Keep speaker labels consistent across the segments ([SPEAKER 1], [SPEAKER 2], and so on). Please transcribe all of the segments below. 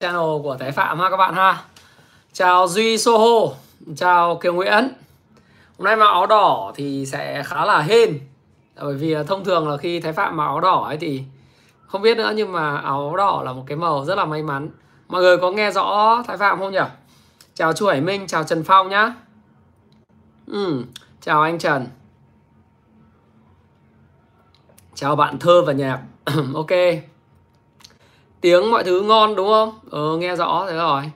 [SPEAKER 1] channel của Thái Phạm ha các bạn ha. Chào Duy Soho Chào Kiều Nguyễn. Hôm nay mặc áo đỏ thì sẽ khá là hên. Bởi vì thông thường là khi Thái Phạm mặc áo đỏ ấy thì Không biết nữa nhưng mà áo đỏ là một cái màu rất là may mắn. Mọi người có nghe rõ Thái Phạm không nhỉ? Chào Chu Hải Minh, chào Trần Phong nhá. Ừ, Chào anh Trần. Chào bạn Thơ và Nhạc. Ok tiếng mọi thứ ngon đúng không? Ờ, nghe rõ thế rồi.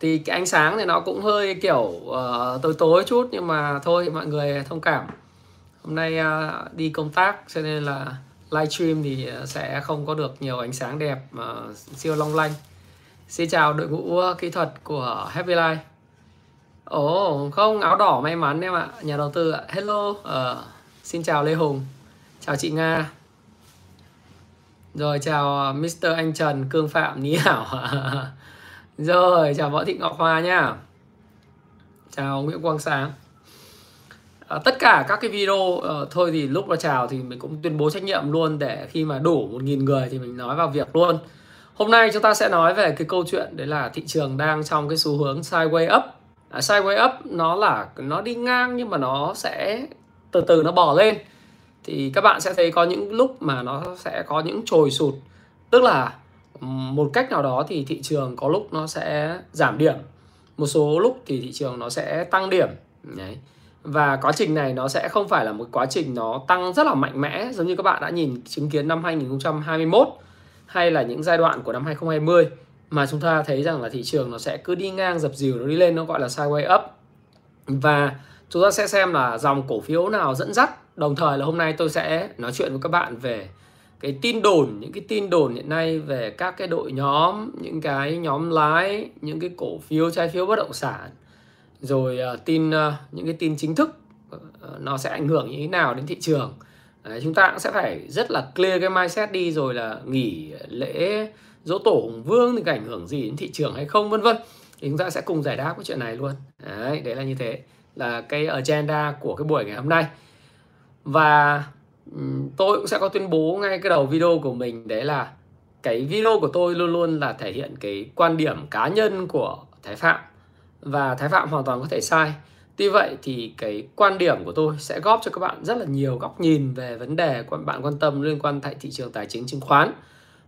[SPEAKER 1] Thì cái ánh sáng thì nó cũng hơi kiểu uh, tối tối chút nhưng mà thôi mọi người thông cảm. Hôm nay uh, đi công tác cho nên là livestream thì ờ, sẽ không có được nhiều ánh sáng đẹp uh, siêu long lanh. Xin chào đội ngũ kỹ thuật của Happy Life. Ồ oh, không áo đỏ may mắn em ạ. Nhà đầu tư ạ. Hello. Uh, xin chào Lê Hùng. Chào chị Nga rồi chào ờ, Mr. Anh Trần Cương Phạm Ní Hảo. Rồi chào Võ Thị Ngọc Hoa nhá Chào Nguyễn Quang Sáng. À, Tất cả các cái video uh, Thôi thì lúc mà chào thì mình cũng tuyên bố trách nhiệm luôn Để khi mà đủ 1.000 người thì mình nói vào việc luôn. Hôm nay chúng ta sẽ nói về cái câu chuyện Đấy là thị trường đang trong cái xu hướng sideways up. À, Sideways up nó là Nó đi ngang nhưng mà nó sẽ Từ từ nó bò lên thì các bạn sẽ thấy có những lúc mà nó sẽ có những trồi sụt. Tức là một cách nào đó thì thị trường có lúc nó sẽ giảm điểm. Một số lúc thì thị trường nó sẽ tăng điểm. Đấy. và quá trình này nó sẽ không phải là một quá trình nó tăng rất là mạnh mẽ, giống như các bạn đã nhìn chứng kiến năm 2021 hay là những giai đoạn của năm 2020 mà chúng ta thấy rằng là thị trường nó sẽ cứ đi ngang dập dìu, nó đi lên, nó gọi là sideways up. Và chúng ta sẽ xem là dòng cổ phiếu nào dẫn dắt đồng thời là hôm nay tôi sẽ nói chuyện với các bạn về cái tin đồn những cái tin đồn hiện nay về các cái đội nhóm những cái nhóm lái những cái cổ phiếu trái phiếu bất động sản rồi uh, tin uh, những cái tin chính thức uh, nó sẽ ảnh hưởng như thế nào đến thị trường. Đấy, chúng ta cũng sẽ phải rất là clear cái mindset đi rồi là nghỉ lễ dỗ tổ hùng vương thì ảnh hưởng gì đến thị trường hay không vân vân. Thì chúng ta sẽ cùng giải đáp cái chuyện này luôn. Đấy đấy là như thế là cái agenda của cái buổi ngày hôm nay và tôi cũng sẽ có tuyên bố ngay cái đầu video của mình đấy là cái video của tôi luôn luôn là thể hiện cái quan điểm cá nhân của Thái Phạm. Và Thái Phạm hoàn toàn có thể sai. Tuy vậy thì cái quan điểm của tôi sẽ góp cho các bạn rất là nhiều góc nhìn về vấn đề của bạn quan tâm liên quan tại thị trường tài chính chứng khoán.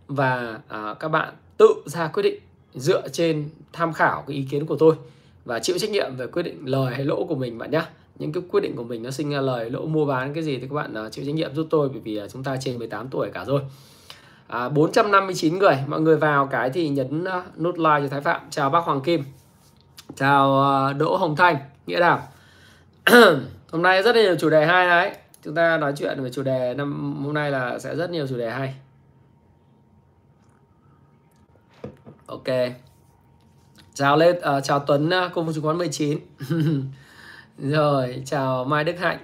[SPEAKER 1] Và à, các bạn tự ra quyết định dựa trên tham khảo cái ý kiến của tôi và chịu trách nhiệm về quyết định lời hay lỗ của mình bạn nhé những cái quyết định của mình nó sinh ra lời lỗ mua bán cái gì thì các bạn à, chịu trách nhiệm giúp tôi bởi vì à, chúng ta trên 18 tuổi cả rồi. À, 459 người mọi người vào cái thì nhấn à, nút like cho Thái Phạm. Chào bác Hoàng Kim. Chào Đỗ Hồng Thanh Nghĩa Đào hôm nay rất là nhiều chủ đề hay đấy. Chúng ta nói chuyện về chủ đề năm hôm nay là sẽ rất nhiều chủ đề hay. Ok. Chào lên uh, chào Tuấn uh, công chứng khoán 19 rồi, chào Mai Đức Hạnh.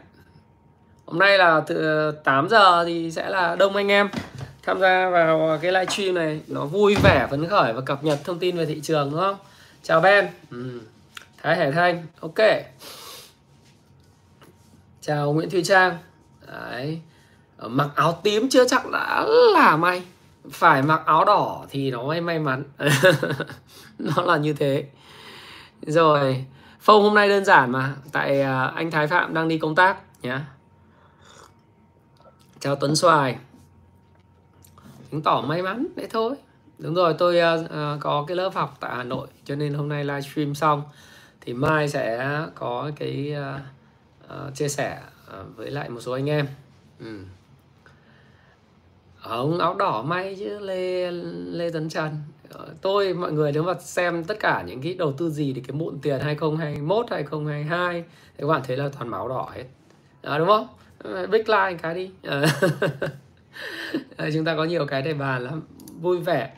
[SPEAKER 1] Hôm nay là từ 8 giờ thì sẽ là đông anh em tham gia vào cái livestream này. Nó vui vẻ, phấn khởi và cập nhật thông tin về thị trường đúng không? Chào Ben. Ừ. Thái Hải Thanh, ok. Chào Nguyễn Thùy Trang. Đấy. Ờ, mặc áo tím chưa chắc đã là may. Phải mặc áo đỏ thì nó mới may mắn. Nó là như thế. Rồi. Phâu hôm nay đơn giản mà. Tại à, anh Thái Phạm đang đi công tác nhé Chào Tuấn Xoài. Chứng tỏ may mắn đấy thôi. Đúng rồi tôi uh, có cái lớp học tại Hà Nội Cho nên hôm nay livestream xong. Thì mai sẽ có cái uh, uh, chia sẻ với lại một số anh em. Ừ. Ông áo đỏ may chứ Lê Lê Tấn Trần. Ờ, tôi mọi người nếu mà xem tất cả những cái đầu tư gì thì cái mụn tiền 2021 2022 thì các bạn thấy là toàn máu đỏ hết. À, đúng không? Ờ, big line cái đi. À, chúng ta có nhiều cái để bàn lắm. Vui vẻ.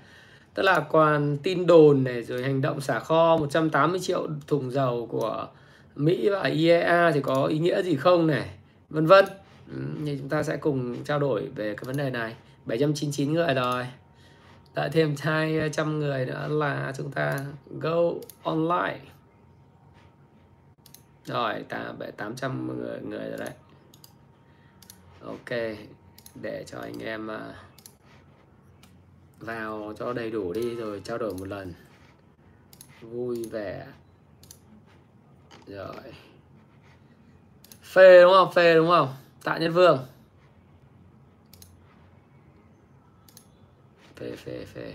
[SPEAKER 1] Tức là còn tin đồn này rồi hành động xả kho 180 triệu thùng dầu của Mỹ và IEA thì có ý nghĩa gì không này? Vân vân. Ừ, thì chúng ta sẽ cùng trao đổi về cái vấn đề này. 799 người rồi tại thêm 200 ờ, người nữa là chúng ta go online. Rồi ta bảy 800 người, người rồi đấy. Ok để cho anh em ờ, vào cho đầy đủ đi rồi trao đổi một lần. Vui vẻ. Rồi. Phê đúng không? Phê đúng không? Tạ nhân vương. Phê phê phê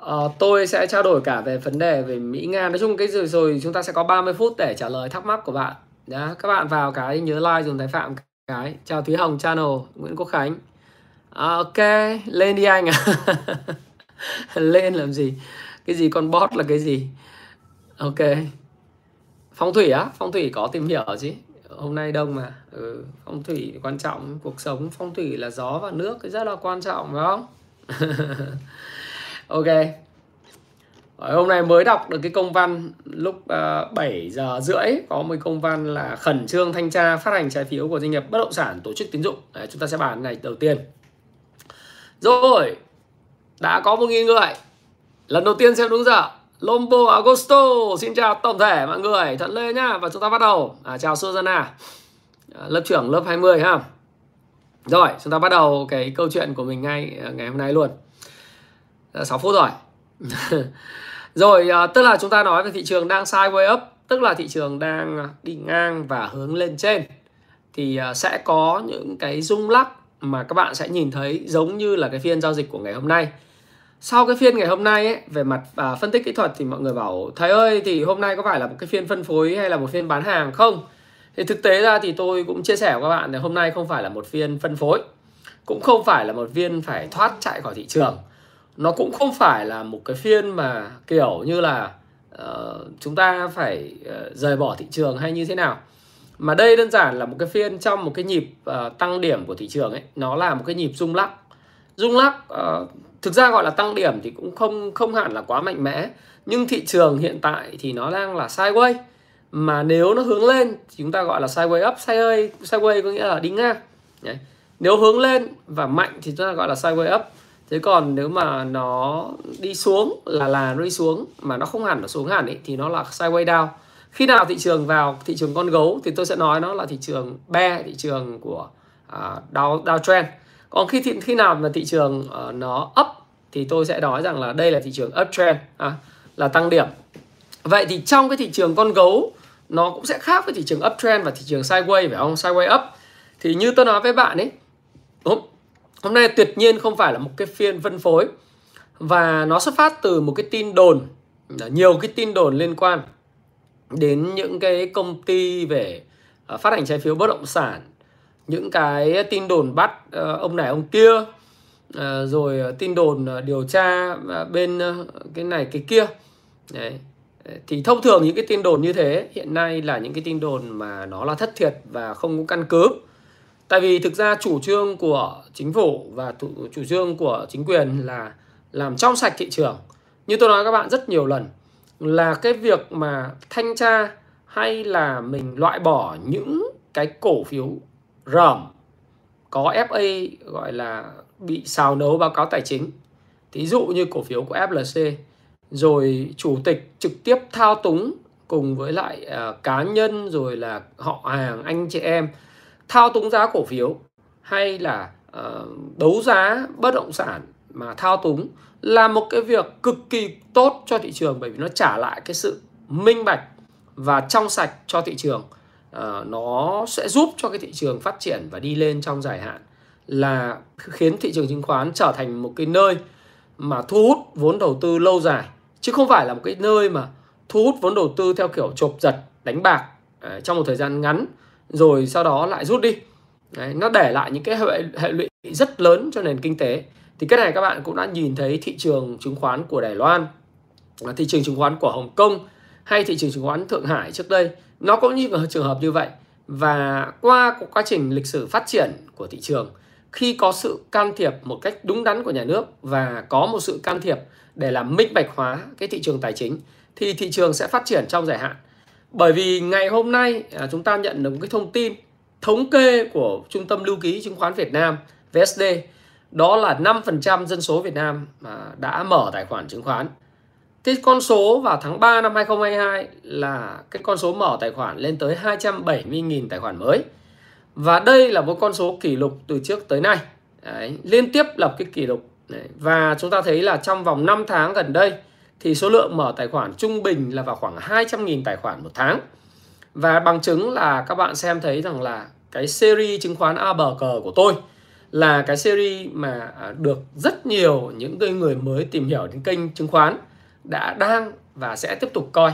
[SPEAKER 1] à, tôi sẽ trao đổi cả về vấn đề về Mỹ Nga. Nói chung cái rồi rồi chúng ta sẽ có 30 phút để trả lời thắc mắc của bạn. Đó, các bạn vào cái nhớ like dùng thái phạm cái. Chào Thúy Hồng channel Nguyễn Quốc Khánh. À, ok lên đi anh à lên làm gì? Cái gì con bot là cái gì? Ok. Phong thủy á phong thủy có tìm hiểu chứ? Hôm nay đông mà. Ừ, phong thủy quan trọng cuộc sống phong thủy là gió và nước rất là quan trọng phải không? Ok. Rồi, hôm nay mới đọc được cái công văn lúc à, uh, 7 giờ rưỡi. Có một công văn là khẩn trương thanh tra phát hành trái phiếu của doanh nghiệp bất động sản tổ chức tín dụng. Đấy, chúng ta sẽ bàn ngày đầu tiên. Rồi đã có một nghìn người. Lần đầu tiên xem đúng giờ. Lombo Agosto. Xin chào tổng thể mọi người. Thuận lê nhá. Và chúng ta bắt đầu. À, chào Susanna à. à, lớp trưởng lớp 20 ha. Rồi chúng ta bắt đầu cái câu chuyện của mình ngay à, ngày hôm nay luôn. À, 6 phút rồi. Rồi à, tức là chúng ta nói về thị trường đang sideways up tức là thị trường đang đi ngang và hướng lên trên. Thì à, sẽ có những cái rung lắc mà các bạn sẽ nhìn thấy giống như là cái phiên giao dịch của ngày hôm nay sau cái phiên ngày hôm nay ấy, về mặt à, phân tích kỹ thuật thì mọi người bảo thầy ơi thì hôm nay có phải là một cái phiên phân phối hay là một phiên bán hàng không? Thì thực tế ra thì tôi cũng chia sẻ với các bạn là hôm nay không phải là một phiên phân phối cũng không phải là một phiên phải thoát chạy khỏi thị trường. Nó cũng không phải là một cái phiên mà kiểu như là uh, chúng ta phải uh, rời bỏ thị trường hay như thế nào. Mà đây đơn giản là một cái phiên trong một cái nhịp uh, tăng điểm của thị trường ấy nó là một cái nhịp rung lắc. Rung lắc uh, thực ra gọi là tăng điểm thì cũng không không hẳn là quá mạnh mẽ nhưng thị trường hiện tại thì nó đang là sideways. Mà nếu nó hướng lên thì chúng ta gọi là sideways up sideways sideways có nghĩa là đi ngang. Đấy. nếu hướng lên và mạnh thì chúng ta gọi là sideways up. Thế còn nếu mà nó đi xuống là là nó đi xuống mà nó không hẳn nó xuống hẳn ấy, thì nó là sideways down. Khi nào thị trường vào thị trường con gấu thì tôi sẽ nói nó là thị trường be thị trường của à, uh, down, downtrend còn khi thị, khi nào mà thị trường uh, nó up thì tôi sẽ nói rằng là đây là thị trường uptrend à, là tăng điểm. Vậy thì trong cái thị trường con gấu nó cũng sẽ khác với thị trường uptrend và thị trường sideways phải không? Sideways up. Thì như tôi nói với bạn ấy hôm, hôm nay tuyệt nhiên không phải là một cái phiên phân phối và nó xuất phát từ một cái tin đồn nhiều cái tin đồn liên quan đến những cái công ty về ờ, phát hành trái phiếu bất động sản những cái tin đồn bắt ờ, ông này ông kia ờ, rồi ờ, tin đồn điều tra bên cái này cái kia. Đấy. thì thông thường những cái tin đồn như thế hiện nay là những cái tin đồn mà nó là thất thiệt và không có căn cứ. Tại vì thực ra chủ trương của chính phủ và chủ, chủ trương của chính quyền là làm trong sạch thị trường. Như tôi nói các bạn rất nhiều lần là cái việc mà thanh tra hay là mình loại bỏ những cái cổ phiếu rầm có FA gọi là bị xào nấu báo cáo tài chính. Thí dụ như cổ phiếu của FLC rồi chủ tịch trực tiếp thao túng cùng với lại uh, cá nhân rồi là họ hàng anh chị em thao túng giá cổ phiếu hay là uh, đấu giá bất động sản mà thao túng là một cái việc cực kỳ tốt cho thị trường bởi vì nó trả lại cái sự minh bạch và trong sạch cho thị trường uh, nó sẽ giúp cho cái thị trường phát triển và đi lên trong dài hạn là khiến thị trường chứng khoán trở thành một cái nơi mà thu hút vốn đầu tư lâu dài chứ không phải là một cái nơi mà thu hút vốn đầu tư theo kiểu chộp giật đánh bạc uh, trong một thời gian ngắn rồi sau đó lại rút đi. Đấy, nó để lại những cái hệ, hệ lụy rất lớn cho nền kinh tế. Thì cái này các bạn cũng đã nhìn thấy thị trường chứng khoán của Đài Loan thị trường chứng khoán của Hồng Kông hay thị trường chứng khoán Thượng Hải trước đây nó cũng như trường hợp như vậy và qua quá trình lịch sử phát triển của thị trường khi có sự can thiệp một cách đúng đắn của nhà nước và có một sự can thiệp để làm minh bạch hóa cái thị trường tài chính thì thị trường sẽ phát triển trong dài hạn bởi vì ngày hôm nay à, chúng ta nhận được một cái thông tin thống kê của Trung tâm Lưu ký Chứng khoán Việt Nam VSD đó là 5% dân số Việt Nam à, đã mở tài khoản chứng khoán. Cái con số vào tháng 3 năm 2022 là cái con số mở tài khoản lên tới 270.000 tài khoản mới. Và đây là một con số kỷ lục từ trước tới nay. Đấy, liên tiếp lập cái kỷ lục Đấy, và chúng ta thấy là trong vòng 5 tháng gần đây thì số lượng mở tài khoản trung bình là vào khoảng 200.000 tài khoản một tháng và bằng chứng là các bạn xem thấy rằng là cái series chứng khoán ABG của tôi là cái series mà à, được rất nhiều những người mới tìm hiểu đến kênh chứng khoán đã đang và sẽ tiếp tục coi.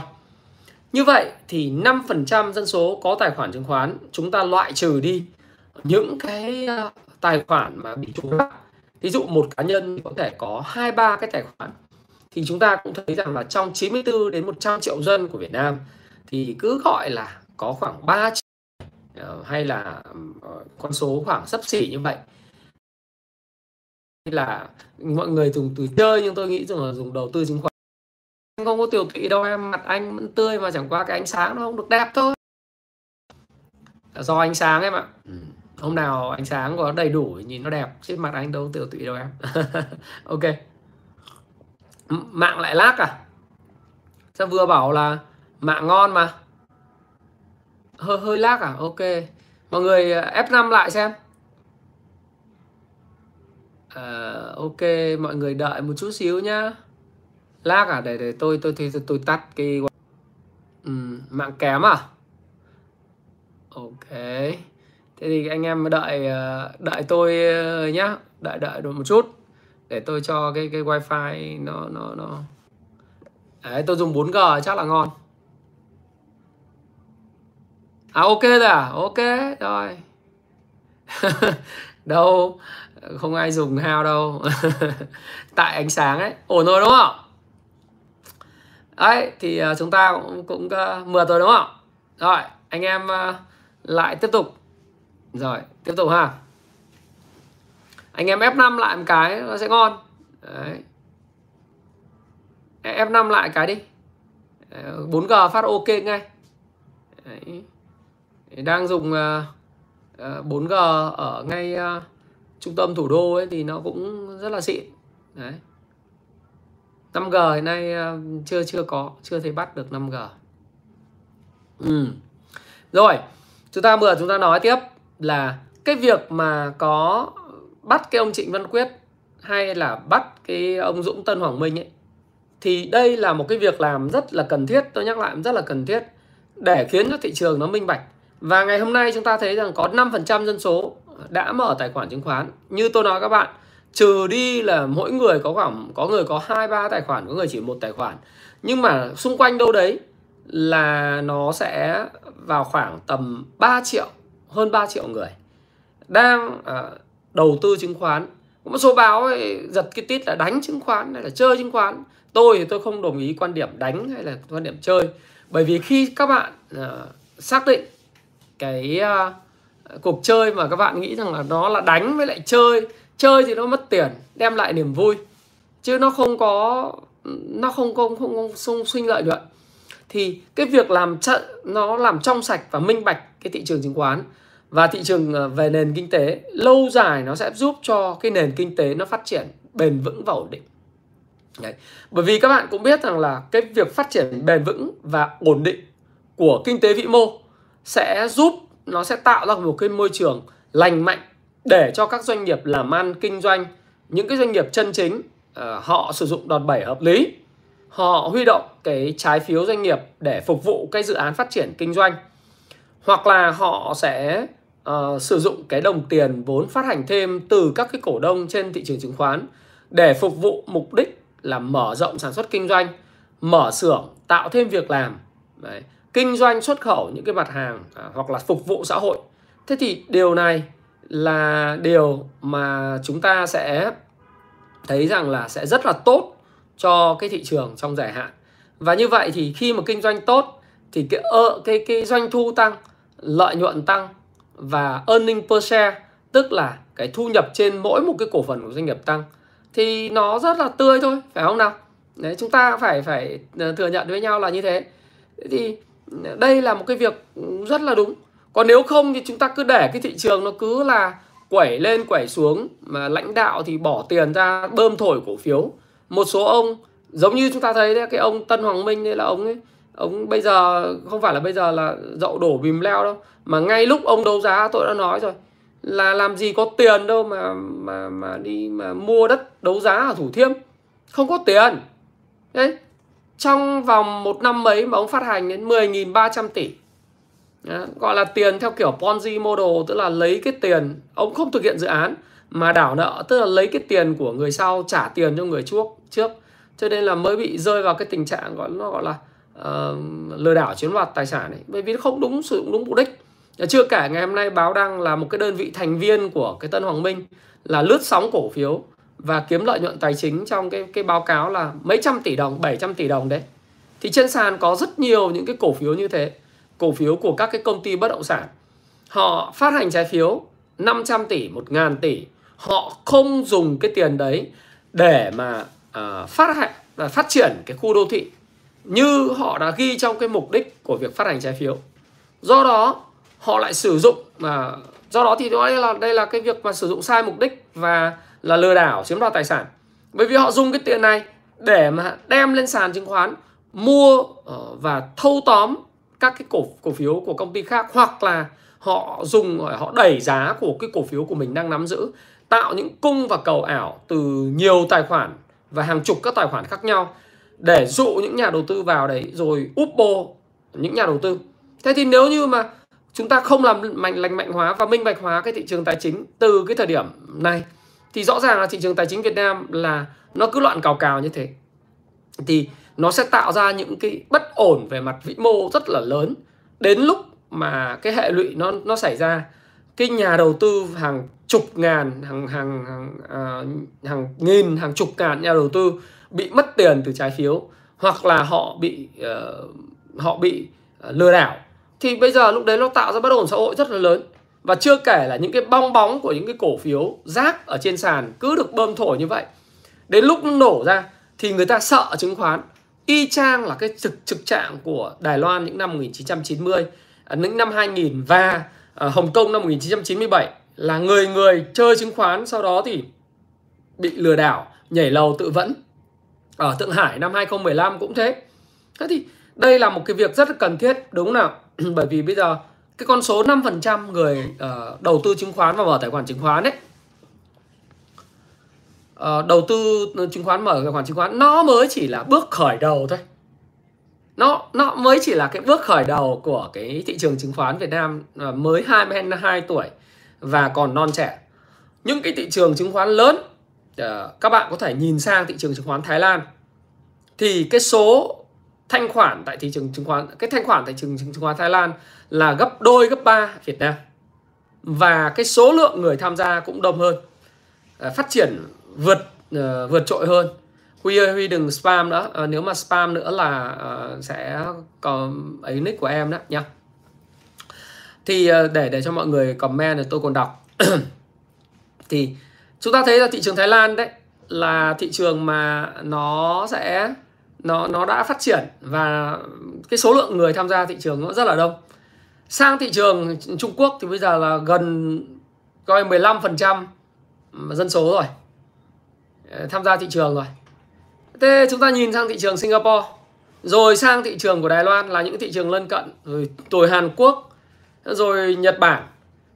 [SPEAKER 1] Như vậy thì 5% dân số có tài khoản chứng khoán chúng ta loại trừ đi những cái ờ, tài khoản mà bị trùng lắp. Ví dụ một cá nhân có thể có hai, ba cái tài khoản thì chúng ta cũng thấy rằng là trong 94 đến 100 triệu dân của Việt Nam thì cứ gọi là có khoảng 3 triệu ờ, hay là ờ, con số khoảng sấp xỉ như vậy là mọi người dùng từ chơi nhưng tôi nghĩ rằng là dùng đầu tư chứng khoán anh không có tiểu tụy đâu em mặt anh vẫn tươi mà chẳng qua cái ánh sáng nó không được đẹp thôi. Do ánh sáng em ạ. Ừ. hôm nào ánh sáng có đầy đủ nhìn nó đẹp chứ mặt anh đâu tiểu tụy đâu em. Ok. Mạng lại lag à? Sao vừa bảo là mạng ngon mà? Hơi hơi lag à? Ok. Mọi người à, F5 lại xem. À, ok mọi người đợi một chút xíu nhá lag à? Để để tôi tôi tôi tôi, tôi tắt cái ừ, mạng kém à? Ok. Thế thì anh em đợi ờ, đợi tôi ờ, nhá. Đợi đợi được một chút. Để tôi cho cái cái wifi nó nó nó đấy tôi dùng 4G chắc là ngon. À ok rồi à? Ok rồi. Đâu? Không ai dùng hao đâu. Tại ánh sáng ấy. Ổn rồi đúng không? Đấy, thì à, chúng ta cũng cũng à, mượt rồi đúng không? Rồi, anh em à, lại tiếp tục. Rồi, tiếp tục ha. Anh em F5 lại một cái, nó sẽ ngon. Đấy. F5 lại cái đi. 4G phát ok ngay. Đấy. đang dùng 4G ở ngay trung tâm thủ đô ấy thì nó cũng rất là xịn. Đấy. 5G hiện nay ờ, chưa chưa có, chưa thấy bắt được 5G ừ. rồi, chúng ta vừa chúng ta nói tiếp là cái việc mà có bắt cái ông Trịnh Văn Quyết hay là bắt cái ông Dũng Tân Hoàng Minh ấy, thì đây là một cái việc làm rất là cần thiết, tôi nhắc lại, rất là cần thiết để khiến cho thị trường nó minh bạch. Và ngày hôm nay chúng ta thấy rằng có 5% dân số đã mở tài khoản chứng khoán. Như tôi nói các bạn trừ đi là mỗi người có khoảng có người có hai ba tài khoản có người chỉ một tài khoản. Nhưng mà xung quanh đâu đấy là nó sẽ vào khoảng tầm 3 triệu hơn 3 triệu người đang à, đầu tư chứng khoán. Có một số báo ấy giật cái tít là đánh chứng khoán hay là chơi chứng khoán. Tôi thì tôi không đồng ý quan điểm đánh hay là quan điểm chơi. Bởi vì khi các bạn à, xác định cái à, cuộc chơi mà các bạn nghĩ rằng là nó là đánh với lại chơi chơi thì nó mất tiền đem lại niềm vui. Chứ nó không có nó không không không, không, không sinh lợi nhuận. Thì cái việc làm trận nó làm trong sạch và minh bạch cái thị trường chứng khoán và thị trường ờ, về nền kinh tế lâu dài nó sẽ giúp cho cái nền kinh tế nó phát triển bền vững và ổn định. Đấy. bởi vì các bạn cũng biết rằng là cái việc phát triển bền vững và ổn định của kinh tế vĩ mô sẽ giúp nó sẽ tạo ra một cái môi trường lành mạnh để cho các doanh nghiệp làm ăn kinh doanh những cái doanh nghiệp chân chính ờ, họ sử dụng đòn bẩy hợp lý họ huy động cái trái phiếu doanh nghiệp để phục vụ cái dự án phát triển kinh doanh hoặc là họ sẽ uh, sử dụng cái đồng tiền vốn phát hành thêm từ các cái cổ đông trên thị trường chứng khoán để phục vụ mục đích là mở rộng sản xuất kinh doanh, mở xưởng, tạo thêm việc làm, Đấy. kinh doanh xuất khẩu những cái mặt hàng à, hoặc là phục vụ xã hội. Thế thì điều này là điều mà chúng ta sẽ thấy rằng là sẽ rất là tốt cho cái thị trường trong dài hạn. Và như vậy thì khi mà kinh doanh tốt thì cái ờ, cái cái doanh thu tăng, lợi nhuận tăng và earning per share tức là cái thu nhập trên mỗi một cái cổ phần của doanh nghiệp tăng thì nó rất là tươi thôi phải không nào? Đấy chúng ta phải phải ờ, thừa nhận với nhau là như thế thì đây là một cái việc rất là đúng còn nếu không thì chúng ta cứ để cái thị trường nó cứ là quẩy lên, quẩy xuống mà lãnh đạo thì bỏ tiền ra bơm thổi cổ phiếu. Một số ông, giống như chúng ta thấy đấy, cái ông Tân Hoàng Minh đây là ông ấy, ông bây giờ không phải là bây giờ là dậu đổ bìm leo đâu, mà ngay lúc ông đấu giá tôi đã nói rồi, là làm gì có tiền đâu mà mà mà đi mà mua đất đấu giá ở Thủ Thiêm. Không có tiền. Đấy. Trong vòng một năm mấy mà ông phát hành đến 10.300 tỷ đó, gọi là tiền theo kiểu Ponzi model tức là lấy cái tiền ông không thực hiện dự án mà đảo nợ tức là lấy cái tiền của người sau trả tiền cho người trước trước. Cho nên là mới bị rơi vào cái tình trạng gọi nó gọi là uh, lừa đảo chiếm đoạt tài sản ấy bởi vì nó không đúng sử dụng đúng mục đích. Chưa kể ngày hôm nay báo đăng là một cái đơn vị thành viên của cái Tân Hoàng Minh là lướt sóng cổ phiếu và kiếm lợi nhuận tài chính trong cái cái báo cáo là mấy trăm tỷ đồng, 700 tỷ đồng đấy. Thì trên sàn có rất nhiều những cái cổ phiếu như thế, cổ phiếu của các cái công ty bất động sản. Họ phát hành trái phiếu 500 tỷ, 1000 tỷ, họ không dùng cái tiền đấy để mà uh, phát hành và phát triển cái khu đô thị như họ đã ghi trong cái mục đích của việc phát hành trái phiếu. Do đó họ lại sử dụng mà do đó thì đây là đây là cái việc mà sử dụng sai mục đích và là lừa đảo chiếm đoạt tài sản bởi vì họ dùng cái tiền này để mà đem lên sàn chứng khoán mua ờ, và thâu tóm các cái cổ cổ phiếu của công ty khác hoặc là họ dùng họ đẩy giá của cái cổ phiếu của mình đang nắm giữ, tạo những cung và cầu ảo từ nhiều tài khoản và hàng chục các tài khoản khác nhau để dụ những nhà đầu tư vào đấy rồi úp bô những nhà đầu tư. Thế thì nếu như mà chúng ta không làm mạnh, lành mạnh hóa và minh bạch hóa cái thị trường tài chính từ cái thời điểm này, thì rõ ràng là thị trường tài chính Việt Nam là nó cứ loạn cào cào như thế. Thì nó sẽ tạo ra những cái bất ổn về mặt vĩ mô rất là lớn. Đến lúc mà cái hệ lụy nó nó xảy ra cái nhà đầu tư hàng chục ngàn hàng hàng hàng uh, hàng nghìn hàng chục ngàn nhà đầu tư bị mất tiền từ trái phiếu hoặc là họ bị uh, họ bị uh, lừa đảo thì bây giờ lúc đấy nó tạo ra bất ổn xã hội rất là lớn. Và chưa kể là những cái bong bóng của những cái cổ phiếu rác ở trên sàn cứ được bơm thổi như vậy. Đến lúc nó nổ ra thì người ta sợ chứng khoán y chang là cái thực thực trạng của Đài Loan những năm 1990 à, những năm 2000 và à, Hồng Kông năm 1997 là người người chơi chứng khoán sau đó thì bị lừa đảo nhảy lầu tự vẫn. Ở Thượng Hải năm 2015 cũng thế. Thế thì đây là một cái việc rất là cần thiết đúng nào? Bởi vì bây giờ cái con số 5% người uh, đầu tư chứng khoán và mở tài khoản chứng khoán ấy uh, đầu tư chứng khoán mở tài khoản chứng khoán nó mới chỉ là bước khởi đầu thôi. Nó nó mới chỉ là cái bước khởi đầu của cái thị trường chứng khoán Việt Nam uh, mới 22 tuổi và còn non trẻ. Những cái thị trường chứng khoán lớn uh, các bạn có thể nhìn sang thị trường chứng khoán Thái Lan. Thì cái số thanh khoản tại thị trường chứng khoán cái thanh khoản tại thị trường chứng khoán Thái Lan là gấp đôi gấp ba Việt Nam. Và cái số lượng người tham gia cũng đông hơn. Phát triển vượt uh, vượt trội hơn. Huy ơi Huy đừng spam nữa. À, nếu mà spam nữa là uh, sẽ có ấy nick của em đó nha thì uh, để để cho mọi người comment thì tôi còn đọc. Thì chúng ta thấy là thị trường Thái Lan đấy là thị trường mà nó sẽ nó nó đã phát triển và cái số lượng người tham gia thị trường nó rất là đông. Sang thị trường Trung Quốc thì bây giờ là gần coi 15% dân số rồi. Ờ, tham gia thị trường rồi. Thế chúng ta nhìn sang thị trường Singapore. Rồi sang thị trường của Đài Loan là những thị trường lân cận rồi tuổi Hàn Quốc rồi Nhật Bản.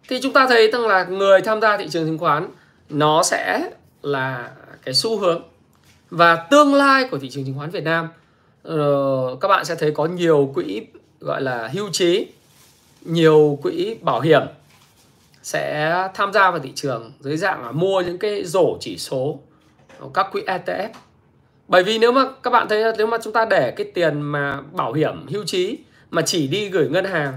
[SPEAKER 1] Thì chúng ta thấy rằng là người tham gia thị trường chứng khoán nó sẽ là cái xu hướng và tương lai của thị trường chứng khoán Việt Nam. Uh, các bạn sẽ thấy có nhiều quỹ gọi là hưu trí nhiều quỹ bảo hiểm sẽ tham gia vào thị trường dưới dạng là mua những cái rổ chỉ số các quỹ ETF bởi vì nếu mà các bạn thấy nếu mà chúng ta để cái tiền mà bảo hiểm hưu trí mà chỉ đi gửi ngân hàng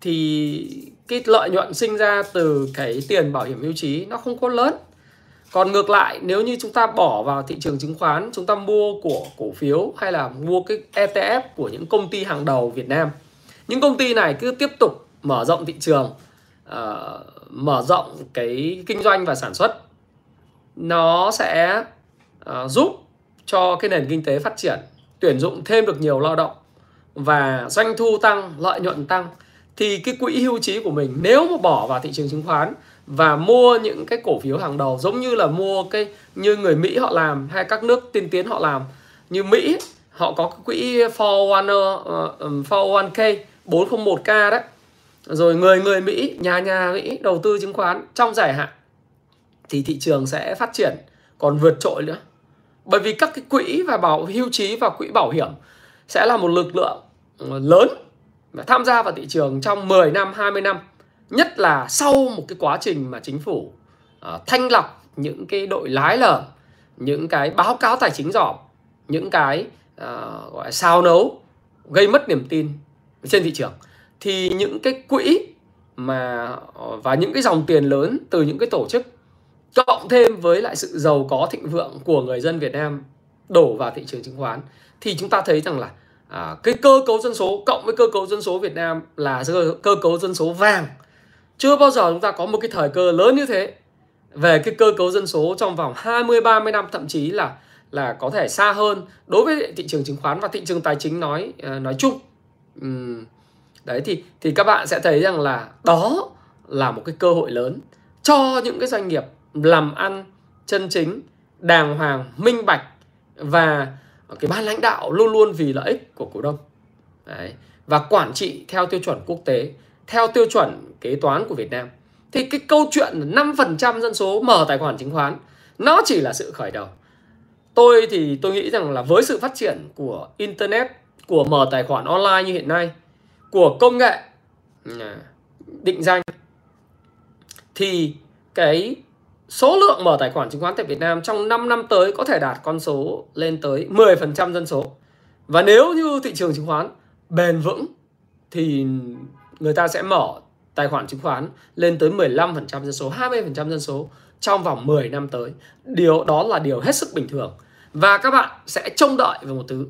[SPEAKER 1] thì cái lợi nhuận sinh ra từ cái tiền bảo hiểm hưu trí nó không có lớn. Còn ngược lại nếu như chúng ta bỏ vào thị trường chứng khoán chúng ta mua của cổ phiếu hay là mua cái ETF của những công ty hàng đầu Việt Nam những công ty này cứ tiếp tục mở rộng thị trường uh, mở rộng cái kinh doanh và sản xuất nó sẽ uh, giúp cho cái nền kinh tế phát triển tuyển dụng thêm được nhiều lao động và doanh thu tăng lợi nhuận tăng thì cái quỹ hưu trí của mình nếu mà bỏ vào thị trường chứng khoán và mua những cái cổ phiếu hàng đầu giống như là mua cái như người Mỹ họ làm hay các nước tiên tiến họ làm như Mỹ họ có cái quỹ 401k ờ, 401k đấy. Rồi người người Mỹ nhà nhà Mỹ đầu tư chứng khoán trong dài hạn thì thị trường sẽ phát triển còn vượt trội nữa bởi vì các cái quỹ và bảo hưu trí và quỹ bảo hiểm sẽ là một lực lượng ừ, lớn và tham gia vào thị trường trong 10 năm 20 năm nhất là sau một cái quá trình mà chính phủ uh, thanh lọc những cái đội lái lở những cái báo cáo tài chính giỏm những cái uh, gọi là sao nấu gây mất niềm tin trên thị trường thì những cái quỹ mà ờ, và những cái dòng tiền lớn từ những cái tổ chức cộng thêm với lại sự giàu có thịnh vượng của người dân Việt Nam đổ vào thị trường chứng khoán thì chúng ta thấy rằng là à, cái cơ cấu dân số cộng với cơ cấu dân số Việt Nam là cơ, cơ cấu dân số vàng chưa bao giờ chúng ta có một cái thời cơ lớn như thế về cái cơ cấu dân số trong vòng 20 30 năm thậm chí là là có thể xa hơn đối với thị trường chứng khoán và thị trường tài chính nói à, nói chung. Uhm. Đấy thì thì các bạn sẽ thấy rằng là đó là một cái cơ hội lớn cho những cái doanh nghiệp làm ăn chân chính, đàng hoàng, minh bạch và cái ban lãnh đạo luôn luôn vì lợi ích của cổ đông. Đấy. Và quản trị theo tiêu chuẩn quốc tế, theo tiêu chuẩn kế toán của Việt Nam. Thì cái câu chuyện 5% dân số mở tài khoản chứng khoán nó chỉ là sự khởi đầu. Tôi thì tôi nghĩ rằng là với sự phát triển của internet, của mở tài khoản online như hiện nay, của công nghệ à, định danh thì cái số lượng mở tài khoản chứng khoán tại Việt Nam trong 5 năm tới có thể đạt con số lên tới 10% dân số. Và nếu như thị trường chứng khoán bền vững thì người ta sẽ mở tài khoản chứng khoán lên tới 15% dân số, 20% dân số trong vòng 10 năm tới. Điều đó là điều hết sức bình thường. Và các bạn sẽ trông đợi vào một thứ.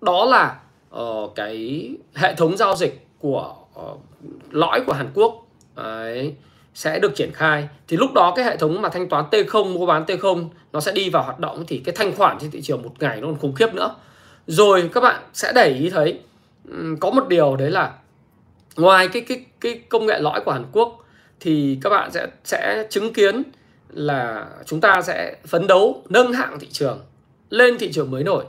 [SPEAKER 1] Đó là uh, cái hệ thống giao dịch của uh, lõi của Hàn Quốc. Đấy sẽ được triển khai. Thì lúc đó cái hệ thống mà thanh toán T0 mua bán T0 nó sẽ đi vào hoạt động. Thì cái thanh khoản trên thị trường một ngày nó còn khủng khiếp nữa. Rồi các bạn sẽ để ý thấy có một điều đấy là ngoài cái cái cái công nghệ lõi của Hàn Quốc thì các bạn sẽ sẽ chứng kiến là chúng ta sẽ phấn đấu nâng hạng thị trường lên thị trường mới nổi.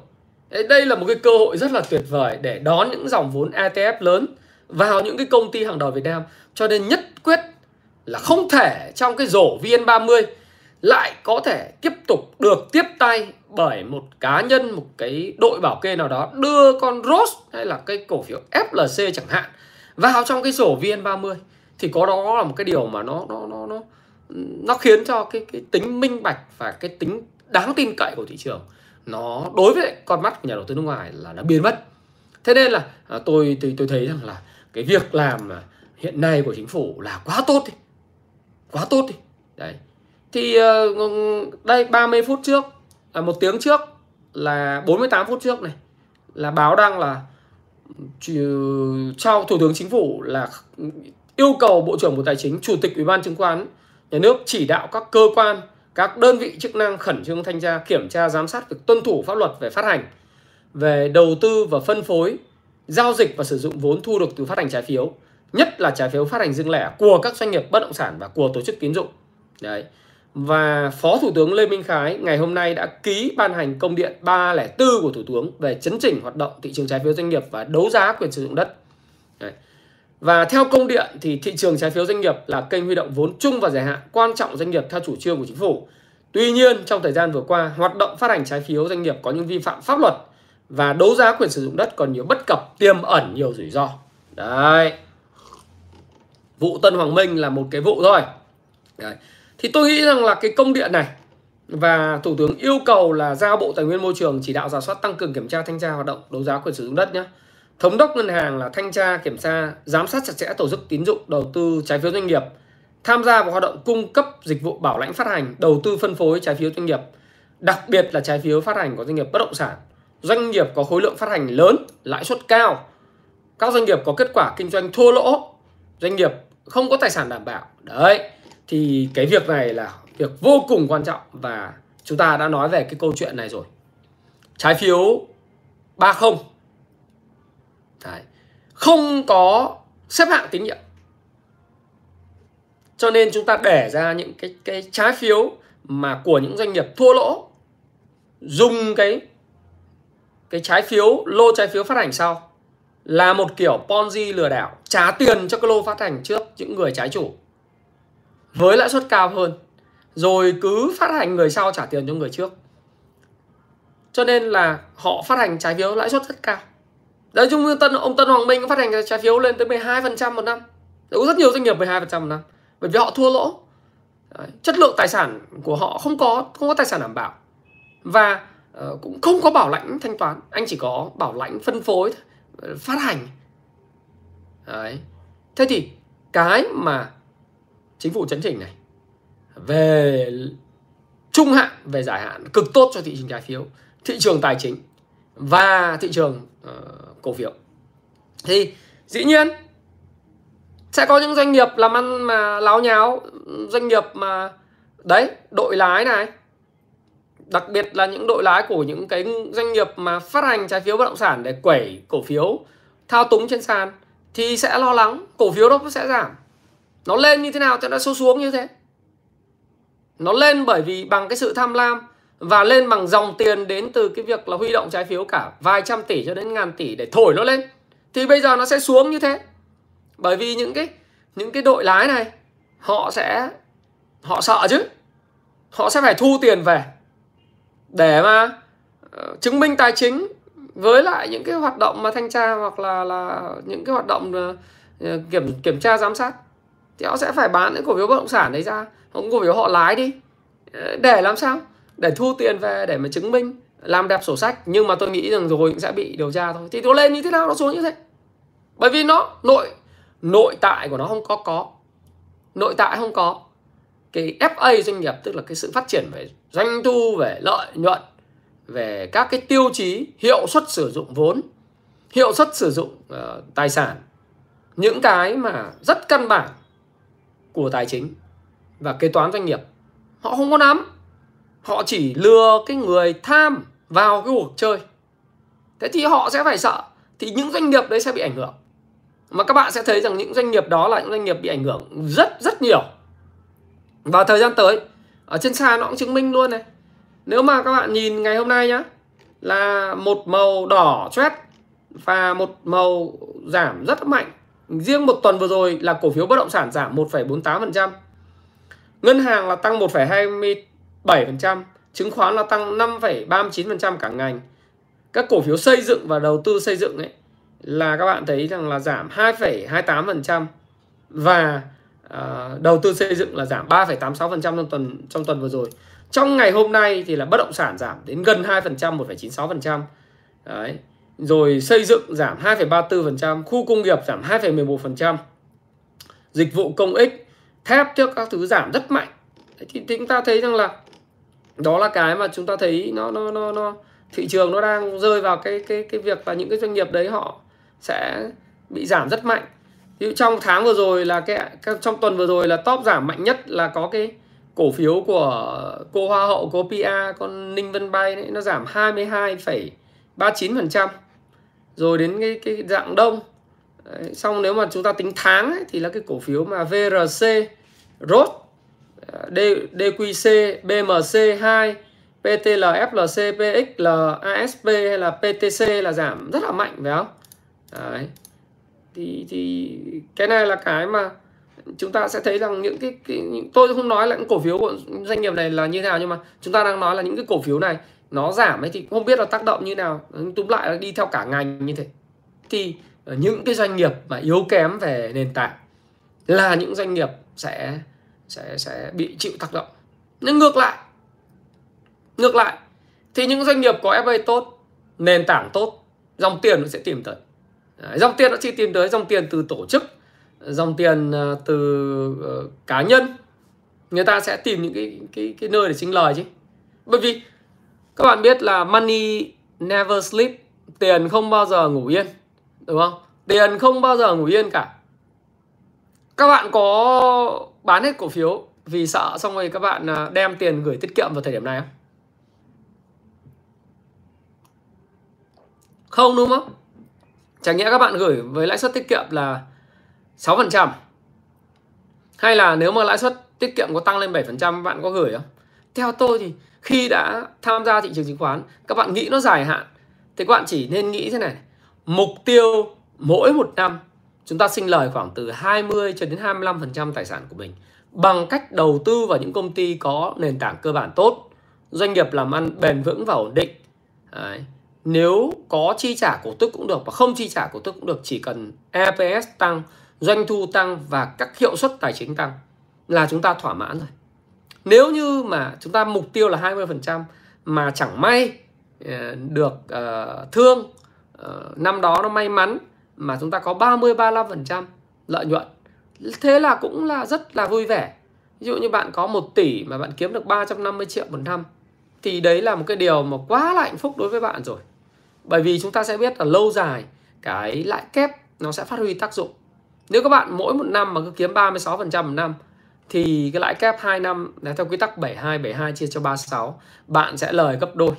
[SPEAKER 1] Đây là một cái cơ hội rất là tuyệt vời để đón những dòng vốn ETF lớn vào những cái công ty hàng đầu Việt Nam. Cho nên nhất quyết là không thể trong cái rổ VN30 lại có thể tiếp tục được tiếp tay bởi một cá nhân, một cái đội bảo kê nào đó đưa con Rose hay là cái cổ phiếu FLC chẳng hạn vào trong cái rổ VN30 thì có đó là một cái điều mà nó nó nó nó nó khiến cho cái cái tính minh bạch và cái tính đáng tin cậy của thị trường nó đối với con mắt của nhà đầu tư nước ngoài là nó biến mất. Thế nên là à, tôi tôi tôi thấy rằng là cái việc làm hiện nay của chính phủ là quá tốt đi quá tốt đi. Đấy. Thì ờ, đây 30 phút trước là một tiếng trước là 48 phút trước này, là báo đăng là trao thủ tướng chính phủ là yêu cầu bộ trưởng bộ tài chính, chủ tịch ủy ban chứng khoán nhà nước chỉ đạo các cơ quan, các đơn vị chức năng khẩn trương thanh tra, kiểm tra, giám sát việc tuân thủ pháp luật về phát hành, về đầu tư và phân phối, giao dịch và sử dụng vốn thu được từ phát hành trái phiếu nhất là trái phiếu phát hành riêng lẻ của các doanh nghiệp bất động sản và của tổ chức tín dụng. Đấy. Và Phó Thủ tướng Lê Minh Khái ngày hôm nay đã ký ban hành công điện 304 của Thủ tướng về chấn chỉnh hoạt động thị trường trái phiếu doanh nghiệp và đấu giá quyền sử dụng đất. Đấy. Và theo công điện thì thị trường trái phiếu doanh nghiệp là kênh huy động vốn chung và dài hạn quan trọng doanh nghiệp theo chủ trương của chính phủ. Tuy nhiên trong thời gian vừa qua, hoạt động phát hành trái phiếu doanh nghiệp có những vi phạm pháp luật và đấu giá quyền sử dụng đất còn nhiều bất cập tiềm ẩn nhiều rủi ro. Đấy vụ Tân Hoàng Minh là một cái vụ thôi. Đấy. thì tôi nghĩ rằng là cái công điện này và thủ tướng yêu cầu là giao bộ tài nguyên môi trường chỉ đạo giả soát tăng cường kiểm tra thanh tra hoạt động đấu giá quyền sử dụng đất nhé thống đốc ngân hàng là thanh tra, kiểm tra, giám sát chặt chẽ tổ chức tín dụng, đầu tư trái phiếu doanh nghiệp, tham gia vào hoạt động cung cấp dịch vụ bảo lãnh phát hành, đầu tư phân phối trái phiếu doanh nghiệp, đặc biệt là trái phiếu phát hành của doanh nghiệp bất động sản. Doanh nghiệp có khối lượng phát hành lớn, lãi suất cao. Các doanh nghiệp có kết quả kinh doanh thua lỗ. Doanh nghiệp không có tài sản đảm bảo. Đấy, thì cái việc này là việc vô cùng quan trọng và chúng ta đã nói về cái câu chuyện này rồi. Trái phiếu 30 đấy. không có xếp hạng tín nhiệm. Cho nên chúng ta để ra những cái cái trái phiếu mà của những doanh nghiệp thua lỗ, dùng cái cái trái phiếu, lô trái phiếu phát hành sau là một kiểu Ponzi lừa đảo trả tiền cho cái lô phát hành trước những người trái chủ với lãi suất cao hơn rồi cứ phát hành người sau trả tiền cho người trước. Cho nên là họ phát hành trái phiếu lãi suất rất cao. Đấy chung như tân ông Tân Hoàng Minh phát hành trái phiếu lên tới 12% một năm. Có rất nhiều doanh nghiệp 12% một năm bởi vì họ thua lỗ. Đấy. chất lượng tài sản của họ không có không có tài sản đảm bảo. Và uh, cũng không có bảo lãnh thanh toán anh chỉ có bảo lãnh phân phối phát hành. Đấy. Thế thì cái mà chính phủ chấn chỉnh này về trung hạn về dài hạn cực tốt cho thị trường trái phiếu thị trường tài chính và thị trường uh, cổ phiếu. Thì dĩ nhiên sẽ có những doanh nghiệp làm ăn mà láo nháo doanh nghiệp mà đấy đội lái này đặc biệt là những đội lái của những cái doanh nghiệp mà phát hành trái phiếu bất động sản để quẩy cổ phiếu, thao túng trên sàn, thì sẽ lo lắng cổ phiếu đó sẽ giảm. Nó lên như thế nào thì nó xuống xuống như thế. Nó lên bởi vì bằng cái sự tham lam và lên bằng dòng tiền đến từ cái việc là huy động trái phiếu cả vài trăm tỷ cho đến ngàn tỷ để thổi nó lên, thì bây giờ nó sẽ xuống như thế. Bởi vì những cái những cái đội lái này, họ sẽ, họ sợ chứ. Họ sẽ phải thu tiền về để mà ờ, chứng minh tài chính với lại những cái hoạt động mà thanh tra hoặc là là những cái hoạt động ờ, ờ, kiểm kiểm tra giám sát, thì họ sẽ phải bán những cổ phiếu bất động sản đấy ra không cổ phiếu họ lái đi. Để làm sao? Để thu tiền về để mà chứng minh, làm đẹp sổ sách. Nhưng mà tôi nghĩ rằng rồi cũng sẽ bị điều tra thôi. Thì nó lên như thế nào nó xuống như thế. Bởi vì nó, nội nội tại của nó không có có. Nội tại không có cái FA doanh nghiệp tức là cái sự phát triển về doanh thu về lợi nhuận về các cái tiêu chí hiệu suất sử dụng vốn hiệu suất sử dụng uh, tài sản. Những cái mà rất căn bản của tài chính và kế toán doanh nghiệp. Họ không có nắm. Họ chỉ lừa cái người tham vào cái cuộc chơi. Thế thì họ sẽ phải sợ. Thì những doanh nghiệp đấy sẽ bị ảnh hưởng. Mà các bạn sẽ thấy rằng những doanh nghiệp đó là những doanh nghiệp bị ảnh hưởng rất rất nhiều và thời gian tới ở trên sàn nó cũng chứng minh luôn này. Nếu mà các bạn nhìn ngày hôm nay nhá là một màu đỏ chét và một màu giảm rất mạnh. Riêng một tuần vừa rồi là cổ phiếu bất động sản giảm 1,48% ngân hàng là tăng 1,27% chứng khoán là tăng 5,39% cả ngành. Các cổ phiếu xây dựng và đầu tư xây dựng ấy là các bạn thấy rằng là giảm 2,28% và À, đầu tư xây dựng là giảm 3,86% trong tuần trong tuần vừa rồi. Trong ngày hôm nay thì là bất động sản giảm đến gần 2%, 1,96%. Đấy. Rồi xây dựng giảm 2,34%, khu công nghiệp giảm 2,11%. Dịch vụ công ích, thép trước các thứ giảm rất mạnh. Đấy, thì, thì chúng ta thấy rằng là đó là cái mà chúng ta thấy nó nó nó nó thị trường nó đang rơi vào cái cái cái việc là những cái doanh nghiệp đấy họ sẽ bị giảm rất mạnh Ví trong tháng vừa rồi là cái trong tuần vừa rồi là top giảm mạnh nhất là có cái cổ phiếu của cô Hoa hậu cô PA con Ninh Vân Bay đấy nó giảm 22,39% rồi đến cái cái dạng đông. Đấy, xong nếu mà chúng ta tính tháng ấy, thì là cái cổ phiếu mà VRC ROT ờ, D, DQC BMC 2 PTL FLC PXL ASP hay là PTC là giảm rất là mạnh phải không? Đấy thì thì cái này là cái mà chúng ta sẽ thấy rằng những cái, cái những, tôi không nói là những cổ phiếu của doanh nghiệp này là như thế nào nhưng mà chúng ta đang nói là những cái cổ phiếu này nó giảm ấy thì không biết là tác động như nào. Túm lại là đi theo cả ngành như thế. Thì những cái doanh nghiệp mà yếu kém về nền tảng là những doanh nghiệp sẽ sẽ sẽ bị chịu tác động. Nhưng ngược lại ngược lại thì những doanh nghiệp có FA tốt nền tảng tốt dòng tiền nó sẽ tìm tới dòng tiền nó chỉ tìm tới dòng tiền từ tổ chức dòng tiền ờ, từ uh, cá nhân. Người ta sẽ tìm những cái cái cái nơi để sinh lời chứ. Bởi vì các bạn biết là money never sleep tiền không bao giờ ngủ yên đúng không? Tiền không bao giờ ngủ yên cả. Các bạn có bán hết cổ phiếu vì sợ xong rồi các bạn ờ, đem tiền gửi tiết kiệm vào thời điểm này không? Không đúng không? Chẳng nhẽ các bạn gửi với lãi suất tiết kiệm là 6% Hay là nếu mà lãi suất tiết kiệm có tăng lên 7% bạn có gửi không? Theo tôi thì khi đã tham gia thị trường chứng khoán các bạn nghĩ nó dài hạn thì các bạn chỉ nên nghĩ thế này mục tiêu mỗi một năm chúng ta sinh lời khoảng từ 20 cho đến 25% tài sản của mình bằng cách đầu tư vào những công ty có nền tảng cơ bản tốt, doanh nghiệp làm ăn bền vững và ổn định. Đấy. Nếu có chi trả cổ tức cũng được và không chi trả cổ tức cũng được, chỉ cần EPS tăng, doanh thu tăng và các hiệu suất tài chính tăng là chúng ta thỏa mãn rồi. Nếu như mà chúng ta mục tiêu là 20% mà chẳng may ờ, được uh, thương uh, năm đó nó may mắn mà chúng ta có 30 35% lợi nhuận thế là cũng là rất là vui vẻ ví dụ như bạn có 1 tỷ mà bạn kiếm được 350 triệu một năm thì đấy là một cái điều mà quá là hạnh phúc đối với bạn rồi bởi vì chúng ta sẽ biết là lâu dài cái lãi kép nó sẽ phát huy tác dụng. Nếu các bạn mỗi một năm mà cứ kiếm 36% một năm, thì cái lãi kép 2 năm là theo quy tắc 72 72 chia cho 36 bạn sẽ lời gấp đôi.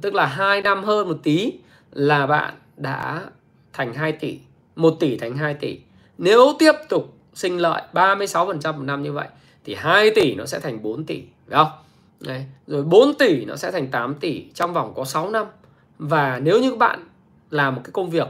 [SPEAKER 1] Tức là 2 năm hơn một tí là bạn đã thành 2 tỷ 1 tỷ thành 2 tỷ. Nếu tiếp tục sinh lợi 36% một năm như vậy, thì 2 tỷ nó sẽ thành 4 tỷ, phải không? Đấy. rồi 4 tỷ nó sẽ thành 8 tỷ trong vòng có 6 năm và nếu như các bạn làm một cái công việc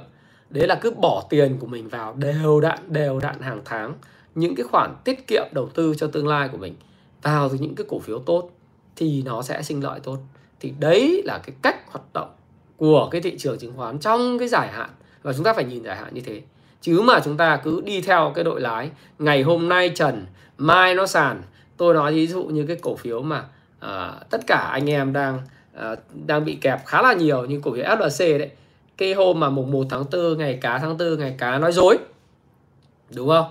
[SPEAKER 1] đấy là cứ bỏ tiền của mình vào đều đặn đều đặn hàng tháng những cái khoản tiết kiệm đầu tư cho tương lai của mình vào từ những cái cổ phiếu tốt thì nó sẽ sinh lợi tốt. Thì đấy là cái cách hoạt động của cái thị trường chứng khoán trong cái giải hạn. Và chúng ta phải nhìn giải hạn như thế. Chứ mà chúng ta cứ đi theo cái đội lái ngày hôm nay trần mai nó sàn. Tôi nói ví dụ như cái cổ phiếu mà uh, tất cả anh em đang Ờ, đang bị kẹp khá là nhiều như cổ phiếu FLC đấy. Cái hôm mà mùng 1 tháng 4 ngày cá tháng 4 ngày cá nói dối. Đúng không?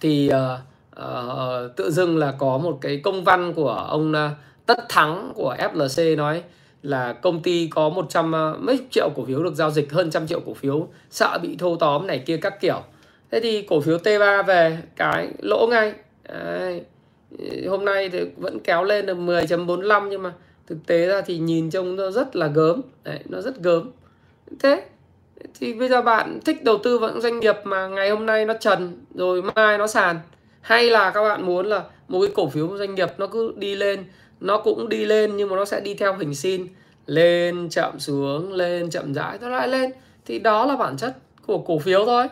[SPEAKER 1] Thì uh, uh, tự dưng là có một cái công văn của ông uh, Tất Thắng của FLC nói là công ty có 100 uh, mấy triệu cổ phiếu được giao dịch hơn trăm triệu cổ phiếu sợ bị thâu tóm này kia các kiểu. Thế thì cổ phiếu T3 về cái lỗ ngay. Đấy. hôm nay thì vẫn kéo lên được 10.45 nhưng mà thực tế ra thì nhìn trông nó rất là gớm. Đấy, nó rất gớm. Thế thì bây giờ bạn thích đầu tư vào những doanh nghiệp mà ngày hôm nay nó trần rồi mai nó sàn? Hay là các bạn muốn là một cái cổ phiếu doanh nghiệp nó cứ đi lên nó cũng đi lên nhưng mà nó sẽ đi theo hình sin lên chậm xuống lên chậm rãi nó lại lên. Thì đó là bản chất của cổ phiếu thôi.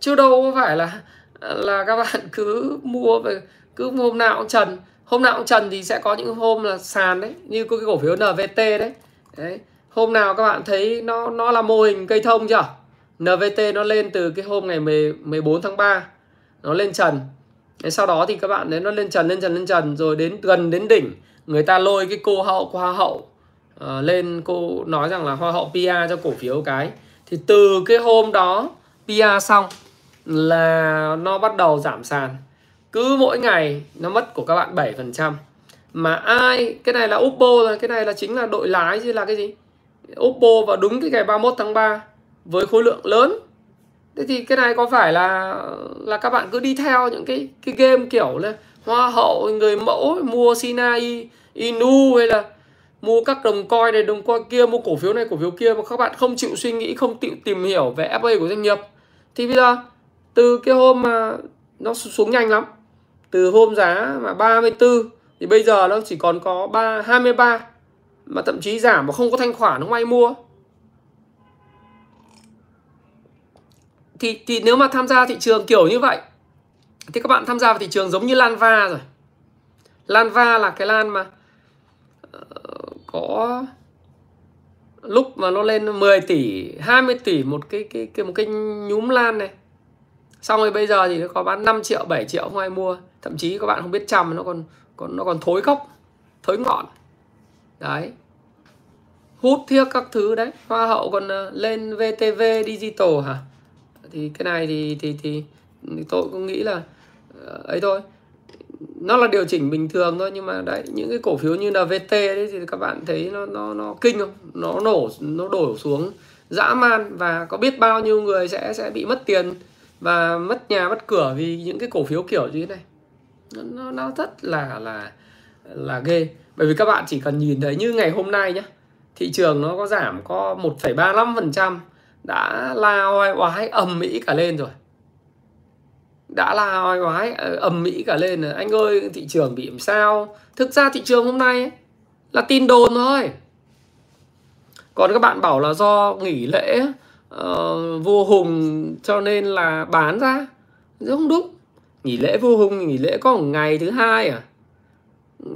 [SPEAKER 1] Chứ đâu có phải là là các bạn cứ mua về cứ hôm nào cũng trần hôm nào cũng trần thì sẽ có những hôm là sàn đấy như cái cổ phiếu NVT đấy. Đấy hôm nào các bạn thấy nó nó là mô hình cây thông chưa? NVT nó lên từ cái hôm ngày 10, 14 tháng 3 nó lên trần. Thế sau đó thì các bạn đấy nó lên trần lên trần lên trần rồi đến gần đến đỉnh người ta lôi cái cô hậu hoa hậu uh, lên cô nói rằng là hoa hậu PR cho cổ phiếu cái. Thì từ cái hôm đó PR xong là nó bắt đầu giảm sàn cứ mỗi ngày nó mất của các bạn 7% mà ai, cái này là Oppo rồi, cái này là chính là đội lái chứ là cái gì? Oppo vào đúng cái ngày 31 tháng 3 với khối lượng lớn. Thế thì cái này có phải là là các bạn cứ đi theo những cái cái game kiểu là hoa hậu, người mẫu, mua Sinai, Inu hay là mua các đồng coi này, đồng coi kia, mua cổ phiếu này, cổ phiếu kia mà các bạn không chịu suy nghĩ, không chịu tìm hiểu về FA của doanh nghiệp. Thì bây giờ, từ cái hôm mà nó xuống nhanh lắm từ hôm giá mà 34 thì bây giờ nó chỉ còn có 3 23 mà thậm chí giảm mà không có thanh khoản, không ai mua. Thì thì nếu mà tham gia thị trường kiểu như vậy, thì các bạn tham gia vào thị trường giống như Lanva rồi. Lanva là cái lan mà ờ, có lúc mà nó lên 10 tỷ 20 tỷ một cái cái cái, một cái nhúm lan này xong rồi bây giờ thì nó có bán 5 triệu 7 triệu không ai mua. Thậm chí các bạn không biết chăm nó còn còn nó còn thối gốc thối ngọn. Đấy. Hút thiếc các thứ đấy. Hoa hậu còn ờ, lên VTV digital hả? Thì cái này thì thì thì, thì tôi cũng nghĩ là ờ, ấy thôi. Nó là điều chỉnh bình thường thôi nhưng mà đấy những cái cổ phiếu như là VT đấy thì các bạn thấy nó nó nó kinh không? Nó nổ nó đổ xuống dã man và có biết bao nhiêu người sẽ sẽ bị mất tiền và mất nhà mất cửa vì những cái cổ phiếu kiểu như thế này. Nó, nó rất là là là ghê. Bởi vì các bạn chỉ cần nhìn thấy như ngày hôm nay nhé thị trường nó có giảm có 1,35% đã la oai oái ầm mỹ cả lên rồi. Đã la oai oái ờ, ầm mỹ cả lên rồi. Anh ơi thị trường bị làm sao? Thực ra thị trường hôm nay ấy, là tin đồn thôi. Còn các bạn bảo là do nghỉ lễ Ờ, uh, vua hùng cho nên là bán ra. Không đúng. Nghỉ lễ vua hùng nghỉ lễ có một ngày thứ hai à?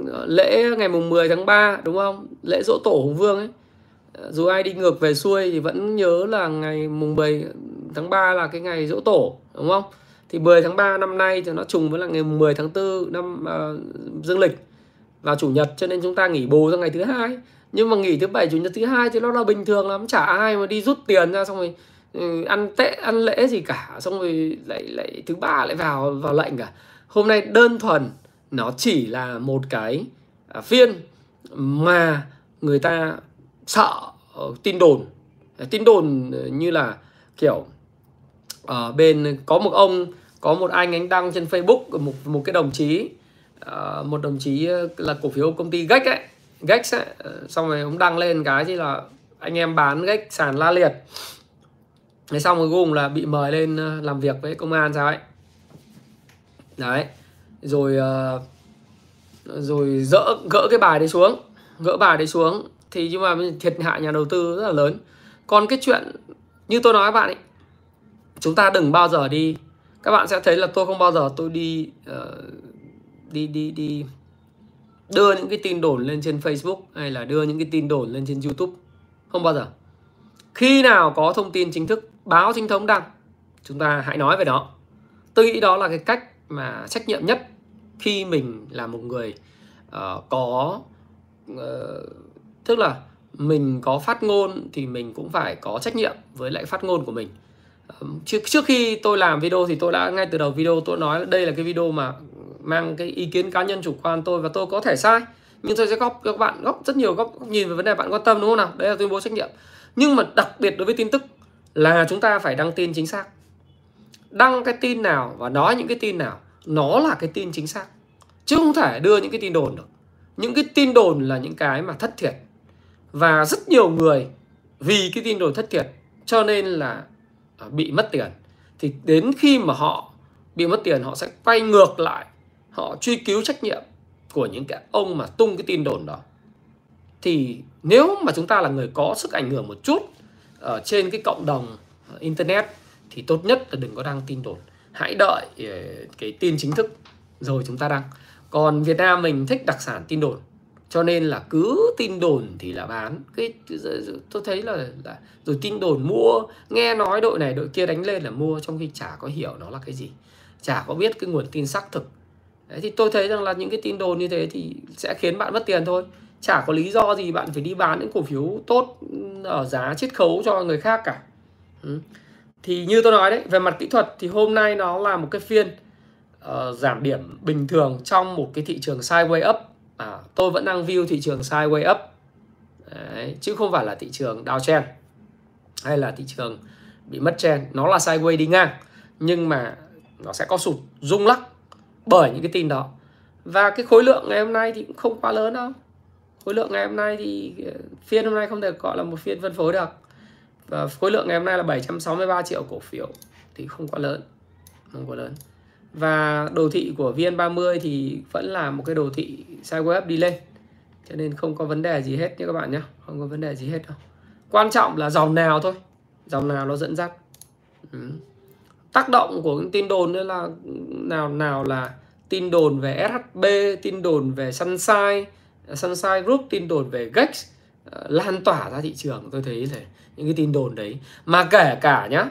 [SPEAKER 1] Ờ, lễ ngày mùng 10 tháng 3 đúng không? Lễ dỗ tổ hùng vương ấy. Ờ, dù ai đi ngược về xuôi thì vẫn nhớ là ngày mùng 10 tháng 3 là cái ngày dỗ tổ đúng không? Thì 10 tháng 3 năm nay thì nó trùng với là ngày 10 tháng 4 năm uh, dương lịch vào chủ nhật cho nên chúng ta nghỉ bù ra ngày thứ hai nhưng mà nghỉ thứ bảy, chủ nhật thứ hai thì nó là bình thường lắm. Chả ai mà đi rút tiền ra, xong rồi ừ, ăn tệ, ăn lễ gì cả. Xong rồi lại lại thứ ba lại vào vào lệnh cả. Hôm nay đơn thuần, nó chỉ là một cái à, phiên mà người ta sợ ờ, tin đồn. Ờ, tin đồn ờ, như là kiểu ở bên có một ông, có một anh anh đăng trên Facebook, một một cái đồng chí một đồng chí là cổ phiếu công ty gách ấy gách ấy xong rồi ông đăng lên cái gì là anh em bán gách sàn la liệt. Thế xong rồi cùng là bị mời lên ờ, làm việc với công an sao ấy. Đấy rồi ờ, rồi dỡ gỡ cái bài đấy xuống gỡ bài đấy xuống. Thì nhưng mà thiệt hại nhà đầu tư rất là lớn. Còn cái chuyện như tôi nói các bạn ấy chúng ta đừng bao giờ đi. Các bạn sẽ thấy là tôi không bao giờ tôi đi uh, đi đi đi đưa những cái tin đồn lên trên Facebook hay là đưa những cái tin đồn lên trên YouTube? Không bao giờ. Khi nào có thông tin chính thức báo chính thống đăng chúng ta hãy nói về nó tôi nghĩ đó là cái cách mà trách nhiệm nhất khi mình là một người uh, có uh, tức là mình có phát ngôn thì mình cũng phải có trách nhiệm với lại phát ngôn của mình. Trước trước khi tôi làm video thì tôi đã ngay từ đầu video tôi nói đây là cái video mà mang cái ý kiến cá nhân chủ quan tôi và tôi có thể sai. Nhưng tôi sẽ góp các bạn góp rất nhiều góp, góp nhìn về vấn đề bạn quan tâm đúng không nào? Đấy là tuyên bố trách nhiệm. Nhưng mà đặc biệt đối với tin tức là chúng ta phải đăng tin chính xác. Đăng cái tin nào và nói những cái tin nào nó là cái tin chính xác. Chứ không thể đưa những cái tin đồn được. Những cái tin đồn là những cái mà thất thiệt. Và rất nhiều người vì cái tin đồn thất thiệt cho nên là à, bị mất tiền. Thì đến khi mà họ bị mất tiền họ sẽ quay ngược lại họ truy cứu trách nhiệm của những cái ông mà tung cái tin đồn đó. Thì nếu mà chúng ta là người có sức ảnh hưởng một chút ở trên cái cộng đồng internet thì tốt nhất là đừng có đăng tin đồn. Hãy đợi ờ, cái tin chính thức rồi chúng ta đăng. Còn Việt Nam mình thích đặc sản tin đồn cho nên là cứ tin đồn thì là bán. Cái tôi thấy là, là rồi tin đồn mua nghe nói đội này đội kia đánh lên là mua trong khi chả có hiểu nó là cái gì. Chả có biết cái nguồn tin xác thực Đấy, thì tôi thấy rằng là những cái tin đồn như thế thì sẽ khiến bạn mất tiền thôi. Chả có lý do gì bạn phải đi bán những cổ phiếu tốt ừ, ở giá chiết khấu cho người khác cả. Ừ. thì như tôi nói đấy về mặt kỹ thuật thì hôm nay nó là một cái phiên uh, giảm điểm bình thường trong một cái thị trường sideways up. À, tôi vẫn đang view thị trường sideways up. Đấy, chứ không phải là thị trường downtrend hay là thị trường bị mất trend. Nó là sideways đi ngang nhưng mà nó sẽ có sụt rung lắc bởi những cái tin đó. Và cái khối lượng ngày hôm nay thì cũng không quá lớn đâu. Khối lượng ngày hôm nay thì ờ, phiên hôm nay không thể gọi là một phiên phân phối được. Và khối lượng ngày hôm nay là 763 triệu cổ phiếu thì không quá lớn, không quá lớn. Và đồ thị của VN30 thì vẫn là một cái đồ thị sideways đi lên, cho nên không có vấn đề gì hết nhé các bạn nhé không có vấn đề gì hết đâu. Quan trọng là dòng nào thôi. Dòng nào nó dẫn dắt. Ừ tác động của những tin đồn nữa là nào nào là tin đồn về SHB tin đồn về Sunshine à, Sunshine Group, tin đồn về Gex à, lan tỏa ra thị trường. Tôi thấy thế, những cái tin đồn đấy. Mà kể cả nhá,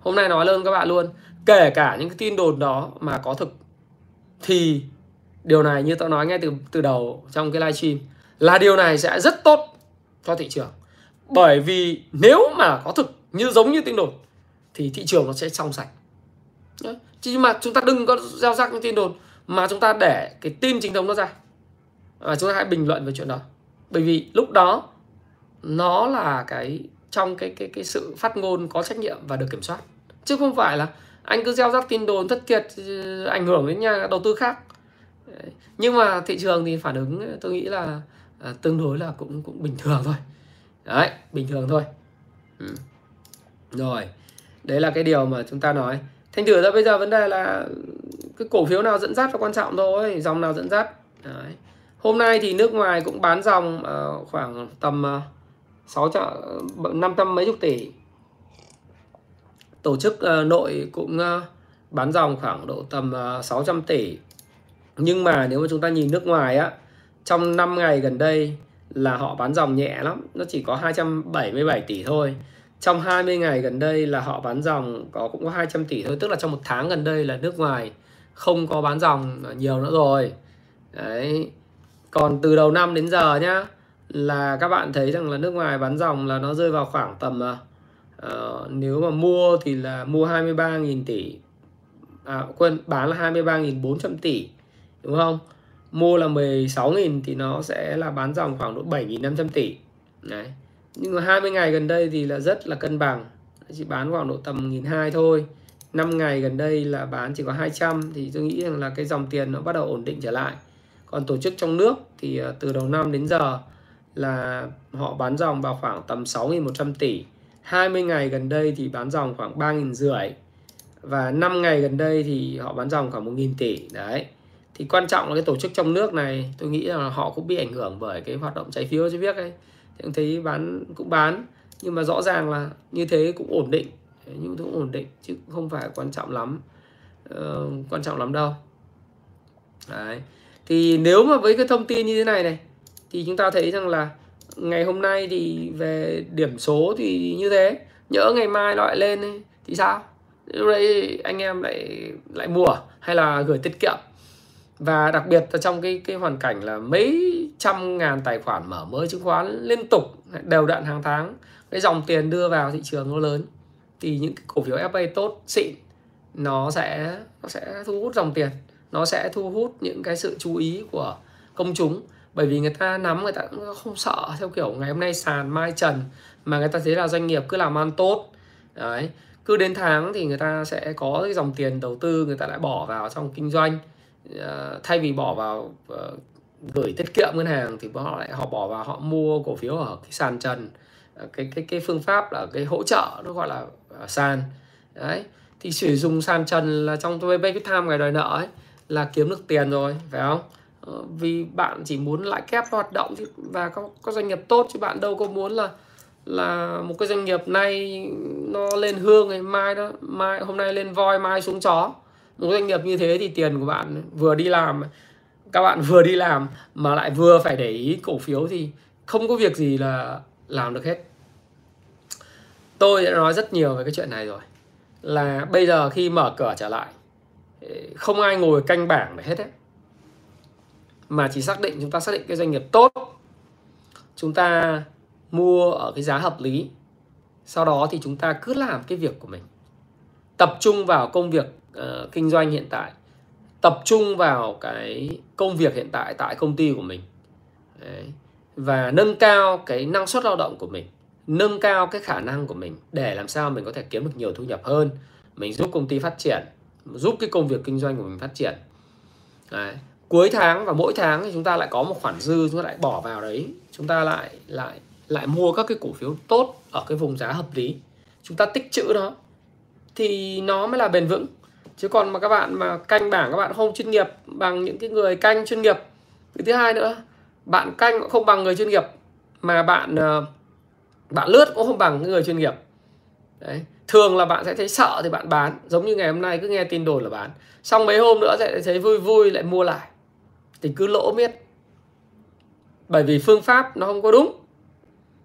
[SPEAKER 1] hôm nay nói lên các bạn luôn, kể cả những cái tin đồn đó mà có thực, thì điều này như tôi nói ngay từ từ đầu trong cái livestream, là điều này sẽ rất tốt cho thị trường. Bởi vì nếu mà có thực như, giống như tin đồn, thì thị trường nó sẽ trong sạch chứ mà chúng ta đừng có gieo rắc những tin đồn mà chúng ta để cái tin chính thống nó ra. Và chúng ta hãy bình luận về chuyện đó. Bởi vì lúc đó nó là cái trong cái cái cái sự phát ngôn có trách nhiệm và được kiểm soát. Chứ không phải là anh cứ gieo rắc tin đồn thất thiệt ảnh hưởng đến nhà đầu tư khác. Nhưng mà thị trường thì phản ứng tôi nghĩ là à, tương đối là cũng cũng bình thường thôi. Đấy bình thường thôi. Ừ. rồi đấy là cái điều mà chúng ta nói thành thử ra bây giờ vấn đề là cái cổ phiếu nào dẫn dắt là quan trọng thôi dòng nào dẫn dắt. Đấy. hôm nay thì nước ngoài cũng bán dòng uh, khoảng tầm uh, 600 500 mấy chục tỷ. Tổ chức uh, nội cũng uh, bán dòng khoảng độ tầm uh, 600 tỷ. Nhưng mà nếu mà chúng ta nhìn nước ngoài á trong 5 ngày gần đây là họ bán dòng nhẹ lắm nó chỉ có 277 tỷ thôi trong 20 ngày gần đây là họ bán dòng có cũng có 200 tỷ thôi tức là trong một tháng gần đây là nước ngoài không có bán dòng nhiều nữa rồi. Đấy. Còn từ đầu năm đến giờ nhá là các bạn thấy rằng là nước ngoài bán dòng là nó rơi vào khoảng tầm uh, nếu mà mua thì là mua 23.000 tỷ à, quên bán là 23.400 tỷ đúng không? Mua là 16.000 thì nó sẽ là bán dòng khoảng độ 7.500 tỷ. Đấy nhưng mà 20 ngày gần đây thì là rất là cân bằng. Chỉ bán khoảng độ tầm 1.200 thôi. 5 ngày gần đây là bán chỉ có 200 thì tôi nghĩ rằng là cái dòng tiền nó bắt đầu ổn định trở lại. Còn tổ chức trong nước thì ờ, từ đầu năm đến giờ là họ bán dòng vào khoảng tầm 6.100 tỷ. 20 ngày gần đây thì bán dòng khoảng 3.000 rưỡi. Và 5 ngày gần đây thì họ bán dòng khoảng 1.000 tỷ. Đấy. Thì quan trọng là cái tổ chức trong nước này, tôi nghĩ là họ cũng bị ảnh hưởng bởi cái hoạt động trái phiếu chứ biết ấy thì thấy bán cũng bán nhưng mà rõ ràng là như thế cũng ổn định. Nhưng cũng ổn định chứ không phải quan trọng lắm. Uh, quan trọng lắm đâu. Đấy. Thì nếu mà với cái thông tin như thế này này thì chúng ta thấy rằng là ngày hôm nay thì về điểm số thì như thế. Nhỡ ngày mai nó lại lên ấy, thì sao? Lúc đấy anh em lại lại mua hay là gửi tiết kiệm? Và đặc biệt là trong cái cái hoàn cảnh là mấy trăm ngàn tài khoản mở mới chứng khoán liên tục, đều đặn hàng tháng, cái dòng tiền đưa vào thị trường nó lớn, thì những cái cổ phiếu FA tốt, xịn, nó sẽ nó sẽ thu hút dòng tiền, nó sẽ thu hút những cái sự chú ý của công chúng. Bởi vì người ta nắm, người ta cũng không sợ, theo kiểu ngày hôm nay sàn mai trần, mà người ta thấy là doanh nghiệp cứ làm ăn tốt, đấy. Cứ đến tháng thì người ta sẽ có cái dòng tiền đầu tư, người ta lại bỏ vào trong kinh doanh uh, thay vì bỏ vào uh, gửi tiết kiệm ngân hàng thì họ lại họ bỏ vào họ mua cổ phiếu ở cái sàn trần. Ờ, cái cái cái phương pháp là cái hỗ trợ nó gọi là sàn. Đấy thì sử dụng sàn trần là trong tôi cái tham ngày đòi nợ ấy là kiếm được tiền rồi phải không? Vì bạn chỉ muốn lại kép hoạt động và có, có doanh nghiệp tốt chứ bạn đâu có muốn là là một cái doanh nghiệp nay nó lên hương ngày mai đó mai hôm nay lên voi mai xuống chó một doanh nghiệp như thế thì tiền của bạn vừa đi làm, các bạn vừa đi làm mà lại vừa phải để ý cổ phiếu thì không có việc gì là làm được hết. Tôi đã nói rất nhiều về cái chuyện này rồi, là bây giờ khi mở cửa trở lại không ai ngồi canh bảng để hết đấy mà chỉ xác định, chúng ta xác định cái doanh nghiệp tốt, chúng ta mua ở cái giá hợp lý, sau đó thì chúng ta cứ làm cái việc của mình. Tập trung vào công việc uh, kinh doanh hiện tại tập trung vào cái công việc hiện tại tại công ty của mình. Đấy. và nâng cao cái năng suất lao động của mình nâng cao cái khả năng của mình để làm sao mình có thể kiếm được nhiều thu nhập hơn. Mình giúp công ty phát triển giúp cái công việc kinh doanh của mình phát triển. Đấy. cuối tháng và mỗi tháng thì chúng ta lại có một khoản dư chúng ta lại bỏ vào đấy. Chúng ta lại lại lại mua các cái cổ phiếu tốt ở cái vùng giá hợp lý. Chúng ta tích trữ nó thì nó mới là bền vững chứ còn mà các bạn mà canh bảng các bạn không chuyên nghiệp bằng những cái người canh chuyên nghiệp. Cái thứ hai nữa, bạn canh cũng không bằng người chuyên nghiệp, mà bạn ờ, bạn lướt cũng không bằng người chuyên nghiệp. Đấy, thường là bạn sẽ thấy sợ thì bạn bán, giống như ngày hôm nay cứ nghe tin đồn là bán. Xong mấy hôm nữa sẽ thấy vui vui lại mua lại. Thì cứ lỗ miết. Bởi vì phương pháp nó không có đúng.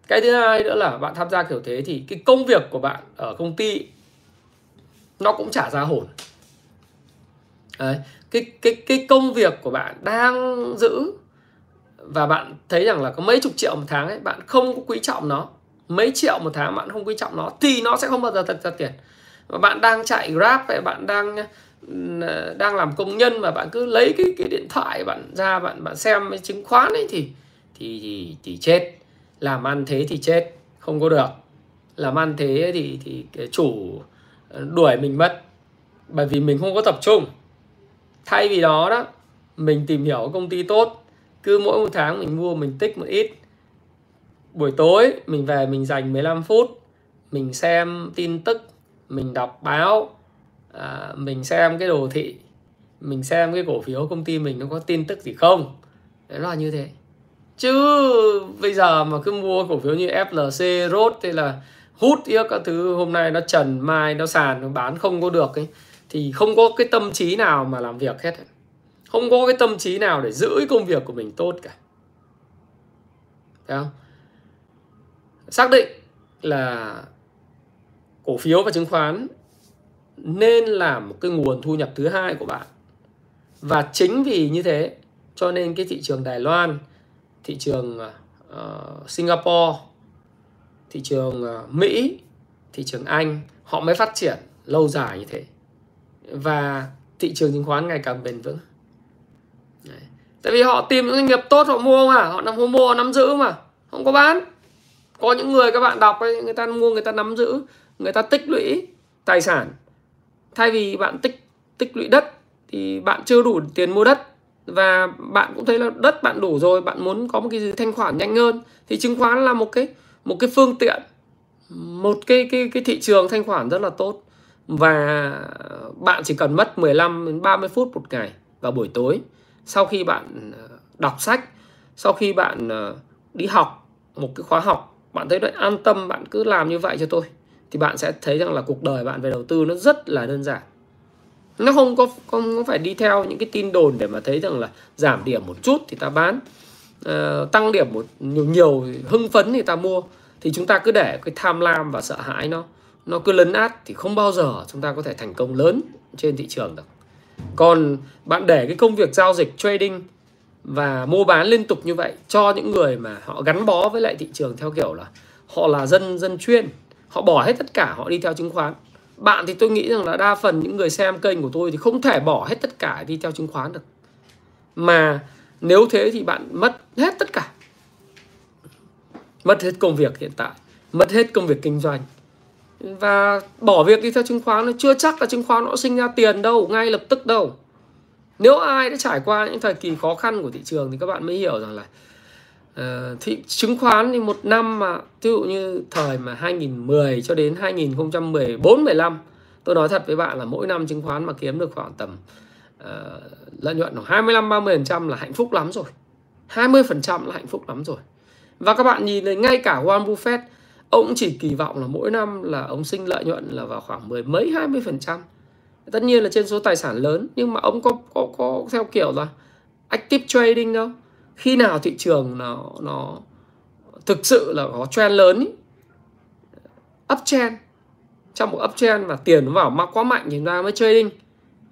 [SPEAKER 1] Cái thứ hai nữa là bạn tham gia kiểu thế thì cái công việc của bạn ở công ty nó cũng trả ra hồn Đấy. cái cái cái công việc của bạn đang giữ và bạn thấy rằng là có mấy chục triệu một tháng ấy, bạn không có quý trọng nó. Mấy triệu một tháng bạn không quý trọng nó thì nó sẽ không bao giờ thật ra tiền. Và bạn đang chạy grab vậy bạn đang ừ, đang làm công nhân mà bạn cứ lấy cái cái điện thoại bạn ra, bạn bạn xem cái chứng khoán ấy thì thì thì thì chết. Làm ăn thế thì chết, không có được. Làm ăn thế thì thì cái chủ đuổi mình mất, bởi vì mình không có tập trung thay vì đó đó mình tìm hiểu công ty tốt cứ mỗi một tháng mình mua mình tích một ít. Buổi tối mình về mình dành 15 phút mình xem tin tức mình đọc báo à, mình xem cái đồ thị mình xem cái cổ phiếu công ty mình nó có tin tức gì không. Đấy là như thế. Chứ bây giờ mà cứ mua cổ phiếu như FLC, Rốt hay là hút yếu các thứ hôm nay nó trần mai nó sàn nó bán không có được ấy thì không có cái tâm trí nào mà làm việc hết. Không có cái tâm trí nào để giữ công việc của mình tốt cả. Thấy không? xác định là cổ phiếu và chứng khoán nên là một cái nguồn thu nhập thứ hai của bạn. Và chính vì như thế cho nên cái thị trường Đài Loan thị trường uh, Singapore thị trường uh, Mỹ thị trường Anh họ mới phát triển lâu dài như thế và thị trường chứng khoán ngày càng bền vững. Đấy. tại vì họ tìm những doanh nghiệp tốt họ mua mà, họ nắm mua họ nắm giữ mà, không có bán. Có những người các bạn đọc ấy, người ta mua, người ta nắm giữ, người ta tích lũy tài sản. Thay vì bạn tích tích lũy đất thì bạn chưa đủ tiền mua đất. Và bạn cũng thấy là đất bạn đủ rồi, bạn muốn có một cái gì thanh khoản nhanh hơn, thì chứng khoán là một cái một cái phương tiện, một cái cái cái thị trường thanh khoản rất là tốt và bạn chỉ cần mất 15 đến 30 phút một ngày vào buổi tối sau khi bạn ờ, đọc sách sau khi bạn ờ, đi học một cái khóa học bạn thấy đấy an tâm bạn cứ làm như vậy cho tôi thì bạn sẽ thấy rằng là cuộc đời bạn về đầu tư nó rất là đơn giản. Nó không có không có phải đi theo những cái tin đồn để mà thấy rằng là giảm điểm một chút thì ta bán uh, tăng điểm một nhiều nhiều hưng phấn thì ta mua thì chúng ta cứ để cái tham lam và sợ hãi nó nó cứ lấn át thì không bao giờ chúng ta có thể thành công lớn trên thị trường được. Còn bạn để cái công việc giao dịch trading và mua bán liên tục như vậy cho những người mà họ gắn bó với lại thị trường theo kiểu là họ là dân dân chuyên, họ bỏ hết tất cả, họ đi theo chứng khoán. Bạn thì tôi nghĩ rằng là đa phần những người xem kênh của tôi thì không thể bỏ hết tất cả đi theo chứng khoán được. Mà nếu thế thì bạn mất hết tất cả. Mất hết công việc hiện tại, mất hết công việc kinh doanh và bỏ việc đi theo chứng khoán nó chưa chắc là chứng khoán nó sinh ra tiền đâu ngay lập tức đâu nếu ai đã trải qua những thời kỳ khó khăn của thị trường thì các bạn mới hiểu rằng là uh, thị chứng khoán thì một năm mà ví dụ như thời mà 2010 cho đến 2014 15 tôi nói thật với bạn là mỗi năm chứng khoán mà kiếm được khoảng tầm uh, lợi nhuận khoảng 25 30% là hạnh phúc lắm rồi. 20% là hạnh phúc lắm rồi. Và các bạn nhìn thấy ngay cả Warren Buffett ông chỉ kỳ vọng là mỗi năm là ông sinh lợi nhuận là vào khoảng mười mấy 20 phần trăm. Tất nhiên là trên số tài sản lớn nhưng mà ông có có có theo kiểu là active trading đâu khi nào thị trường nó nó thực sự là có trend lớn ý, uptrend trong một uptrend mà tiền nó vào mà quá mạnh thì ra mới trading.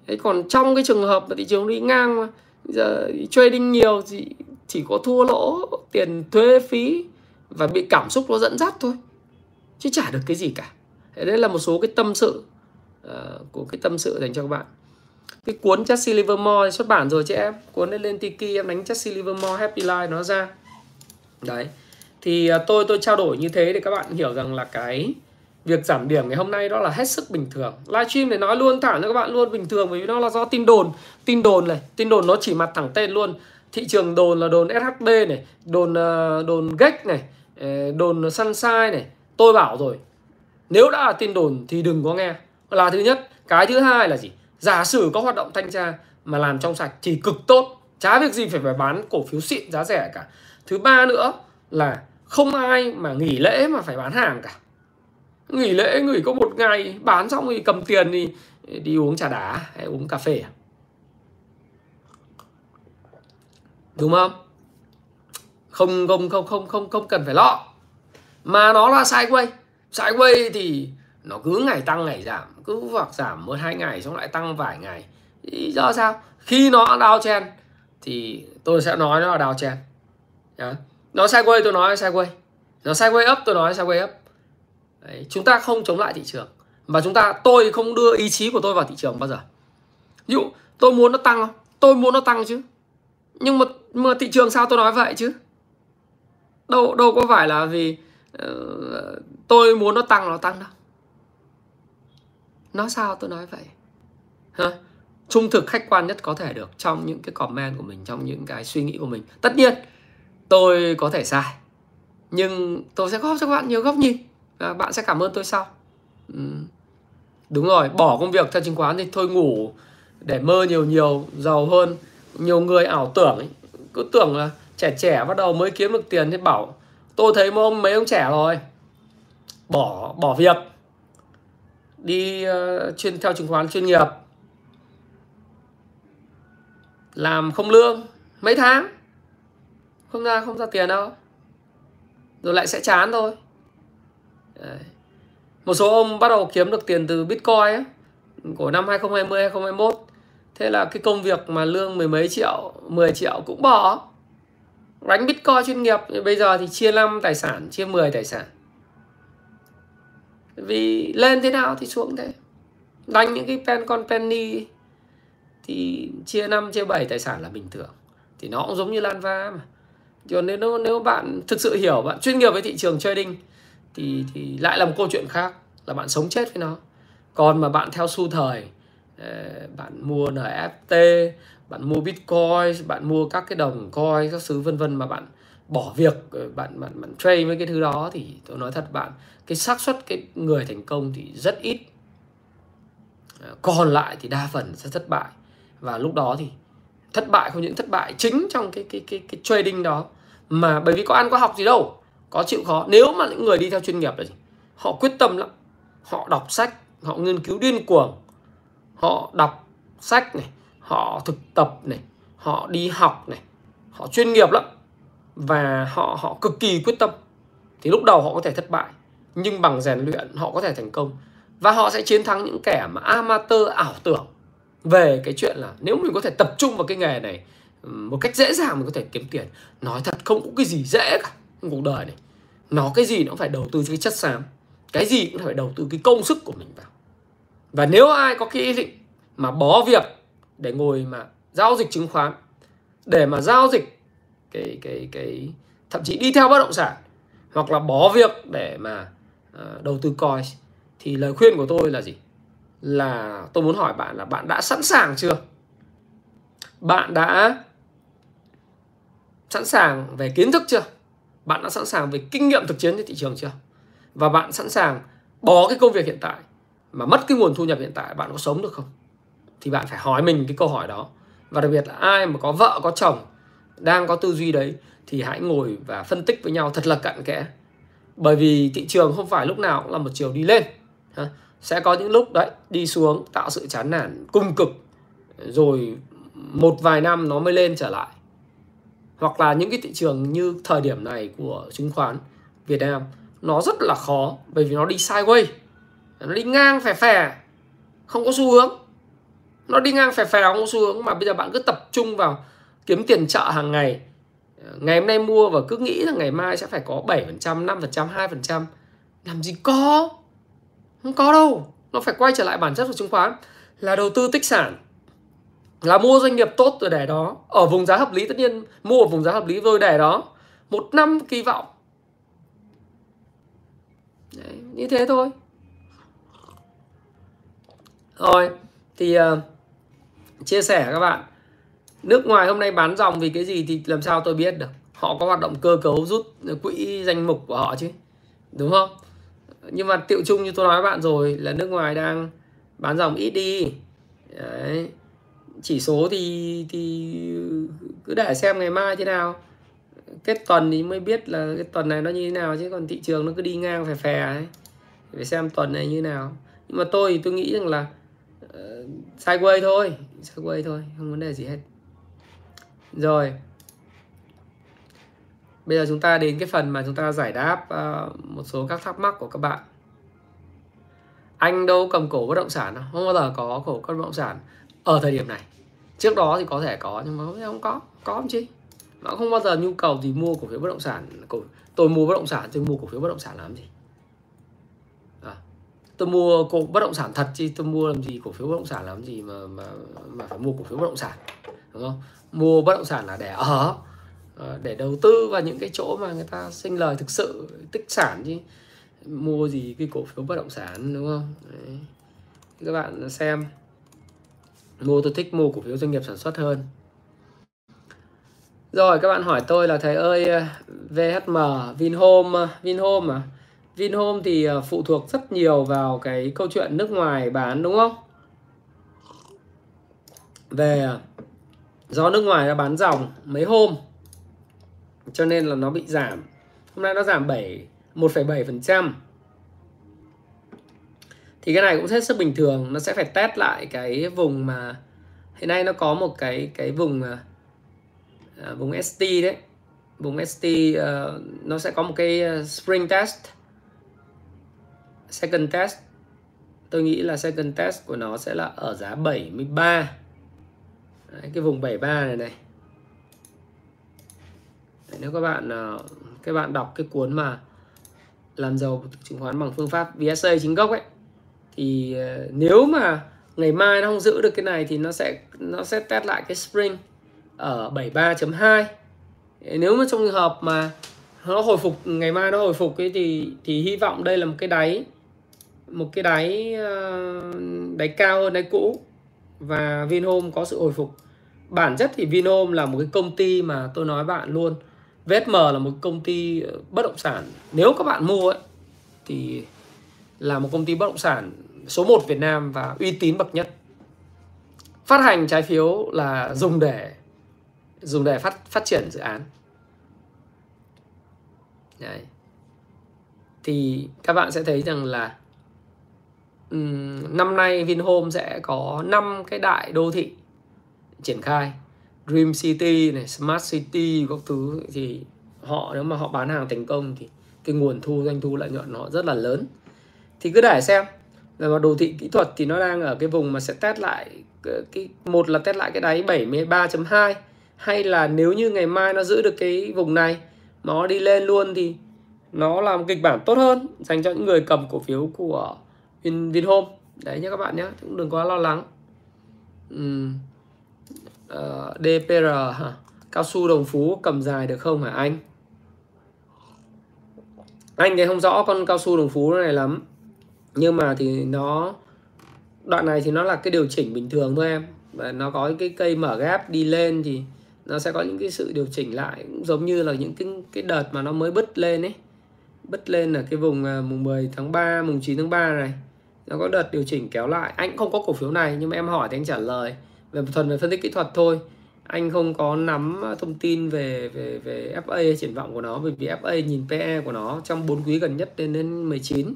[SPEAKER 1] Thế còn trong cái trường hợp mà thị trường đi ngang mà giờ trading nhiều thì chỉ có thua lỗ tiền thuế phí và bị cảm xúc nó dẫn dắt thôi chứ chả được cái gì cả. Đấy là một số cái tâm sự uh, của cái tâm sự dành cho các bạn. Cái cuốn Jesse Livermore xuất bản rồi chứ em. Cuốn lên lên Tiki em đánh Jesse Livermore Happy Life nó ra. Đấy. Thì uh, tôi tôi trao đổi như thế để các bạn hiểu rằng là cái việc giảm điểm ngày hôm nay đó là hết sức bình thường. Livestream để nói luôn thẳng cho các bạn luôn bình thường bởi vì nó là do tin đồn. Tin đồn này tin đồn nó chỉ mặt thẳng tên luôn. Thị trường đồn là đồn shb này đồn ờ, đồn gách này đồn sunshine này tôi bảo rồi, nếu đã là tin đồn thì đừng có nghe. Là thứ nhất. Cái thứ hai là gì? Giả sử có hoạt động thanh tra mà làm trong sạch thì cực tốt. Chả việc gì phải phải bán cổ phiếu xịn giá rẻ cả. Thứ ba nữa là không ai mà nghỉ lễ mà phải bán hàng cả. Nghỉ lễ, nghỉ có một ngày, bán xong thì cầm tiền thì đi uống trà đá hay uống cà phê à? đúng không? Không không không không không không cần phải lo mà nó là sideways sideways thì nó cứ ngày tăng ngày giảm. Cứ hoặc giảm một hai ngày xong lại tăng vài ngày. Thì do sao? Khi nó đào chen thì tôi sẽ nói nó là đào chen nó sideways tôi nói sideways nó sideways up tôi nói sideways up. Đấy, chúng ta không chống lại thị trường. Và chúng ta tôi không đưa ý chí của tôi vào thị trường bao giờ. Ví dụ tôi muốn nó tăng không? Tôi muốn nó tăng chứ. Nhưng mà mà thị trường sao tôi nói vậy chứ? Đâu đâu có phải là vì Ờ, tôi muốn nó tăng nó tăng đâu nó sao tôi nói vậy? Hả? Trung thực khách quan nhất có thể được trong những cái comment của mình trong những cái suy nghĩ của mình. Tất nhiên tôi có thể sai nhưng tôi sẽ góp cho các bạn nhiều góc nhìn và bạn sẽ cảm ơn tôi sau. Ừ. đúng rồi bỏ công việc theo chứng khoán thì thôi ngủ để mơ nhiều nhiều giàu hơn nhiều người ảo tưởng ấy, cứ tưởng là trẻ trẻ bắt đầu mới kiếm được tiền thì bảo tôi thấy mấy ông mấy ông trẻ rồi. Bỏ bỏ việc. Đi uh, chuyên theo chứng khoán chuyên nghiệp. Làm không lương. Mấy tháng? Không ra không ra tiền đâu. Rồi lại sẽ chán thôi. Đấy. một số ông bắt đầu kiếm được tiền từ bitcoin ấy, của năm 2020 2021 thế là cái công việc mà lương mười mấy triệu 10 triệu cũng bỏ đánh bitcoin chuyên nghiệp bây giờ thì chia 5 tài sản, chia 10 tài sản. Vì lên thế nào thì xuống thế. Đánh những cái pen con penny thì chia 5 chia 7 tài sản là bình thường. Thì nó cũng giống như lan va mà. Còn nếu nếu bạn thực sự hiểu, bạn chuyên nghiệp với thị trường trading thì thì lại là một câu chuyện khác, là bạn sống chết với nó. Còn mà bạn theo xu thời ờ, bạn mua NFT bạn mua Bitcoin, bạn mua các cái đồng coin, các thứ vân vân mà bạn bỏ việc bạn bạn bạn trade với cái thứ đó thì tôi nói thật bạn, cái xác suất cái người thành công thì rất ít. À, còn lại thì đa phần sẽ thất bại. Và lúc đó thì thất bại không những thất bại chính trong cái cái cái cái trading đó, mà bởi vì có ăn có học gì đâu, có chịu khó. Nếu mà những người đi theo chuyên nghiệp là gì? Họ quyết tâm lắm. Họ đọc sách, họ nghiên cứu điên cuồng, họ đọc sách này họ thực tập này, họ đi học này, họ chuyên nghiệp lắm và họ họ cực kỳ quyết tâm. Thì lúc đầu họ có thể thất bại, nhưng bằng rèn luyện họ có thể thành công. Và họ sẽ chiến thắng những kẻ mà amateur ảo tưởng về cái chuyện là nếu mình có thể tập trung vào cái nghề này một cách dễ dàng mình có thể kiếm tiền. Nói thật, không có cái gì dễ cả cuộc đời này. Nó cái gì nó cũng phải đầu tư cho cái chất xám, cái gì cũng phải đầu tư cái công sức của mình vào. Và nếu ai có cái ý định mà bó việc để ngồi mà giao dịch chứng khoán để mà giao dịch cái cái cái thậm chí đi theo bất động sản hoặc là bỏ việc để mà uh, đầu tư coin thì lời khuyên của tôi là gì? Là tôi muốn hỏi bạn là bạn đã sẵn sàng chưa? Bạn đã sẵn sàng về kiến thức chưa? Bạn đã sẵn sàng về kinh nghiệm thực chiến trên thị trường chưa? Và bạn sẵn sàng bỏ cái công việc hiện tại mà mất cái nguồn thu nhập hiện tại bạn có sống được không? Thì bạn phải hỏi mình cái câu hỏi đó. Và đặc biệt là ai mà có vợ, có chồng đang có tư duy đấy thì hãy ngồi và phân tích với nhau thật là cặn kẽ. Bởi vì thị trường không phải lúc nào cũng là một chiều đi lên sẽ có những lúc đấy, đi xuống tạo sự chán nản cung cực, rồi một vài năm nó mới lên trở lại. Hoặc là những cái thị trường như thời điểm này của chứng khoán Việt Nam, nó rất là khó bởi vì nó đi sideways, nó đi ngang phè phè, không có xu hướng nó đi ngang phè phè không xu hướng mà bây giờ bạn cứ tập trung vào kiếm tiền chợ hàng ngày. Ngày hôm nay mua và cứ nghĩ là ngày mai sẽ phải có 7%, 5%, 2% làm gì có? Không có đâu. Nó phải quay trở lại bản chất của chứng khoán. Là đầu tư tích sản. Là mua doanh nghiệp tốt rồi để đó. Ở vùng giá hợp lý tất nhiên mua ở vùng giá hợp lý rồi để đó. Một năm kỳ vọng. Đấy, như thế thôi. Rồi thì uh, chia sẻ các bạn. Nước ngoài hôm nay bán dòng vì cái gì thì làm sao tôi biết được. Họ có hoạt động cơ cấu rút quỹ danh mục của họ chứ đúng không? Nhưng mà tiệu chung như tôi nói với bạn rồi là nước ngoài đang bán dòng ít đi. Đấy. chỉ số thì thì cứ để xem ngày mai thế nào. Kết tuần thì mới biết là cái tuần này nó như thế nào chứ còn thị trường nó cứ đi ngang phè phè ấy. Phải xem tuần này như thế nào. Nhưng mà tôi thì tôi nghĩ rằng là uh, Ờ, sideways thôi sideways thôi không vấn đề gì hết. Rồi. Bây giờ chúng ta đến cái phần mà chúng ta giải đáp uh, một số các thắc mắc của các bạn. Anh đâu cầm cổ bất động sản đâu không bao giờ có cổ bất động sản ở thời điểm này. Trước đó thì có thể có nhưng mà không có. Có không chứ nó không bao giờ nhu cầu gì mua cổ phiếu bất động sản cổ tôi mua bất động sản tôi mua cổ phiếu bất động sản làm gì? Tôi mua cổ bất động sản thật chứ, tôi mua làm gì cổ phiếu bất động sản, làm gì mà mà mà phải mua cổ phiếu bất động sản, đúng không? Mua bất động sản là để ở ờ, để đầu tư vào những cái chỗ mà người ta sinh lời thực sự, tích sản chứ. Mua gì cái cổ phiếu bất động sản, đúng không? Đấy. các bạn xem. Mua tôi thích mua cổ phiếu doanh nghiệp sản xuất hơn. Rồi, các bạn hỏi tôi là thầy ơi ờ, VHM Vinhome Vinhome à? Vinhome thì ờ, phụ thuộc rất nhiều vào cái câu chuyện nước ngoài bán đúng không? Về ờ, do nước ngoài đã bán dòng mấy hôm cho nên là nó bị giảm. Hôm nay nó giảm 7 1,7% thì cái này cũng hết sức bình thường nó sẽ phải test lại cái vùng mà hiện nay nó có một cái cái vùng à, vùng ST đấy. Vùng ST uh, nó sẽ có một cái spring test second test. Tôi nghĩ là second test của nó sẽ là ở giá 73 Đấy, cái vùng 73 này này. Đấy, nếu các bạn ờ, các bạn đọc cái cuốn mà làm giàu chứng khoán bằng phương pháp VSA chính gốc ấy thì ờ, nếu mà ngày mai nó không giữ được cái này thì nó sẽ nó sẽ test lại cái spring ở 73.2 nếu mà trong trường hợp mà nó hồi phục ngày mai nó hồi phục ấy thì thì hy vọng đây là một cái đáy một cái đáy ờ, đáy cao hơn đáy cũ và Vinhome có sự hồi phục. Bản chất thì Vinhome là một cái công ty mà tôi nói bạn luôn VSM là một công ty ờ, bất động sản. Nếu các bạn mua ấy, thì là một công ty bất động sản số 1 Việt Nam và uy tín bậc nhất. Phát hành trái phiếu là dùng để dùng để phát phát triển dự án. Đấy. thì các bạn sẽ thấy rằng là um, năm nay Vinhome sẽ có 5 cái đại đô thị triển khai. Dream City này, Smart City các thứ. Thì họ nếu mà họ bán hàng thành công thì cái nguồn thu doanh thu lợi nhuận họ rất là lớn. Thì cứ để xem. Về mặt đồ thị kỹ thuật thì nó đang ở cái vùng mà sẽ test lại cái một là test lại cái đáy 73.2 hay là nếu như ngày mai nó giữ được cái vùng này nó đi lên luôn thì nó làm kịch bản tốt hơn dành cho những người cầm cổ phiếu của Vin Vinhome đấy nhé các bạn nhé cũng đừng quá lo lắng. Uhm. uh, ờ, DPR hả? Cao su đồng phú cầm dài được không hả anh? Anh thì không rõ con cao su đồng phú này lắm. Nhưng mà thì nó đoạn này thì nó là cái điều chỉnh bình thường thôi em. Và nó có cái cây mở gap đi lên thì nó sẽ có những cái sự điều chỉnh lại. Cũng giống như là những cái cái đợt mà nó mới bứt lên ấy. Bứt lên ở cái vùng à, mùng 10 tháng 3 mùng 9 tháng 3 này nó có đợt điều chỉnh kéo lại. Anh không có cổ phiếu này nhưng mà em hỏi thì anh trả lời. Về thuần về phân tích kỹ thuật thôi. Anh không có nắm à, thông tin về về về FA triển vọng của nó bởi vì FA nhìn PE của nó trong 4 quý gần nhất đến đến 19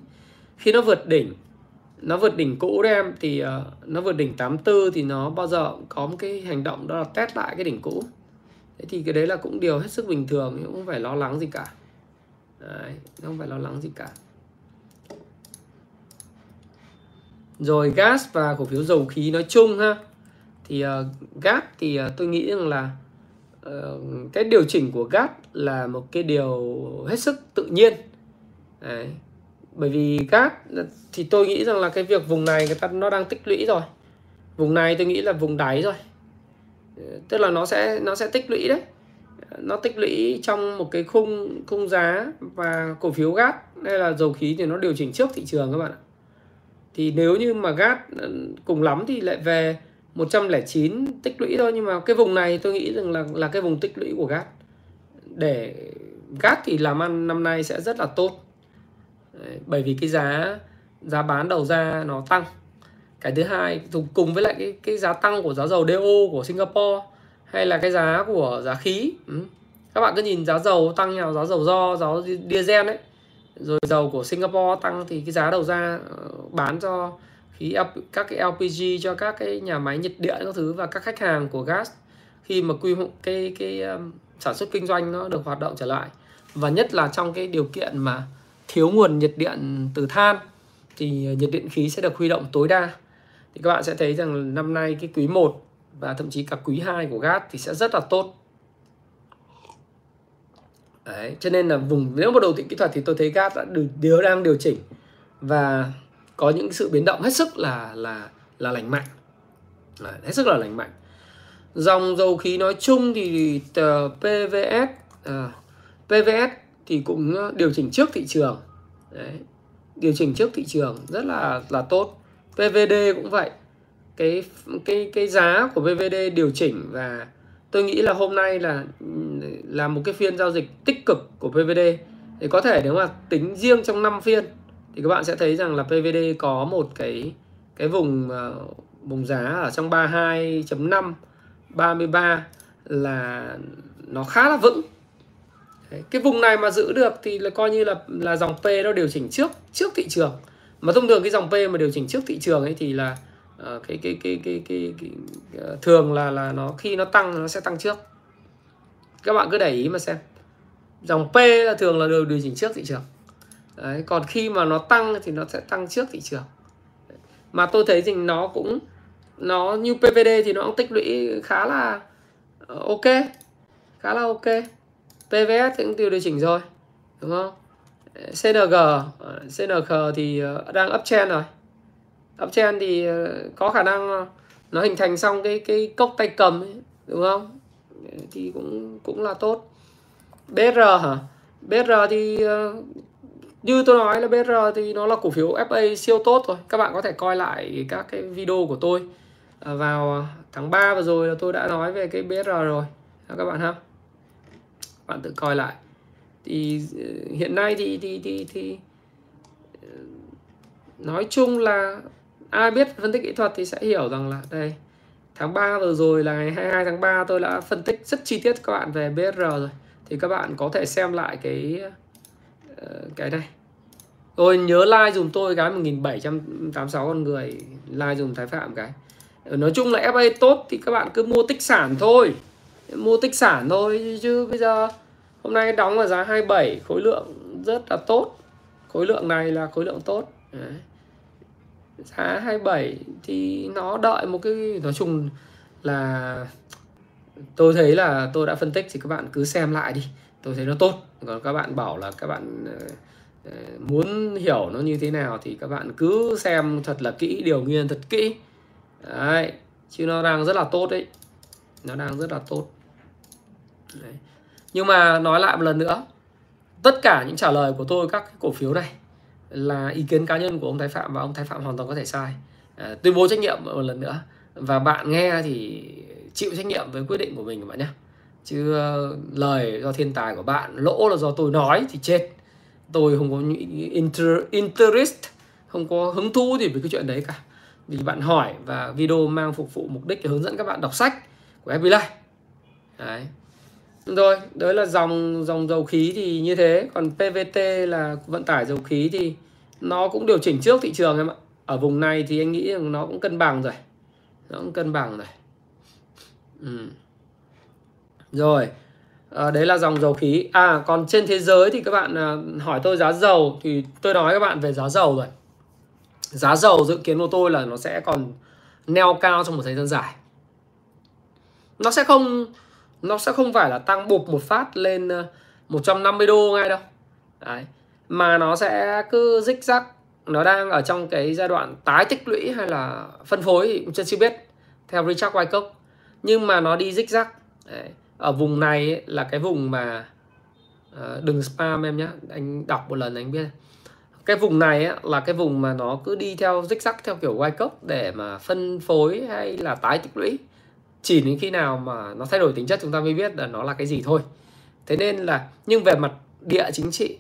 [SPEAKER 1] khi nó vượt đỉnh nó vượt đỉnh cũ đấy em thì uh, nó vượt đỉnh 84 thì nó bao giờ cũng có một cái hành động đó là test lại cái đỉnh cũ. Thế thì cái đấy là cũng điều hết sức bình thường cũng không phải lo lắng gì cả. Đấy, không phải lo lắng gì cả. Rồi gas và cổ phiếu dầu khí nói chung ha. Thì uh, gas thì uh, tôi nghĩ rằng là uh, cái điều chỉnh của gas là một cái điều hết sức tự nhiên. Đấy. bởi vì gas thì tôi nghĩ rằng là cái việc vùng này người ta nó đang tích lũy rồi. Vùng này tôi nghĩ là vùng đáy rồi. Tức là nó sẽ nó sẽ tích lũy đấy. Nó tích lũy trong một cái khung khung giá và cổ phiếu gas hay là dầu khí thì nó điều chỉnh trước thị trường các bạn ạ thì nếu như mà gas ừ, cùng lắm thì lại về 109 tích lũy thôi. Nhưng mà cái vùng này tôi nghĩ rằng là là cái vùng tích lũy của gas. Để gas thì làm ăn năm nay sẽ rất là tốt. Đấy, bởi vì cái giá giá bán đầu ra nó tăng. Cái thứ hai cùng với lại cái cái giá tăng của giá dầu DO của Singapore hay là cái giá của giá khí. Ừ. các bạn cứ nhìn giá dầu tăng nhau giá dầu do giá diesel ấy rồi dầu của Singapore tăng thì cái giá đầu ra ờ, bán cho khí các cái LPG cho các cái nhà máy nhiệt điện các thứ và các khách hàng của gas khi mà quy cái cái um, sản xuất kinh doanh nó được hoạt động trở lại. Và nhất là trong cái điều kiện mà thiếu nguồn nhiệt điện từ than thì nhiệt điện khí sẽ được huy động tối đa. Thì các bạn sẽ thấy rằng năm nay cái quý 1 và thậm chí cả quý 2 của gas thì sẽ rất là tốt. Đấy, cho nên là vùng nếu mà đầu thị kỹ thuật thì tôi thấy gas đã điều đang điều chỉnh và có những sự biến động hết sức là là là lành mạnh. Đấy, hết sức là lành mạnh. Dòng dầu khí nói chung thì PVS uh, ờ, PVS thì cũng điều chỉnh trước thị trường. Đấy, điều chỉnh trước thị trường rất là là tốt. PVD cũng vậy. Cái cái cái giá của PVD điều chỉnh và tôi nghĩ là hôm nay là là một cái phiên giao dịch tích cực của PVD thì có thể nếu mà tính riêng trong 5 phiên thì các bạn sẽ thấy rằng là PVD có một cái cái vùng ờ, vùng giá ở trong 32.5 33 là nó khá là vững. Đấy, cái vùng này mà giữ được thì là coi như là là dòng P nó điều chỉnh trước trước thị trường. Mà thông thường cái dòng P mà điều chỉnh trước thị trường ấy thì là uh, cái, cái, cái, cái, cái, cái, cái thường là là nó khi nó tăng nó sẽ tăng trước. Các bạn cứ để ý mà xem. Dòng P là thường là đều điều chỉnh trước thị trường. Đấy, còn khi mà nó tăng thì nó sẽ tăng trước thị trường. Mà tôi thấy thì nó cũng nó như PVD thì nó cũng tích lũy khá là ờ, ok. Khá là ok. PVS thì cũng tiêu điều chỉnh rồi đúng không? CNG CNG thì đang uptrend rồi uptrend thì ờ, có khả năng ờ, nó hình thành xong cái cái cốc tay cầm ấy, đúng không? Thì cũng cũng là tốt. BR hả? BR thì ờ, như tôi nói là BR thì nó là cổ phiếu FA siêu tốt rồi. Các bạn có thể coi lại các cái video của tôi vào tháng 3 vừa rồi là tôi đã nói về cái BR rồi. Các bạn ha? Bạn tự coi lại. Thì hiện nay thì thì thì, thì nói chung là ai biết phân tích kỹ thuật thì sẽ hiểu rằng là, đây, tháng 3 vừa rồi là ngày 22 tháng 3 tôi đã phân tích rất chi tiết các bạn về BR rồi. Thì các bạn có thể xem lại cái ờ, cái này. Tôi nhớ like dùm tôi cái 1786 con người, like dùm Thái Phạm cái. Ờ, nói chung là FA tốt thì các bạn cứ mua tích sản thôi. Mua tích sản thôi, chứ bây giờ hôm nay đóng là giá 27 khối lượng rất là tốt. Khối lượng này là khối lượng tốt. Đấy giá 27 thì nó đợi một cái, nói chung là tôi thấy là tôi đã phân tích thì các bạn cứ xem lại đi. Tôi thấy nó tốt. Còn các bạn bảo là các bạn ờ, ờ, muốn hiểu nó như thế nào thì các bạn cứ xem thật là kỹ, điều nghiên thật kỹ. Đấy, chứ nó đang rất là tốt đấy. Nó đang rất là tốt. Đấy. nhưng mà nói lại một lần nữa, tất cả những trả lời của tôi các cổ phiếu này là ý kiến cá nhân của ông Thái Phạm và ông Thái Phạm hoàn toàn có thể sai. À, tuyên bố trách nhiệm một lần nữa. Và bạn nghe thì chịu trách nhiệm với quyết định của mình các bạn nhé. Chứ uh, lời do thiên tài của bạn lỗ là do tôi nói thì chết. Tôi không có inter, interest không có hứng thú gì với cái chuyện đấy cả. Vì bạn hỏi và video mang phục vụ mục đích để hướng dẫn các bạn đọc sách của FB Life đấy rồi đấy là dòng dòng dầu khí thì như thế còn PVT là vận tải dầu khí thì nó cũng điều chỉnh trước thị trường em ạ ở vùng này thì anh nghĩ rằng nó cũng cân bằng rồi nó cũng cân bằng rồi ừ. Rồi, à, đấy là dòng dầu khí. À, còn trên thế giới thì các bạn à, hỏi tôi giá dầu thì tôi nói các bạn về giá dầu rồi. Giá dầu dự kiến của tôi là nó sẽ còn neo cao trong một thời gian dài. Nó sẽ không nó sẽ không phải là tăng bụp một phát lên ờ, 150 đô ngay đâu. Đấy. Mà nó sẽ cứ rích rắc nó đang ở trong cái giai đoạn tái tích lũy hay là phân phối thì cũng chưa biết theo Richard Wyckoff. Nhưng mà nó đi rích rắc Đấy. Ở vùng này ấy, là cái vùng mà uh, đừng spam em nhé anh đọc một lần anh biết. Cái vùng này ấy, là cái vùng mà nó cứ đi theo rích rắc theo kiểu Wyckoff để mà phân phối hay là tái tích lũy chỉ đến khi nào mà nó thay đổi tính chất chúng ta mới biết là nó là cái gì thôi. Thế nên là nhưng về mặt địa chính trị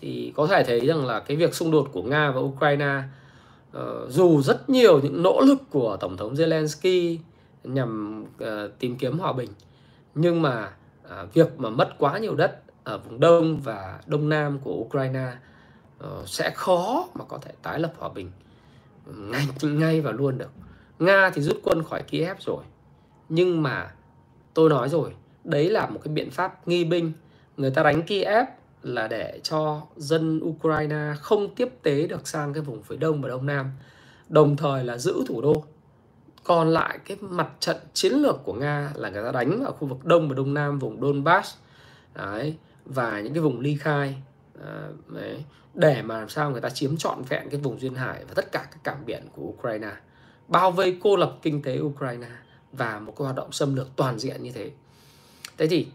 [SPEAKER 1] thì có thể thấy rằng là cái việc xung đột của nga và ukraine uh, dù rất nhiều những nỗ lực của tổng thống zelensky nhằm uh, tìm kiếm hòa bình nhưng mà ờ, việc mà mất quá nhiều đất ở vùng đông và đông nam của Ukraine uh, sẽ khó mà có thể tái lập hòa bình ngay ngay và luôn được. Nga thì rút quân khỏi Kiev rồi nhưng mà tôi nói rồi đấy là một cái biện pháp nghi binh. Người ta đánh Kiev là để cho dân Ukraine không tiếp tế được sang cái vùng phía đông và đông nam đồng thời là giữ thủ đô. Còn lại cái mặt trận chiến lược của nga là người ta đánh ở khu vực đông và đông nam vùng donbass đấy, và những cái vùng ly khai à, đấy, để mà làm sao người ta chiếm trọn vẹn cái vùng duyên hải và tất cả các cảng biển của ukraine bao vây cô lập kinh tế ukraine và một cái hoạt động xâm lược toàn diện như thế. Thế thì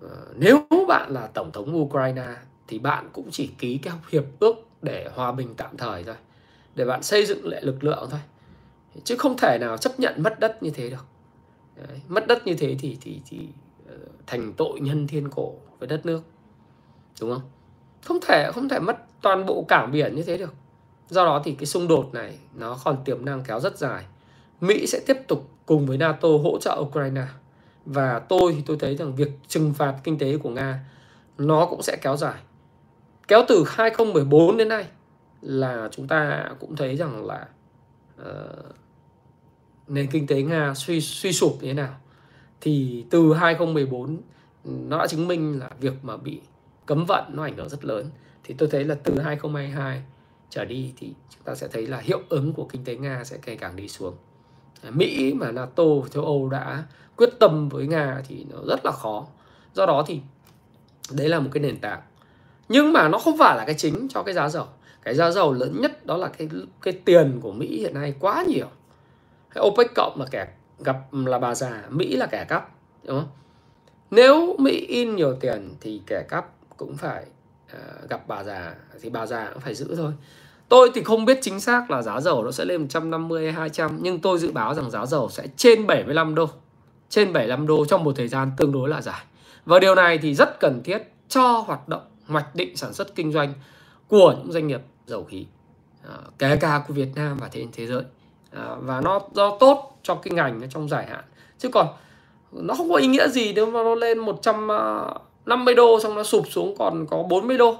[SPEAKER 1] ờ, nếu bạn là tổng thống ukraine thì bạn cũng chỉ ký cái hiệp ước để hòa bình tạm thời thôi để bạn xây dựng lại lực lượng thôi. Chứ không thể nào chấp nhận mất đất như thế được. Đấy, mất đất như thế thì thì thì ờ, thành tội nhân thiên cổ với đất nước. Đúng không? Không thể không thể mất toàn bộ cảng biển như thế được. Do đó thì cái xung đột này nó còn tiềm năng kéo rất dài. Mỹ sẽ tiếp tục cùng với nato hỗ trợ ukraine. Và tôi thì tôi thấy rằng việc trừng phạt kinh tế của nga nó cũng sẽ kéo dài. Kéo từ 2014 đến nay là chúng ta cũng thấy rằng là uh, nền kinh tế Nga suy suy sụp như thế nào. Thì từ 2014 nó đã chứng minh là việc mà bị cấm vận nó ảnh hưởng rất lớn. Thì tôi thấy là từ 2022 trở đi thì chúng ta sẽ thấy là hiệu ứng của kinh tế Nga sẽ ngày càng đi xuống. Mỹ mà NATO châu Âu đã quyết tâm với Nga thì nó rất là khó. Do đó thì đấy là một cái nền tảng. Nhưng mà nó không phải là cái chính cho cái giá dầu. Cái giá dầu lớn nhất đó là cái cái tiền của Mỹ hiện nay quá nhiều. OPEC cộng là kẻ gặp là bà già Mỹ là kẻ cắp đúng không? Nếu Mỹ in nhiều tiền thì kẻ cắp cũng phải uh, gặp bà già thì bà già cũng phải giữ thôi. Tôi thì không biết chính xác là giá dầu nó sẽ lên 150 hay 200 nhưng tôi dự báo rằng giá dầu sẽ trên 75 đô. Trên 75 đô trong một thời gian tương đối là dài. Và điều này thì rất cần thiết cho hoạt động hoạch định sản xuất kinh doanh của những doanh nghiệp dầu khí. À, kể cả của Việt Nam và trên thế giới. À, và nó do tốt cho cái ngành trong dài hạn. Chứ còn nó không có ý nghĩa gì nếu mà nó lên 150 đô xong nó sụp xuống còn có 40 đô.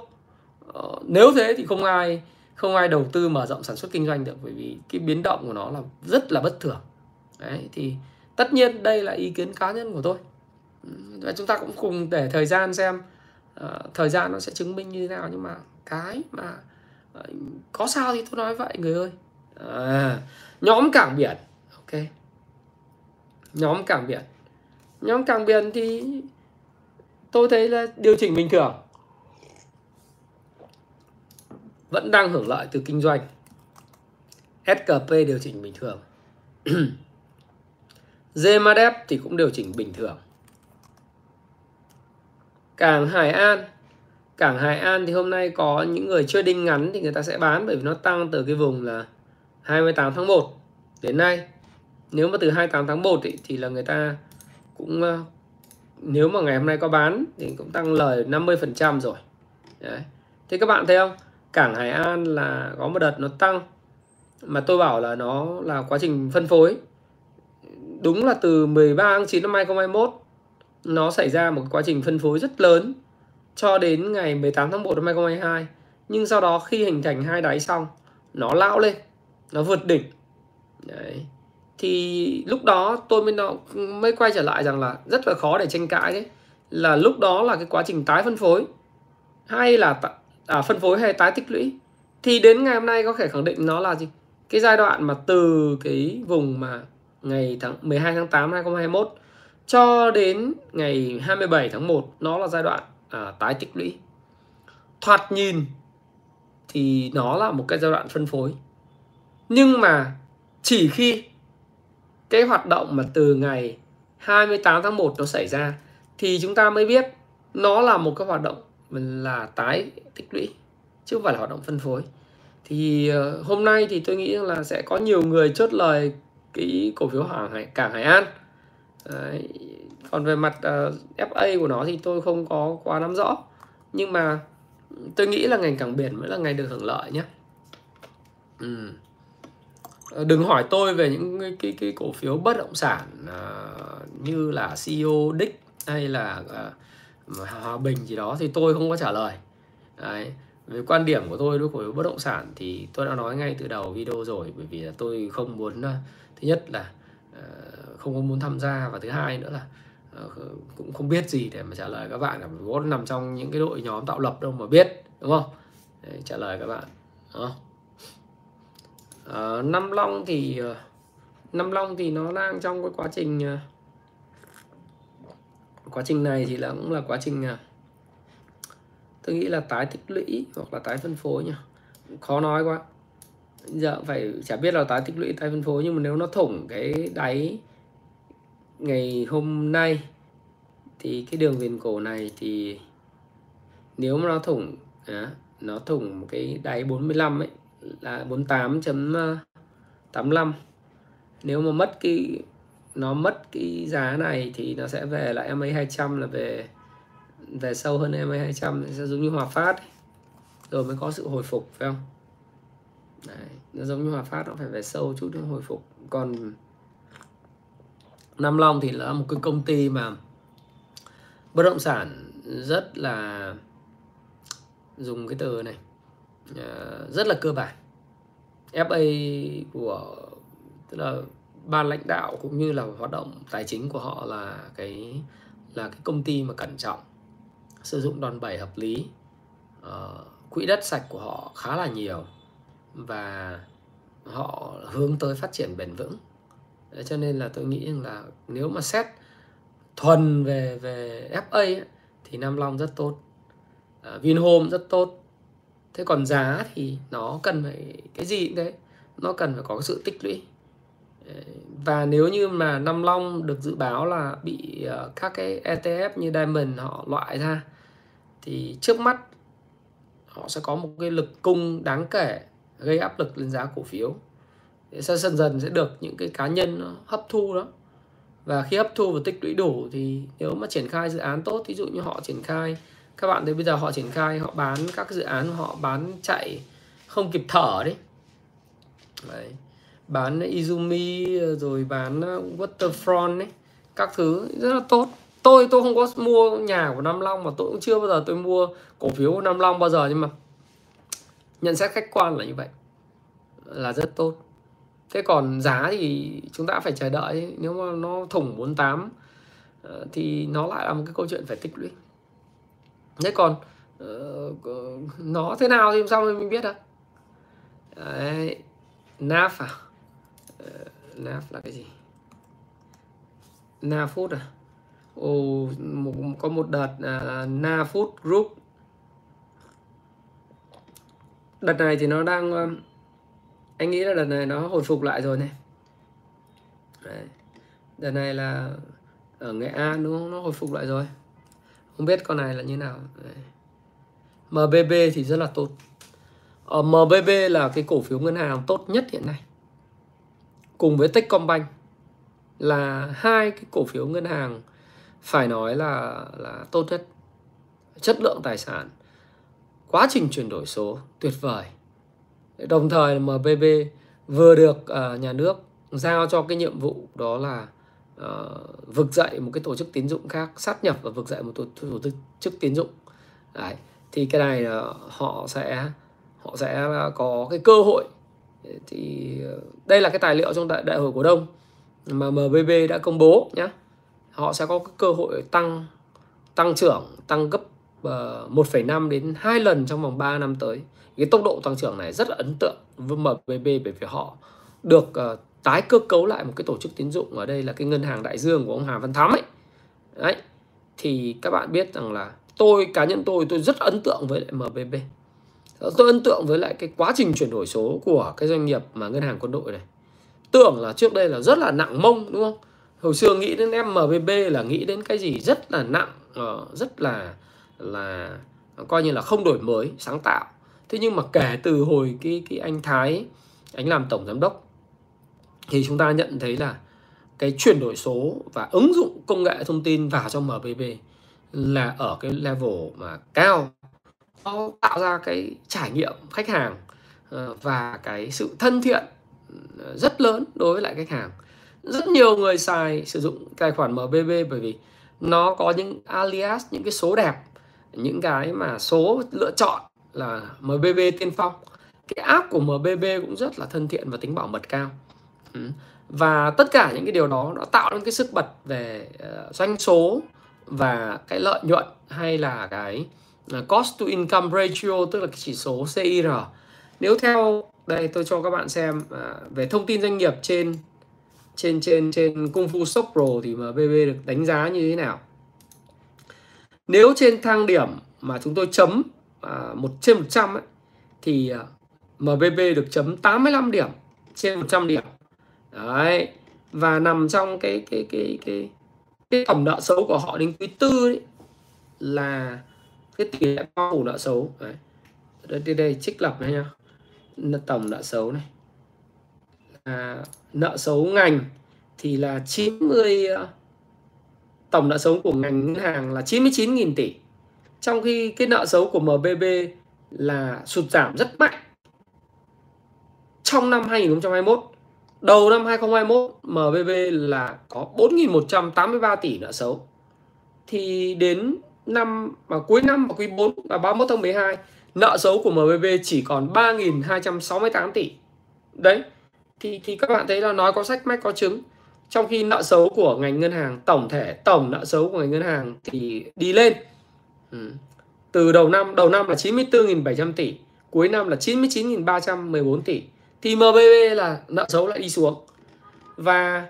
[SPEAKER 1] Ờ, nếu thế thì không ai không ai đầu tư mở rộng sản xuất kinh doanh được bởi vì cái biến động của nó là rất là bất thường. Đấy thì tất nhiên đây là ý kiến cá nhân của tôi. Và chúng ta cũng cùng để thời gian xem uh, thời gian nó sẽ chứng minh như thế nào nhưng mà cái mà uh, có sao thì tôi nói vậy người ơi. À, nhóm cảng biển ok. Nhóm cảng biển. Nhóm cảng biển thì tôi thấy là điều chỉnh bình thường vẫn đang hưởng lợi từ kinh doanh. SKP điều chỉnh bình thường. Zemadep thì cũng điều chỉnh bình thường. Cảng Hải An Cảng Hải An thì hôm nay có những người chơi đinh ngắn thì người ta sẽ bán bởi vì nó tăng từ cái vùng là 28 tháng 1 đến nay. Nếu mà từ 28 tháng 1 ý, thì là người ta cũng ờ, nếu mà ngày hôm nay có bán thì cũng tăng lời 50% rồi. Đấy. Thế các bạn thấy không? Cảng Hải An là có một đợt nó tăng, mà tôi bảo là nó là quá trình phân phối. Đúng là từ 13 tháng 9 năm 2021 nó xảy ra một quá trình phân phối rất lớn cho đến ngày 18 tháng 1 năm 2022 nhưng sau đó khi hình thành hai đáy xong, nó lão lên, nó vượt đỉnh. Đấy. Thì lúc đó tôi mới nó, mới quay trở lại rằng là rất là khó để tranh cãi đấy là lúc đó là cái quá trình tái phân phối. Hay là à, phân phối hay tái tích lũy. Thì đến ngày hôm nay có thể khẳng định nó là gì? Cái giai đoạn mà từ cái vùng mà ngày tháng 12 tháng 8 2021 cho đến ngày 27 tháng 1 nó là giai đoạn à, tái tích lũy. Thoạt nhìn thì nó là một cái giai đoạn phân phối. Nhưng mà chỉ khi cái hoạt động mà từ ngày 28 tháng 1 nó xảy ra thì chúng ta mới biết nó là một cái hoạt động là tái tích lũy chứ không phải là hoạt động phân phối thì ờ, hôm nay thì tôi nghĩ là sẽ có nhiều người chốt lời cái cổ phiếu hàng hải cảng Hải An Đấy. còn về mặt ờ, uh, FA của nó thì tôi không có quá nắm rõ nhưng mà tôi nghĩ là ngành cảng biển mới là ngành được hưởng lợi nhé ừ. Đừng hỏi tôi về những cái cái, cái cổ phiếu bất động sản uh, như là CEO Dick hay là uh, hòa bình gì đó thì tôi không có trả lời Đấy. Về quan điểm của tôi đối với bất động sản thì tôi đã nói ngay từ đầu video rồi bởi vì là tôi không muốn ờ, thứ nhất là ờ, không có muốn tham gia và thứ hai nữa là ờ, cũng không biết gì để mà trả lời các bạn có nằm trong những cái đội nhóm tạo lập đâu mà biết đúng không Đấy, trả lời các bạn đó. À, năm long thì năm long thì nó đang trong cái quá trình quá trình này thì là cũng là quá trình à, tôi nghĩ là tái tích lũy hoặc là tái phân phối nhỉ? Khó nói quá. Giờ phải chả biết là tái tích lũy tái phân phối nhưng mà nếu nó thủng cái đáy ngày hôm nay thì cái đường viền cổ này thì nếu mà nó thủng à, nó thủng một cái đáy 45 ấy là 48.85 à, nếu mà mất cái nó mất cái giá này thì nó sẽ về lại MA 200 là về về sâu hơn MA 200 sẽ giống như Hòa Phát ấy. rồi mới có sự hồi phục phải không? Đấy, nó giống như Hòa Phát nó phải về sâu chút nữa hồi phục. Còn Nam Long thì là một cái công ty mà bất động sản rất là dùng cái từ này à, rất là cơ bản. FA của tức là ban lãnh đạo cũng như là hoạt động tài chính của họ là cái là cái công ty mà cẩn trọng sử dụng đòn bẩy hợp lý. Uh, quỹ đất sạch của họ khá là nhiều và họ hướng tới phát triển bền vững. Đấy, cho nên là tôi nghĩ rằng là nếu mà xét thuần về về FA ấy, thì Nam Long rất tốt uh, Vinhome rất tốt. Thế còn giá thì nó cần phải cái gì cũng thế nó cần phải có sự tích lũy và nếu như mà Nam Long được dự báo là bị ờ, các cái ETF như Diamond họ loại ra thì trước mắt họ sẽ có một cái lực cung đáng kể gây áp lực lên giá cổ phiếu. Sẽ dần dần sẽ được những cái cá nhân hấp thu đó. Và khi hấp thu và tích lũy đủ thì nếu mà triển khai dự án tốt ví dụ như họ triển khai các bạn thấy bây giờ họ triển khai họ bán các dự án họ bán chạy không kịp thở đấy, đấy bán Izumi, rồi bán ờ, Waterfront ấy, các thứ, rất là tốt. Tôi tôi không có mua nhà của Nam Long mà tôi cũng chưa bao giờ tôi mua cổ phiếu của Nam Long bao giờ, nhưng mà nhận xét khách quan là như vậy, là rất tốt. Thế còn giá thì chúng ta phải chờ đợi nếu mà nó thủng 48 ờ, thì nó lại là một cái câu chuyện phải tích lũy. Thế còn ờ, nó thế nào thì sao mình biết được Đấy. naf à? Nav là cái gì? Na food à? Ồ, một, có một đợt uh, na food group. Đợt này thì nó đang uh, anh nghĩ là đợt này nó hồi phục lại rồi này. Đấy. đợt này là ở nghệ an đúng không? Nó hồi phục lại rồi. Không biết con này là như nào. Đấy. MBB thì rất là tốt. Ờ, ở MBB là cái cổ phiếu ngân hàng tốt nhất hiện nay cùng với Techcombank là hai cái cổ phiếu ngân hàng phải nói là là tốt nhất chất lượng tài sản quá trình chuyển đổi số tuyệt vời đồng thời MBB vừa được uh, nhà nước giao cho cái nhiệm vụ đó là uh, vực dậy một cái tổ chức tín dụng khác sát nhập và vực dậy một tổ, tổ chức tín dụng Đấy. thì cái này uh, họ sẽ họ sẽ có cái cơ hội thì ờ, đây là cái tài liệu trong đại đại hội cổ đông mà MBB đã công bố nhé họ sẽ có cơ hội tăng tăng trưởng tăng gấp ờ, 1,5 đến 2 lần trong vòng 3 năm tới. Cái tốc độ tăng trưởng này rất là ấn tượng với MBB bởi vì họ được uh, tái cơ cấu lại một cái tổ chức tín dụng. Ở đây là cái ngân hàng đại dương của ông Hà Văn Thắm ấy. Đấy thì các bạn biết rằng là tôi cá nhân tôi tôi rất ấn tượng với lại MBB tôi ấn tượng với lại cái quá trình chuyển đổi số của cái doanh nghiệp mà ngân hàng quân đội này. Tưởng là trước đây là rất là nặng mông, đúng không? Hồi xưa nghĩ đến MBB là nghĩ đến cái gì rất là nặng ờ, rất là là coi như là không đổi mới, sáng tạo. Thế nhưng mà kể từ hồi cái cái anh Thái, anh làm tổng giám đốc, thì chúng ta nhận thấy là cái chuyển đổi số và ứng dụng công nghệ thông tin vào trong MBB là ở cái level mà cao nó tạo ra cái trải nghiệm khách hàng ờ, và cái sự thân thiện ờ, rất lớn đối với lại khách hàng. Rất nhiều người xài sử dụng tài khoản MBB bởi vì nó có những alias, những cái số đẹp, những cái mà số lựa chọn là MBB tiên phong. Cái app của MBB cũng rất là thân thiện và tính bảo mật cao. Ừ. Và tất cả những cái điều đó nó tạo nên cái sức bật về ờ, doanh số và cái lợi nhuận hay là cái là cost to income ratio tức là cái chỉ số CIR nếu theo đây tôi cho các bạn xem à, về thông tin doanh nghiệp trên trên trên trên Kung Fu Stock Pro thì MBB được đánh giá như thế nào? Nếu trên thang điểm mà chúng tôi chấm à, một trên 100 ấy, thì à, MBB được chấm 85 điểm trên 100 điểm. Đấy và nằm trong cái cái cái cái cái tổng nợ xấu của họ đến quý tư ấy, là cái tỷ lệ bao phủ nợ xấu. Đấy. Đây, đây, đây trích lập này nhá tổng nợ xấu này. À, nợ xấu ngành thì là 90 ờ, tổng nợ xấu của ngành ngân hàng là 99.000 tỷ. Trong khi cái nợ xấu của MBB là sụt giảm rất mạnh. Trong năm 2021 đầu năm 2021 MBB là có 4.183 tỷ nợ xấu. Thì đến năm mà cuối năm và quý 4 và 31 tháng 12 nợ xấu của MBB chỉ còn 3.268 tỷ. Đấy, thì thì các bạn thấy là nói có sách mách có chứng. Trong khi nợ xấu của ngành ngân hàng, tổng thể, tổng nợ xấu của ngành ngân hàng thì đi lên. Ừ. từ đầu năm đầu năm là 94.700 tỷ, cuối năm là 99.314 tỷ, thì MBB là nợ xấu lại đi xuống. Và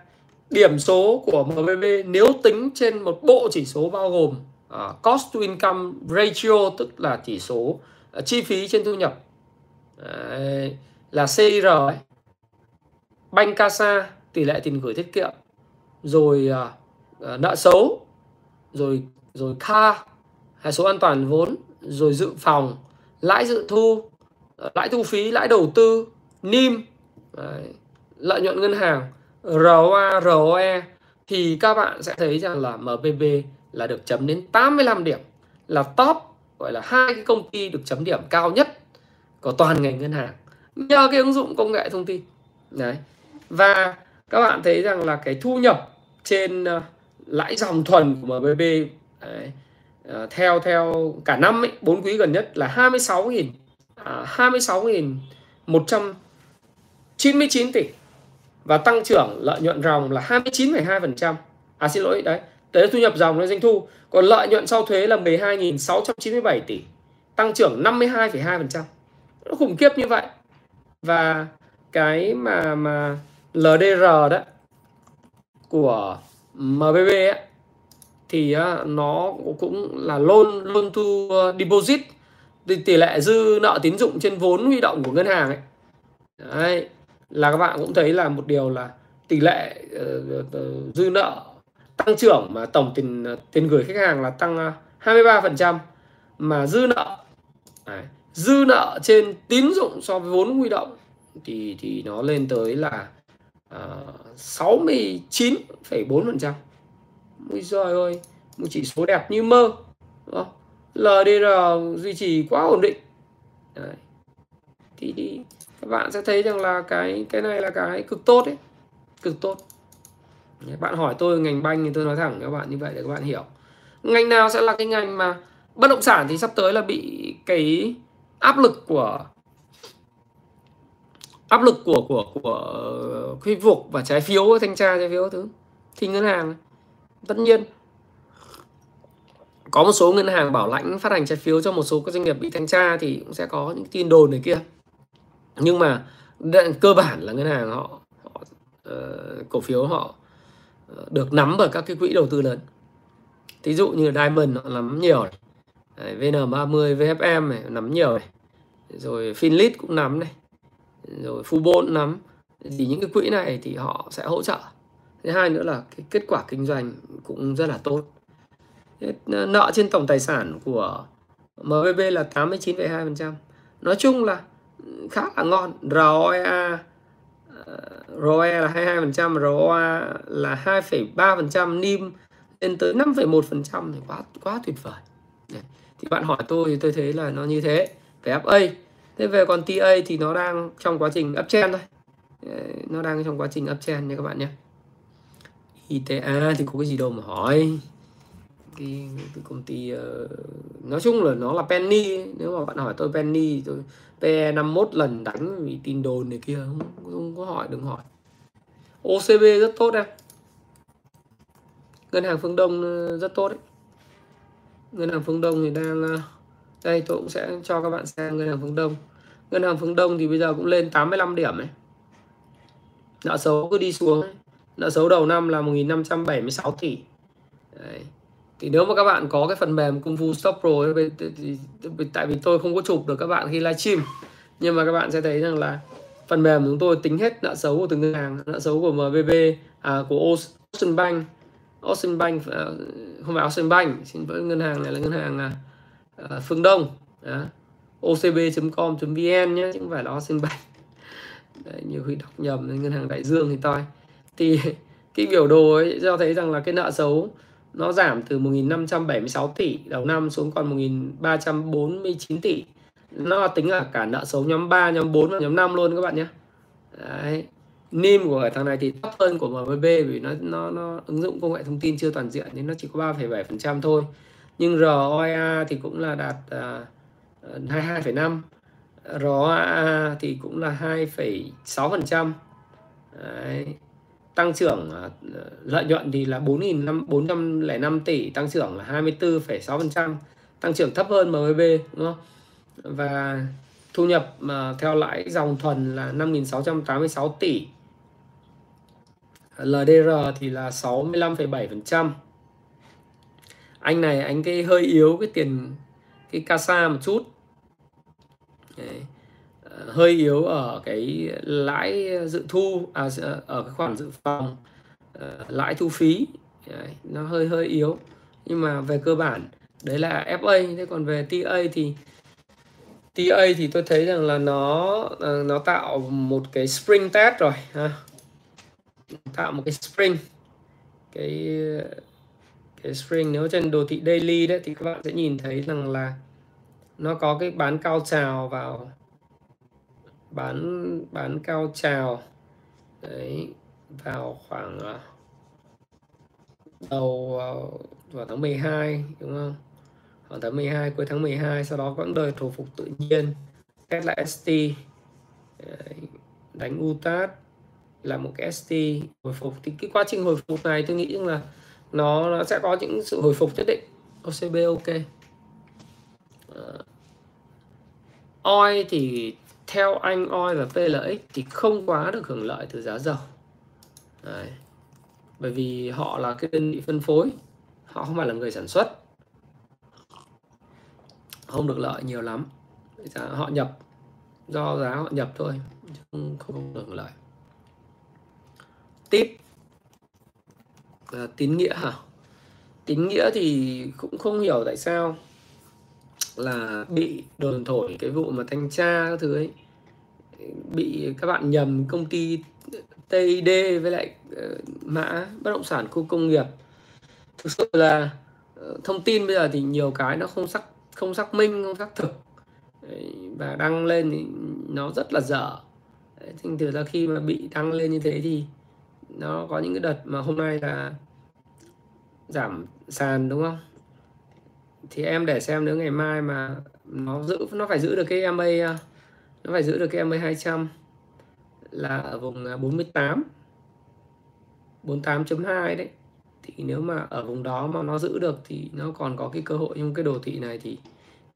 [SPEAKER 1] điểm số của MBB nếu tính trên một bộ chỉ số bao gồm uh, cost to income ratio tức là chỉ số uh, chi phí trên thu nhập. Đấy, là CIR ấy. Banh Casa tỷ lệ tiền gửi tiết kiệm. Rồi uh, nợ xấu. Rồi rồi CA hệ số an toàn vốn. Rồi dự phòng lãi dự thu lãi thu phí lãi đầu tư NIM đấy, lợi nhuận ngân hàng ROA, ROE thì các bạn sẽ thấy rằng là MBB là được chấm đến 85 điểm là top gọi là hai cái công ty được chấm điểm cao nhất của toàn ngành ngân hàng nhờ cái ứng dụng công nghệ thông tin. Đấy. Và các bạn thấy rằng là cái thu nhập trên ờ, lãi dòng thuần của MBB đấy, ờ, theo theo cả năm ấy bốn quý gần nhất là 26.000 uh, 26.199 tỷ. Và tăng trưởng lợi nhuận ròng là 29,2%. À xin lỗi đấy, đấy là thu nhập dòng là doanh thu. Còn lợi nhuận sau thuế là 12.697 tỷ, tăng trưởng 52,2%. Nó khủng khiếp như vậy. Và cái mà mà LDR đó của MBB ấy, thì à, nó cũng là loan loan to à, deposit tỷ lệ dư nợ tín dụng trên vốn huy động của ngân hàng ấy. Đấy, là các bạn cũng thấy là một điều là tỷ lệ uh, dư nợ tăng trưởng mà tổng tiền tiền gửi khách hàng là tăng à, 23% mà dư nợ dư nợ trên tín dụng so với vốn huy động thì thì nó lên tới là à, uh, 69,4%. ui giời ơi, một chỉ số đẹp như mơ. Đúng không? LDR duy trì quá ổn định. Đấy. Thì, thì các bạn sẽ thấy rằng là cái cái này là cái cực tốt đấy cực tốt bạn hỏi tôi ngành banh thì tôi nói thẳng các bạn như vậy để các bạn hiểu. Ngành nào sẽ là cái ngành mà bất động sản thì sắp tới là bị cái áp lực của áp lực của của của quy phục và trái phiếu thanh tra trái phiếu thứ thì ngân hàng tất nhiên có một số ngân hàng bảo lãnh phát hành trái phiếu cho một số các doanh nghiệp bị thanh tra thì cũng sẽ có những tin đồn này kia. Nhưng mà cơ bản là ngân hàng họ, họ uh, cổ phiếu họ uh, được nắm bởi các cái quỹ đầu tư lớn. Thí dụ như Diamond họ nắm nhiều này. Đấy, VN30 VFM này nắm nhiều này rồi Finlit cũng nắm này rồi Fubon nắm. Thì những cái quỹ này thì họ sẽ hỗ trợ. Thứ hai nữa là cái kết quả kinh doanh cũng rất là tốt. Nợ trên tổng tài sản của MBB là 89,2% nói chung là khá là ngon. ROEA ROE là 22% ROA là 2,3% NIM lên tới 5,1% thì quá quá tuyệt vời. Thì bạn hỏi tôi thì tôi thấy là nó như thế về FA thế về còn TA thì nó đang trong quá trình uptrend thôi. Nó đang trong quá trình uptrend nha các bạn nhé. ITA thì có cái gì đâu mà hỏi cái, cái công ty uh, nói chung là nó là penny nếu mà bạn hỏi tôi penny tôi PE 51 lần đánh vì tin đồn này kia không, không có hỏi đừng hỏi. OCB rất tốt em. Ngân hàng phương Đông ờ, rất tốt đấy. Ngân hàng phương Đông thì đang ờ, đây tôi cũng sẽ cho các bạn xem ngân hàng phương Đông. Ngân hàng phương Đông thì bây giờ cũng lên 85 điểm ấy nợ xấu cứ đi xuống. Nợ xấu đầu năm là 1.576 tỷ. Đấy thì nếu mà các bạn có cái phần mềm Kung Fu Stop Pro ấy, thì, tại vì tôi không có chụp được các bạn khi livestream. Nhưng mà các bạn sẽ thấy rằng là phần mềm chúng tôi tính hết nợ xấu của từng ngân hàng nợ xấu của MBB à, của Ocean Bank. Ocean Bank à, không phải Ocean Bank xin với ngân hàng này là ngân hàng à, à, Phương Đông à, ocb.com.vn nhé chứ không phải là Ocean Bank. Đấy, nhiều khi đọc nhầm nên ngân hàng Đại Dương thì toi. Thì cái biểu đồ ấy cho thấy rằng là cái nợ xấu nó giảm từ 1.576 tỷ đầu năm xuống còn 1.349 tỷ. Nó tính là cả nợ xấu nhóm 3, nhóm 4 và nhóm 5 luôn các bạn nhé. Đấy. NIM của thằng này thì thấp hơn của MBB vì nó nó nó ứng dụng công nghệ thông tin chưa toàn diện nên nó chỉ có 3,7% thôi. Nhưng ROA thì cũng là đạt à, 22,5 ROA thì cũng là 2,6% Đấy tăng trưởng à, ờ, lợi nhuận thì là 4.405 tỷ tăng trưởng là 24,6% tăng trưởng thấp hơn MVB đúng không? Và thu nhập mà theo lãi dòng thuần là 5.686 tỷ. LDR thì là 65,7% anh này anh cái hơi yếu cái tiền cái casa một chút. Đấy. Hơi yếu ở cái lãi dự thu à, ở cái khoản dự phòng uh, lãi thu phí. Đấy. nó hơi hơi yếu. Nhưng mà về cơ bản đấy là FA thế còn về TA thì TA thì tôi thấy rằng là nó ờ, nó tạo một cái spring test rồi ha. Tạo một cái spring. Cái cái spring nếu trên đồ thị daily đấy thì các bạn sẽ nhìn thấy rằng là nó có cái bán cao trào vào bán bán cao trào. Đấy vào khoảng à, đầu à, vào tháng 12 đúng không? Khoảng tháng 12 cuối tháng 12 sau đó vẫn đời thủ phục tự nhiên. Test lại ST đánh UTAT là một cái ST hồi phục. Thì cái quá trình hồi phục này tôi nghĩ rằng là nó, nó sẽ có những sự hồi phục nhất định. OCB ok. Uh, OI thì theo anh OI và PLX thì không quá được hưởng lợi từ giá dầu. Đấy. bởi vì họ là cái đơn vị phân phối họ không phải là người sản xuất. Không được lợi nhiều lắm. Họ nhập do giá họ nhập thôi không, không được lợi. Tiếp à, ờ, tín nghĩa hả? Tín nghĩa thì cũng không hiểu tại sao là bị đồn thổi cái vụ mà thanh tra các thứ ấy. Bị các bạn nhầm công ty TID với lại uh, mã bất động sản khu công nghiệp. Thực sự là uh, thông tin bây giờ thì nhiều cái nó không xác không xác minh không xác thực. Và đăng lên thì nó rất là dở. Thành thử ra khi mà bị đăng lên như thế thì nó có những cái đợt mà hôm nay là giảm sàn đúng không? Thì em để xem nếu ngày mai mà nó giữ, nó phải giữ được cái MA nó phải giữ được cái MA 200 là ở vùng à, 48 48.2 đấy. Thì nếu mà ở vùng đó mà nó giữ được thì nó còn có cái cơ hội trong cái đồ thị này thì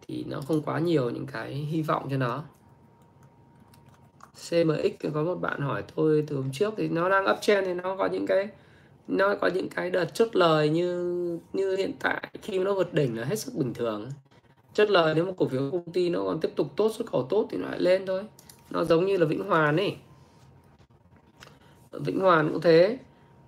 [SPEAKER 1] thì nó không quá nhiều những cái hy vọng cho nó. CMX có một bạn hỏi tôi, từ hôm trước thì nó đang uptrend thì nó có những cái nó có những cái đợt chốt lời như như hiện tại khi nó vượt đỉnh là hết sức bình thường. Chốt lời nếu mà cổ phiếu công ty nó còn tiếp tục tốt, xuất khẩu tốt thì nó lại lên thôi. Nó giống như là Vĩnh Hoàn ấy. Vĩnh Hoàn cũng thế.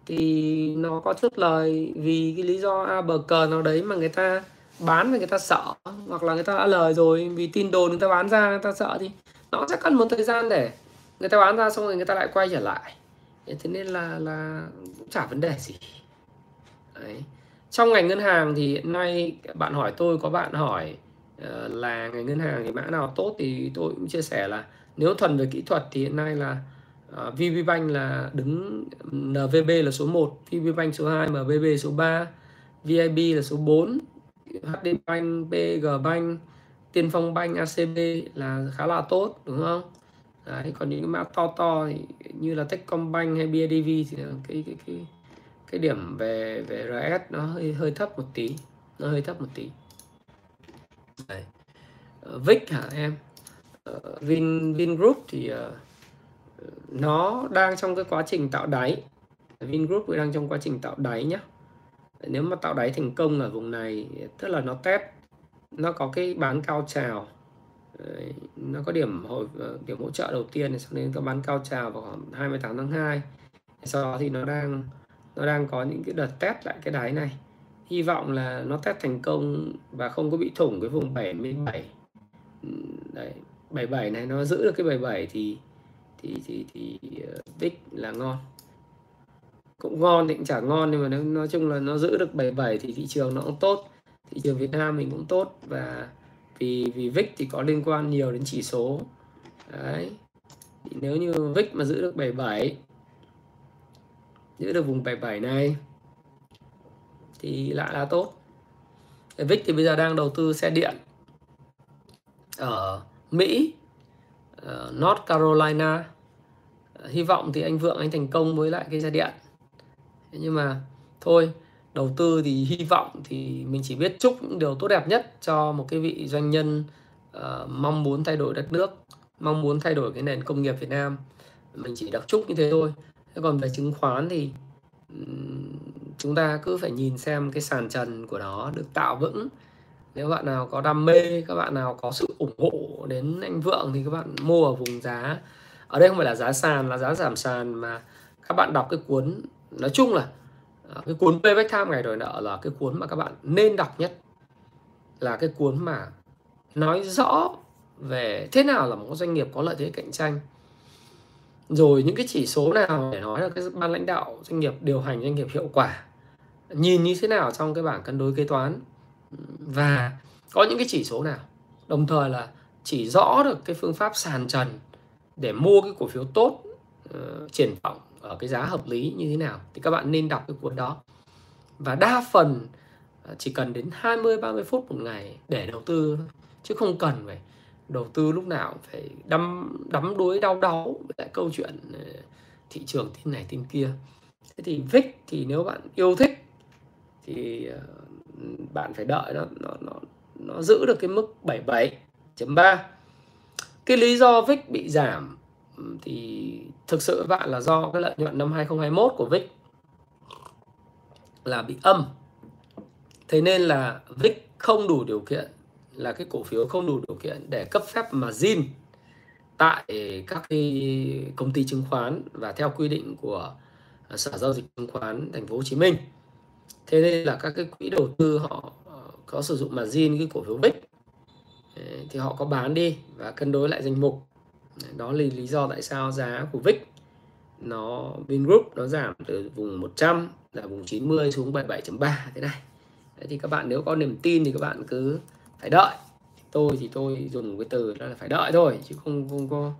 [SPEAKER 1] Thì nó có chốt lời vì cái lý do a bờ cờ nào đấy mà người ta bán thì người ta sợ, hoặc là người ta đã lời rồi vì tin đồn người ta bán ra, người ta sợ thì nó sẽ cần một thời gian để người ta bán ra xong rồi người ta lại quay trở lại thế nên là là cũng chả vấn đề gì đấy. trong ngành ngân hàng thì hiện nay bạn hỏi tôi có bạn hỏi uh, là ngành ngân hàng thì mã nào tốt thì tôi cũng chia sẻ là nếu thuần về kỹ thuật thì hiện nay là ờ, uh, VPBank là đứng NVB là số 1 VPBank số 2 MBB số 3 VIB là số 4 HD Bank PG Bank Tiên Phong Bank ACB là khá là tốt đúng không Đấy, còn những cái mã to to thì như là Techcombank hay BIDV thì là cái cái cái cái điểm về về RS nó hơi hơi thấp một tí nó hơi thấp một tí. Đấy. Ờ, Vic hả em? Uh, Vin Vingroup thì uh, nó đang trong cái quá trình tạo đáy. Vingroup đang trong quá trình tạo đáy nhá. Nếu mà tạo đáy thành công ở vùng này tức là nó test nó có cái bán cao trào nó có điểm hồi ờ, điểm hỗ trợ đầu tiên sau đến các bán cao trào vào khoảng 28 tháng 2 sau đó thì nó đang nó đang có những cái đợt test lại cái đáy này. Hy vọng là nó test thành công và không có bị thủng cái vùng 77 đấy 77 này nó giữ được cái 77 thì thì thì thì ờ, đích là ngon. Cũng ngon thì cũng chả ngon nhưng mà nói chung là nó giữ được 77 thì thị trường nó cũng tốt. Thị trường Việt Nam mình cũng tốt và vì vì VIX thì có liên quan nhiều đến chỉ số. Đấy. Thì nếu như VIX mà giữ được 77 giữ được vùng 77 này thì lại là tốt. VIX thì bây giờ đang đầu tư xe điện ở Mỹ uh, North Carolina. Hy vọng thì anh Vượng anh thành công với lại cái xe điện. Nhưng mà thôi đầu tư thì hy vọng thì mình chỉ biết chúc những điều tốt đẹp nhất cho một cái vị doanh nhân uh, mong muốn thay đổi đất nước mong muốn thay đổi cái nền công nghiệp Việt Nam. Mình chỉ đọc chúc như thế thôi. Thế còn về chứng khoán thì chúng ta cứ phải nhìn xem cái sàn trần của nó được tạo vững. Nếu bạn nào có đam mê các bạn nào có sự ủng hộ đến anh Vượng thì các bạn mua ở vùng giá. Ở đây không phải là giá sàn là giá giảm sàn mà các bạn đọc cái cuốn. Nói chung là à, cái cuốn Payback Time ngày đòi nợ là cái cuốn mà các bạn nên đọc nhất. Là cái cuốn mà nói rõ về thế nào là một doanh nghiệp có lợi thế cạnh tranh. Rồi những cái chỉ số nào để nói là cái ban lãnh đạo doanh nghiệp điều hành doanh nghiệp hiệu quả. Nhìn như thế nào trong cái bảng cân đối kế toán. Và có những cái chỉ số nào. Đồng thời là chỉ rõ được cái phương pháp sàn trần để mua cái cổ phiếu tốt uh, triển vọng ở cái giá hợp lý như thế nào, thì các bạn nên đọc cái cuốn đó. Và đa phần à, chỉ cần đến 20 30 phút một ngày để đầu tư chứ không cần phải đầu tư lúc nào phải đắm đắm đuối, đau đáu với lại câu chuyện à, thị trường tin này tin kia. Thế thì VIX thì nếu bạn yêu thích thì à, bạn phải đợi nó nó nó nó giữ được cái mức 77.3 cái lý do VIX bị giảm thì thực sự bạn là do cái lợi nhuận năm 2021 của VIX là bị âm. Thế nên là VIX không đủ điều kiện, là cái cổ phiếu không đủ điều kiện để cấp phép margin tại các cái công ty chứng khoán và theo quy định của à, sở giao dịch chứng khoán thành phố Hồ Chí Minh. Thế nên là các cái quỹ đầu tư họ ờ, có sử dụng margin cái cổ phiếu VIX ờ, thì họ có bán đi và cân đối lại danh mục đó là lý do tại sao giá của VIX nó, Vingroup nó giảm từ vùng 100 là vùng 90 xuống 77.3 thế này. Đấy, thì các bạn nếu có niềm tin thì các bạn cứ phải đợi. Tôi thì tôi dùng cái từ đó là phải đợi thôi, chứ không không có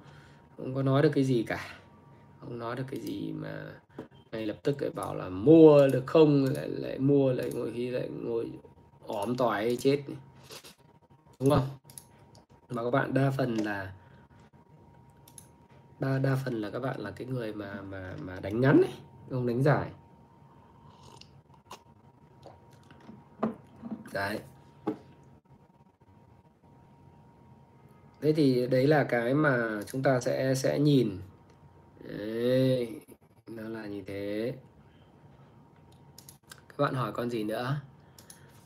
[SPEAKER 1] không có nói được cái gì cả. Không nói được cái gì mà ngay lập tức lại bảo là mua được không, lại lại mua, lại ngồi khi lại ngồi ỏm tỏi chết. Đúng không? Mà các bạn đa phần là đa đa phần là các bạn là cái người mà mà mà đánh ngắn ấy, không đánh dài đấy. Thế thì đấy là cái mà chúng ta sẽ sẽ nhìn. Đấy, nó là như thế. Các bạn hỏi con gì nữa?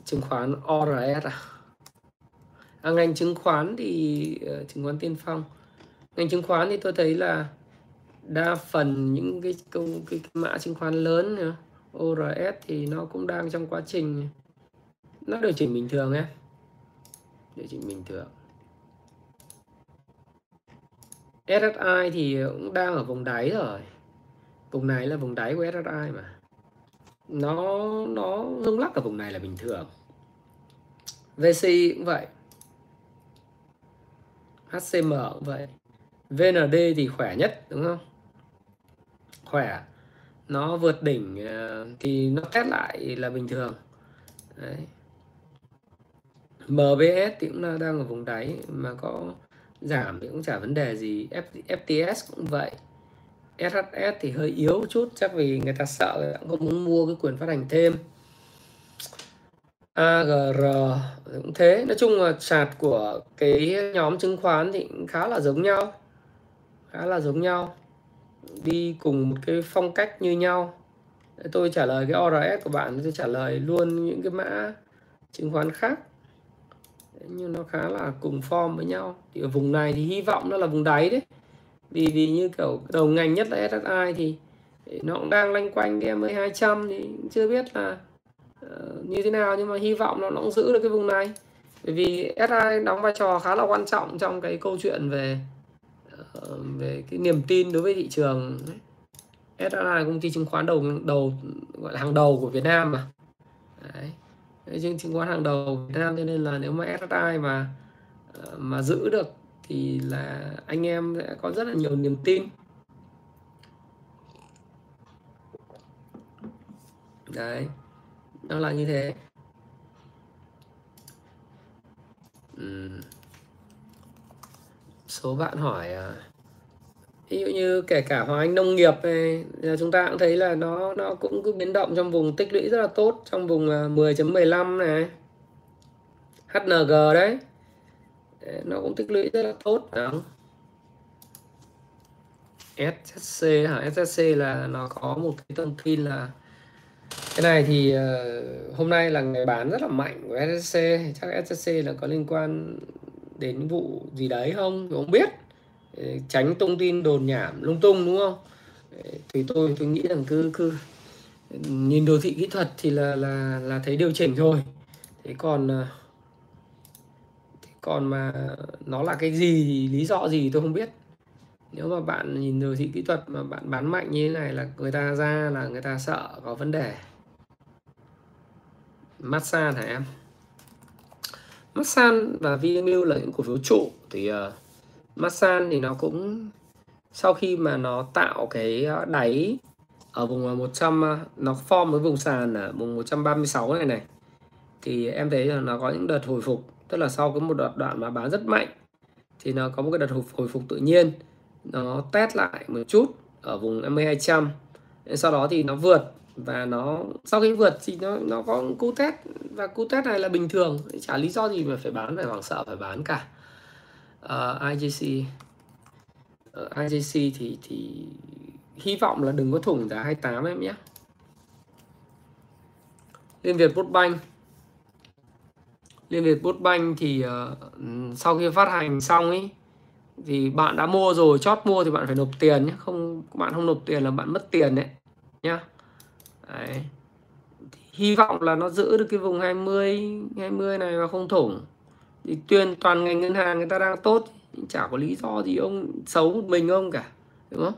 [SPEAKER 1] Chứng khoán ORS à, à ngành chứng khoán thì uh, chứng khoán tiên phong ngành chứng khoán thì tôi thấy là đa phần những cái công cái, cái mã chứng khoán lớn nữa ORS thì nó cũng đang trong quá trình nó điều chỉnh bình thường em điều chỉnh bình thường. SSI thì cũng đang ở vùng đáy rồi. Vùng này là vùng đáy của SSI mà. Nó nó rung lắc ở vùng này là bình thường. VC cũng vậy. HCM cũng vậy. VND thì khỏe nhất, đúng không? Khỏe. Nó vượt đỉnh ờ, thì nó test lại là bình thường. Đấy. MBS thì cũng là đang ở vùng đáy, mà có giảm thì cũng chả vấn đề gì. FTS cũng vậy. SHS thì hơi yếu chút, chắc vì người ta sợ không muốn mua cái quyền phát hành thêm. AGR cũng thế. Nói chung là chart của cái nhóm chứng khoán thì cũng khá là giống nhau khá là giống nhau đi cùng một cái phong cách như nhau. Tôi trả lời cái ORS của bạn tôi trả lời luôn những cái mã chứng khoán khác. Nhưng nó khá là cùng form với nhau. Thì ở vùng này thì hy vọng nó là vùng đáy đấy. Vì vì như kiểu đầu ngành nhất là SSI thì nó cũng đang lanh quanh cái MA 200 thì chưa biết là uh, như thế nào. Nhưng mà hy vọng nó, nó cũng giữ được cái vùng này. Bởi vì SI đóng vai trò khá là quan trọng trong cái câu chuyện về uh, Ờ, về cái niềm tin đối với thị trường SI là công ty chứng khoán đầu đầu gọi là hàng đầu của Việt Nam mà. Đấy. Đấy, chứng khoán hàng đầu Việt Nam cho nên là nếu mà SSI mà ờ, mà giữ được thì là anh em sẽ có rất là nhiều niềm tin. Đấy. Nó là như thế số bạn hỏi à, ví dụ như kể cả hoa Anh nông nghiệp này chúng ta cũng thấy là nó nó cũng cứ biến động trong vùng tích lũy rất là tốt trong vùng à, 10.15 này. HNG đấy. Nó cũng tích lũy rất là tốt đúng SSC hả? SSC là nó có một cái thông tin là cái này thì uh, hôm nay là ngày bán rất là mạnh của SSC chắc SSC là có liên quan đến vụ gì đấy không? Tôi không biết. Ờ, tránh thông tin đồn nhảm lung tung, đúng không? Ờ, thì tôi tôi nghĩ rằng cứ cứ nhìn đồ thị kỹ thuật thì là là là thấy điều chỉnh thôi. Thế còn ờ, còn mà nó là cái gì, lý do gì tôi không biết. Nếu mà bạn nhìn đồ thị kỹ thuật mà bạn bán mạnh như thế này là người ta ra là người ta sợ, có vấn đề. Massage hả em? Masan và Vinamilk là những cổ phiếu trụ. Thì uh, Masan thì nó cũng sau khi mà nó tạo cái ờ, đáy ở vùng ờ, 100 nó form với vùng sàn ở vùng 136 này này thì em thấy là nó có những đợt hồi phục. Tức là sau cái một đoạn đoạn mà bán rất mạnh thì nó có một cái đợt hồi, hồi phục tự nhiên. Nó test lại một chút ở vùng 5200 sau đó thì nó vượt và nó sau khi vượt thì nó nó có cú test. Và cú test này là bình thường. Chả lý do gì mà phải bán phải hoảng sợ phải bán cả. Ờ, uh, IJC uh, ờ, IJC thì thì hy vọng là đừng có thủng giá 28 em nhé. Liên Việt Banh. Liên Việt Banh thì uh, sau khi phát hành xong ấy thì bạn đã mua rồi. Chót mua thì bạn phải nộp tiền nhé. Không bạn không nộp tiền là bạn mất tiền đấy nhá đấy. hy vọng là nó giữ được cái vùng 20 20 này và không thủng. Thì tuyên toàn ngành ngân hàng người ta đang tốt chả có lý do gì ông xấu một mình ông cả đúng không?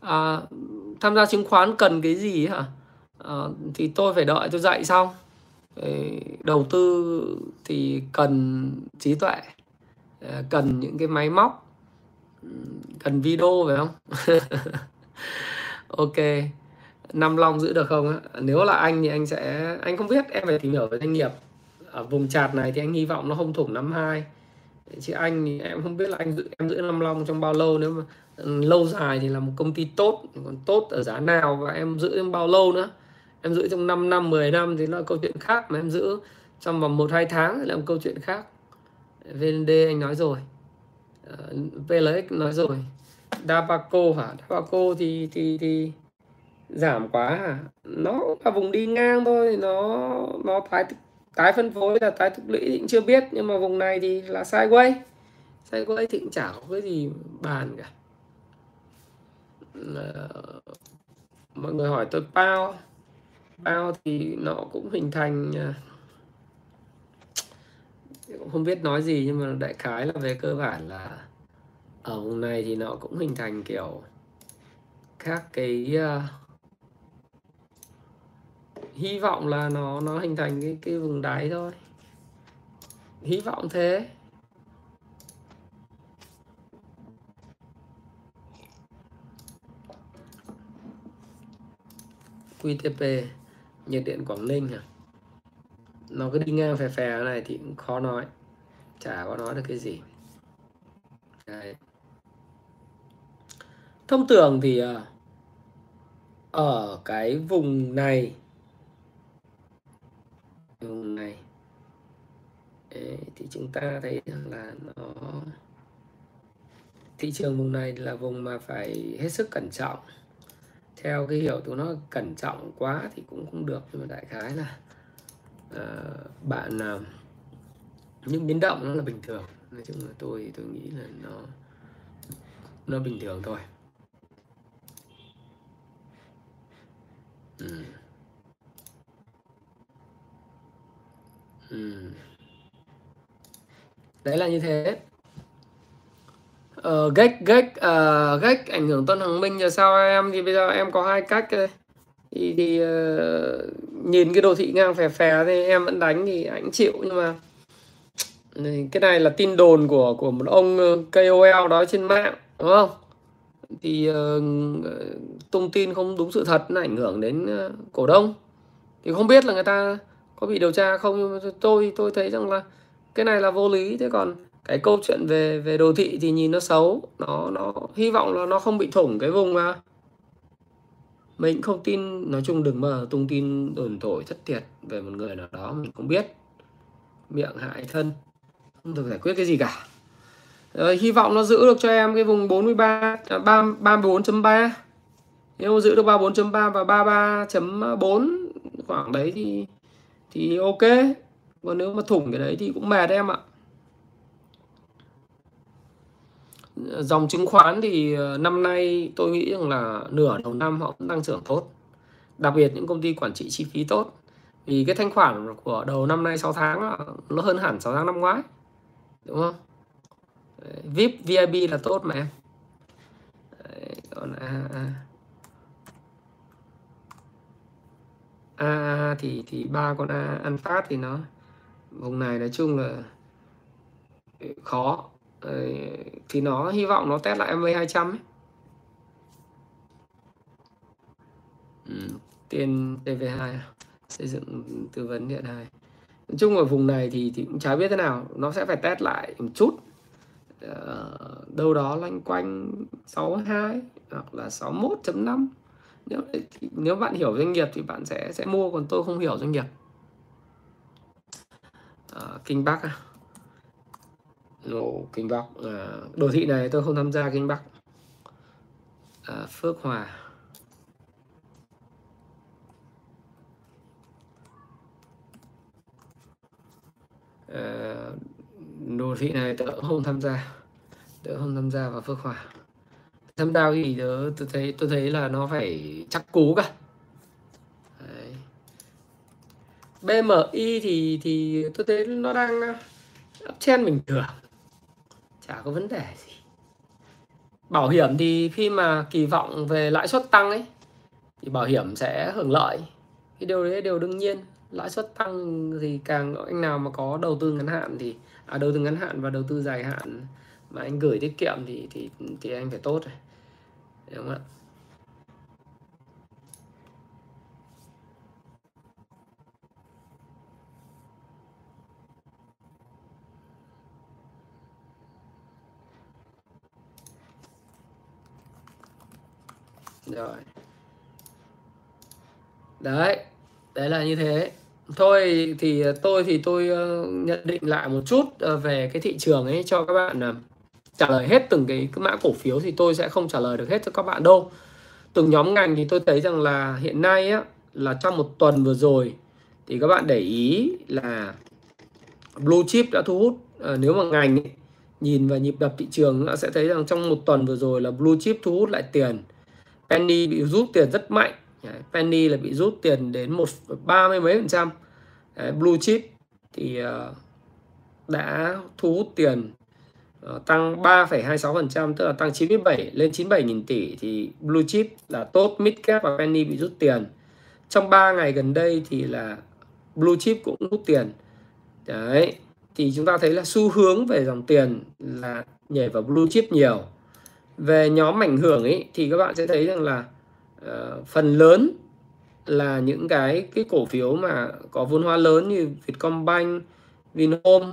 [SPEAKER 1] À, tham gia chứng khoán cần cái gì hả? À, thì tôi phải đợi tôi dạy xong đầu tư thì cần trí tuệ à, cần những cái máy móc cần video phải không? Ok. Năm long giữ được không nếu là anh thì anh sẽ, anh không biết, em phải tìm hiểu về doanh nghiệp. Ở vùng chạt này thì anh hy vọng nó không thủng năm hai. Chứ anh thì em không biết là anh giữ, em giữ năm long trong bao lâu. Nếu mà ừ, lâu dài thì là một công ty tốt, còn tốt ở giá nào và em giữ trong bao lâu nữa? Em giữ trong 5 năm 10 năm thì nó là câu chuyện khác mà em giữ. Trong vòng một, hai tháng thì là một câu chuyện khác. VND anh nói rồi. Ờ, Vlx nói rồi. Dabaco hả? Dabaco thì thì thì giảm quá hả? nó là vùng đi ngang thôi, nó nó tái tái phân phối là tái tích lũy thì cũng chưa biết, nhưng mà vùng này thì là sideways. Sideways thì cũng chả có cái gì bàn cả. Mọi người hỏi tôi bao bao thì nó cũng hình thành à, cũng không biết nói gì nhưng mà đại khái là về cơ bản là ở vùng này thì nó cũng hình thành kiểu các cái uh, hy vọng là nó nó hình thành cái cái vùng đáy thôi. Hy vọng thế. QTP nhiệt điện Quảng Ninh à? Nó cứ đi ngang phè phè này thì cũng khó nói. Chả có nói được cái gì. Đấy. thông thường thì ờ, ở cái vùng này vùng này Đấy, thì chúng ta thấy rằng là nó thị trường vùng này là vùng mà phải hết sức cẩn trọng. Theo cái hiểu tụi nó cẩn trọng quá thì cũng không được nhưng mà đại khái là uh, bạn uh, những biến động nó là bình thường. Nói chung là tôi tôi nghĩ là nó nó bình thường thôi. Ừ. Ừ. đấy là như thế. Ờ, gách gách uh, gách ảnh hưởng Tân hoàng Minh giờ sao em? Thì bây giờ em có hai cách đây thì, thì uh, nhìn cái đồ thị ngang phè phè thì em vẫn đánh thì anh chịu. Nhưng mà cái này là tin đồn của của một ông ờ, KOL đó trên mạng đúng không? Thì uh, tung tin không đúng sự thật nó ảnh hưởng đến uh, cổ đông. Thì không biết là người ta có bị điều tra không nhưng mà tôi tôi thấy rằng là cái này là vô lý. Thế còn cái câu chuyện về về đồ thị thì nhìn nó xấu. Nó nó hy vọng là nó không bị thủng cái vùng mà mình không tin nói chung đừng mà tung tin đồn thổi thất thiệt về một người nào đó mình không biết. Miệng hại thân không được giải quyết cái gì cả. Rồi, hy vọng nó giữ được cho em cái vùng 43 à, 3 34.3 nếu giữ được 34.3 và 33.4 khoảng đấy thì thì ok. Còn nếu mà thủng cái đấy thì cũng mệt em ạ. Dòng chứng khoán thì ờ, năm nay tôi nghĩ rằng là nửa đầu năm họ cũng tăng trưởng tốt. Đặc biệt những công ty quản trị chi phí tốt. Vì cái thanh khoản của đầu năm nay 6 tháng là nó hơn hẳn 6 tháng năm ngoái. Đúng không? VIP VIP là tốt mà em. Còn a a a. Thì thì ba con a ăn phát thì nó, vùng này nói chung là ừ, khó thì nó hy vọng nó test lại MA 200 ấy. Ừ, tiền TV2 xây dựng tư vấn điện 2 nói chung ở vùng này thì thì cũng chả biết thế nào nó sẽ phải test lại một chút. Uh, đâu đó loanh quanh 62 hoặc là 61.5 nếu nếu bạn hiểu doanh nghiệp thì bạn sẽ sẽ mua còn tôi không hiểu doanh nghiệp. Uh, kinh bắc à Ồ, kinh bắc. À, đồ thị này tôi không tham gia kinh bắc. À, phước hòa. À, đồ thị này tớ không tham gia. Tớ không tham gia vào phước hòa. Tham gia thì tớ tôi thấy tôi thấy là nó phải chắc cú cả. Đấy. BMI thì thì tôi thấy nó đang uptrend bình thường chả có vấn đề gì. Bảo hiểm thì khi mà kỳ vọng về lãi suất tăng ấy thì bảo hiểm sẽ hưởng lợi. Cái điều đấy đều đương nhiên. Lãi suất tăng thì càng anh nào mà có đầu tư ngắn hạn thì à, đầu tư ngắn hạn và đầu tư dài hạn mà anh gửi tiết kiệm thì thì thì anh phải tốt rồi. Đúng không ạ? Rồi. Đấy đấy là như thế. Thôi thì tôi thì tôi ờ, nhận định lại một chút ờ, về cái thị trường ấy cho các bạn ờ, trả lời hết từng cái, cái mã cổ phiếu thì tôi sẽ không trả lời được hết cho các bạn đâu. Từng nhóm ngành thì tôi thấy rằng là hiện nay á là trong một tuần vừa rồi thì các bạn để ý là blue chip đã thu hút à, nếu mà ngành ấy, nhìn vào nhịp đập thị trường sẽ thấy rằng trong một tuần vừa rồi là blue chip thu hút lại tiền penny bị rút tiền rất mạnh. Penny là bị rút tiền đến một ba mươi mấy phần trăm. Blue chip thì uh, đã thu hút tiền uh, tăng 3,26% tức là tăng 97 lên 97 nghìn tỷ. Thì blue chip là tốt mid cap và penny bị rút tiền. Trong 3 ngày gần đây thì là blue chip cũng rút tiền. Đấy thì chúng ta thấy là xu hướng về dòng tiền là nhảy vào blue chip nhiều về nhóm ảnh hưởng ấy thì các bạn sẽ thấy rằng là uh, phần lớn là những cái cái cổ phiếu mà có vốn hóa lớn như Vietcombank, Vinhome,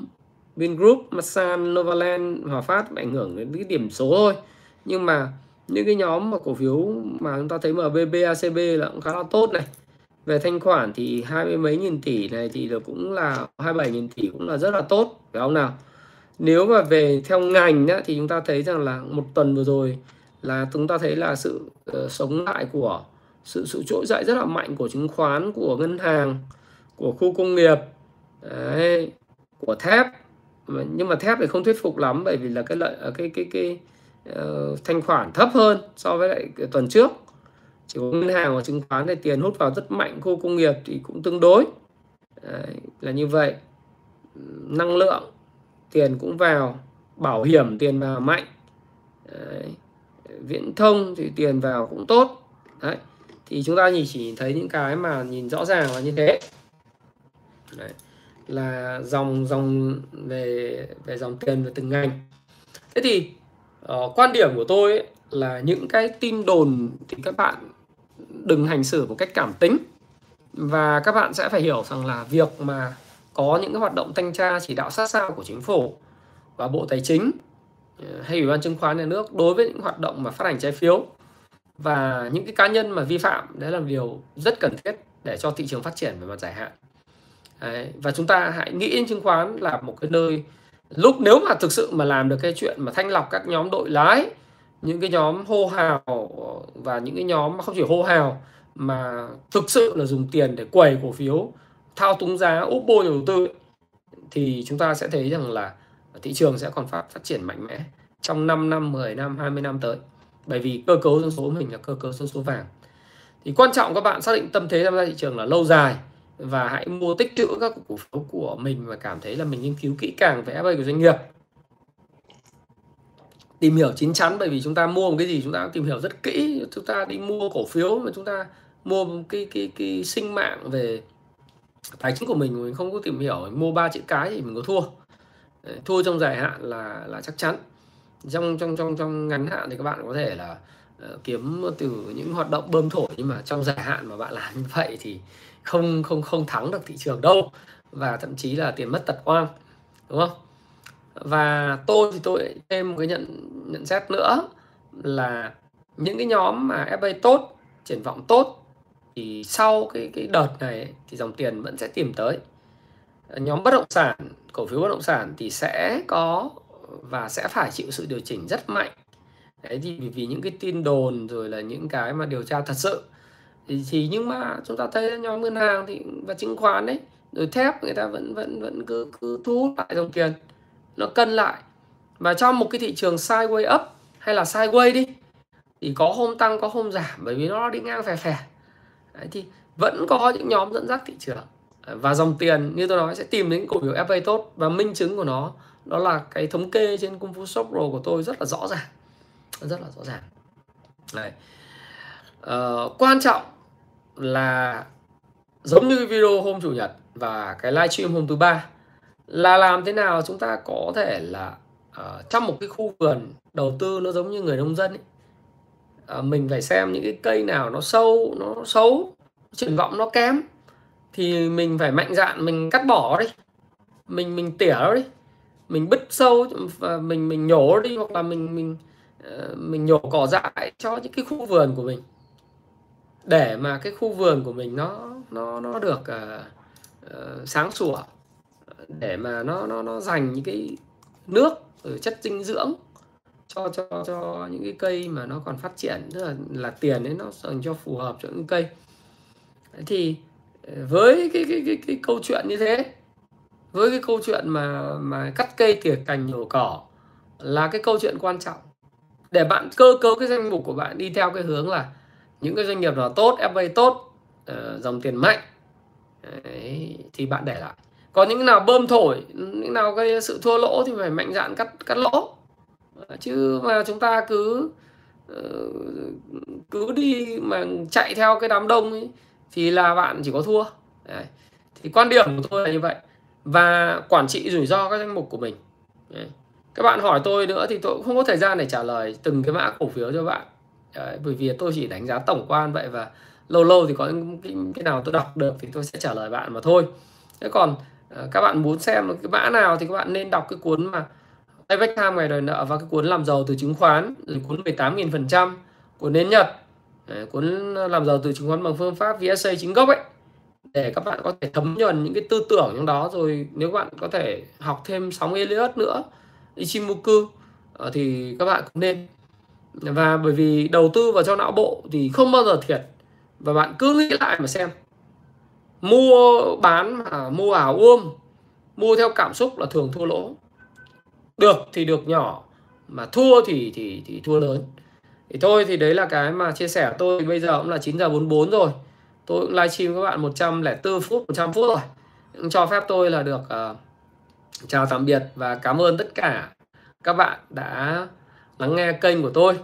[SPEAKER 1] Vingroup, Masan, Novaland, Hòa Phát ảnh hưởng đến cái điểm số thôi. Nhưng mà những cái nhóm mà cổ phiếu mà chúng ta thấy MBB, ACB là cũng khá là tốt này. Về thanh khoản thì hai mươi mấy nghìn tỷ này thì là cũng là 27 nghìn tỷ cũng là rất là tốt phải không nào? Nếu mà về theo ngành á, thì chúng ta thấy rằng là một tuần vừa rồi là chúng ta thấy là sự uh, sống lại của sự sự trỗi dậy rất là mạnh của chứng khoán của ngân hàng của khu công nghiệp đấy, của thép. Nhưng mà thép thì không thuyết phục lắm bởi vì là cái lợi ờ, cái cái cái, cái uh, thanh khoản thấp hơn so với lại tuần trước. Chỉ có ngân hàng và chứng khoán thì tiền hút vào rất mạnh khu công nghiệp thì cũng tương đối. Đấy, là như vậy. Năng lượng tiền cũng vào bảo hiểm tiền vào mạnh Đấy. viễn thông thì tiền vào cũng tốt Đấy. thì chúng ta nhìn chỉ thấy những cái mà nhìn rõ ràng là như thế Đấy. là dòng dòng về về dòng tiền về từng ngành thế thì uh, quan điểm của tôi ấy, là những cái tin đồn thì các bạn đừng hành xử một cách cảm tính và các bạn sẽ phải hiểu rằng là việc mà có những cái hoạt động thanh tra chỉ đạo sát sao của chính phủ và bộ tài chính ờ, hay ủy ban chứng khoán nhà nước đối với những hoạt động mà phát hành trái phiếu và những cái cá nhân mà vi phạm, đấy là điều rất cần thiết để cho thị trường phát triển về mặt dài hạn đấy. và chúng ta hãy nghĩ đến chứng khoán là một cái nơi lúc nếu mà thực sự mà làm được cái chuyện mà thanh lọc các nhóm đội lái, những cái nhóm hô hào và những cái nhóm mà không chỉ hô hào mà thực sự là dùng tiền để quầy cổ phiếu thao túng giá úp nhà đầu tư thì chúng ta sẽ thấy rằng là thị trường sẽ còn phát phát triển mạnh mẽ trong 5 năm, 10 năm, 20 năm tới. Bởi vì cơ cấu dân số mình là cơ cấu dân số vàng. Thì quan trọng các bạn xác định tâm thế tham gia thị trường là lâu dài và hãy mua tích trữ các cổ phiếu của mình và cảm thấy là mình nghiên cứu kỹ càng về FA của doanh nghiệp. Tìm hiểu chín chắn bởi vì chúng ta mua một cái gì chúng ta cũng tìm hiểu rất kỹ. Chúng ta đi mua cổ phiếu mà chúng ta mua một cái cái cái sinh mạng về tài chính của mình mình không có tìm hiểu mua ba chữ cái thì mình có thua. Thua trong dài hạn là là chắc chắn. Trong trong trong trong ngắn hạn thì các bạn có thể là uh, kiếm từ những hoạt động bơm thổi nhưng mà trong dài hạn mà bạn làm như vậy thì không không không thắng được thị trường đâu và thậm chí là tiền mất tật oan đúng không? Và tôi thì tôi thêm một cái nhận nhận xét nữa là những cái nhóm mà FA tốt triển vọng tốt thì sau cái cái đợt này thì dòng tiền vẫn sẽ tìm tới. Nhóm bất động sản cổ phiếu bất động sản thì sẽ có và sẽ phải chịu sự điều chỉnh rất mạnh. Đấy thì vì những cái tin đồn rồi là những cái mà điều tra thật sự. Thì, thì nhưng mà chúng ta thấy nhóm ngân hàng thì và chứng khoán đấy rồi thép người ta vẫn vẫn vẫn cứ cứ thu hút lại dòng tiền nó cân lại. Và trong một cái thị trường sideways up hay là sideways đi thì có hôm tăng có hôm giảm bởi vì nó đi ngang phè phè. Đấy, thì vẫn có những nhóm dẫn dắt thị trường và dòng tiền như tôi nói sẽ tìm đến cổ phiếu FA tốt và minh chứng của nó đó là cái thống kê trên Kung Fu Shop Pro của tôi rất là rõ ràng rất là rõ ràng Đấy. Ờ, quan trọng là giống như video hôm chủ nhật và cái livestream hôm thứ ba là làm thế nào chúng ta có thể là uh, trong một cái khu vườn đầu tư nó giống như người nông dân ấy, Ờ, mình phải xem những cái cây nào nó sâu nó xấu triển vọng nó kém. Thì mình phải mạnh dạn mình cắt bỏ đi. Mình mình tỉa nó đi. Mình bứt sâu và mình mình nhổ đi hoặc là mình mình ờ, mình nhổ cỏ dại cho những cái khu vườn của mình. Để mà cái khu vườn của mình nó nó nó được uh, uh, sáng sủa. Để mà nó nó nó dành những cái nước ừ, chất dinh dưỡng cho cho cho những cái cây mà nó còn phát triển tức là là tiền ấy nó dành cho phù hợp cho những cây. Thì ờ, với cái cái cái cái câu chuyện như thế với cái câu chuyện mà mà cắt cây tỉa cành nhổ cỏ là cái câu chuyện quan trọng. Để bạn cơ cấu cái danh mục của bạn đi theo cái hướng là những cái doanh nghiệp nào tốt FA tốt ờ, dòng tiền mạnh Đấy, thì bạn để lại. Còn những nào bơm thổi những nào gây sự thua lỗ thì phải mạnh dạn cắt cắt lỗ. Ờ, chứ mà chúng ta cứ ờ, cứ đi mà chạy theo cái đám đông ấy thì là bạn chỉ có thua Đấy. thì quan điểm của tôi là như vậy và quản trị rủi ro các danh mục của mình Đấy. các bạn hỏi tôi nữa thì tôi cũng không có thời gian để trả lời từng cái mã cổ phiếu cho bạn Đấy. bởi vì tôi chỉ đánh giá tổng quan vậy và lâu lâu thì có những cái, cái nào tôi đọc được thì tôi sẽ trả lời bạn mà thôi thế còn ờ, các bạn muốn xem cái mã nào thì các bạn nên đọc cái cuốn mà Payback Time ngày đòi nợ và cái cuốn làm giàu từ chứng khoán rồi cuốn 18.000% của nến Nhật. Đấy, cuốn làm giàu từ chứng khoán bằng phương pháp VSA chính gốc ấy. Để các bạn có thể thấm nhuần những cái tư tưởng trong đó rồi nếu bạn có thể học thêm sóng Elliot nữa Ichimoku ờ, thì các bạn cũng nên. Và bởi vì đầu tư vào cho não bộ thì không bao giờ thiệt và bạn cứ nghĩ lại mà xem. Mua bán mà mua ảo ôm mua theo cảm xúc là thường thua lỗ được thì được nhỏ mà thua thì thì thì thua lớn. Thì thôi thì đấy là cái mà chia sẻ tôi. Bây giờ cũng là 9 giờ 44 rồi. Tôi cũng livestream các bạn 104 phút 100 phút rồi. Cũng cho phép tôi là được uh, chào tạm biệt và cảm ơn tất cả các bạn đã lắng nghe kênh của tôi.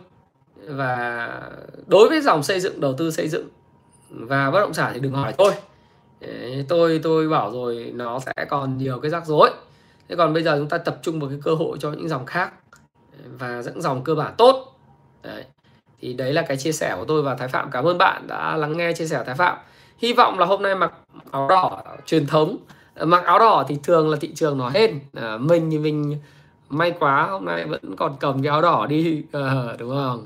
[SPEAKER 1] Và đối với dòng xây dựng đầu tư xây dựng và bất động sản thì đừng hỏi tôi. Tôi tôi bảo rồi nó sẽ còn nhiều cái rắc rối thế còn bây giờ chúng ta tập trung vào cái cơ hội cho những dòng khác và những dòng cơ bản tốt Đấy. Thì đấy là cái chia sẻ của tôi và Thái Phạm. Cảm ơn bạn đã lắng nghe chia sẻ Thái Phạm. hy vọng là hôm nay mặc áo đỏ truyền thống mặc áo đỏ thì thường là thị trường nó hết à, mình thì mình may quá hôm nay vẫn còn cầm cái áo đỏ đi à, đúng không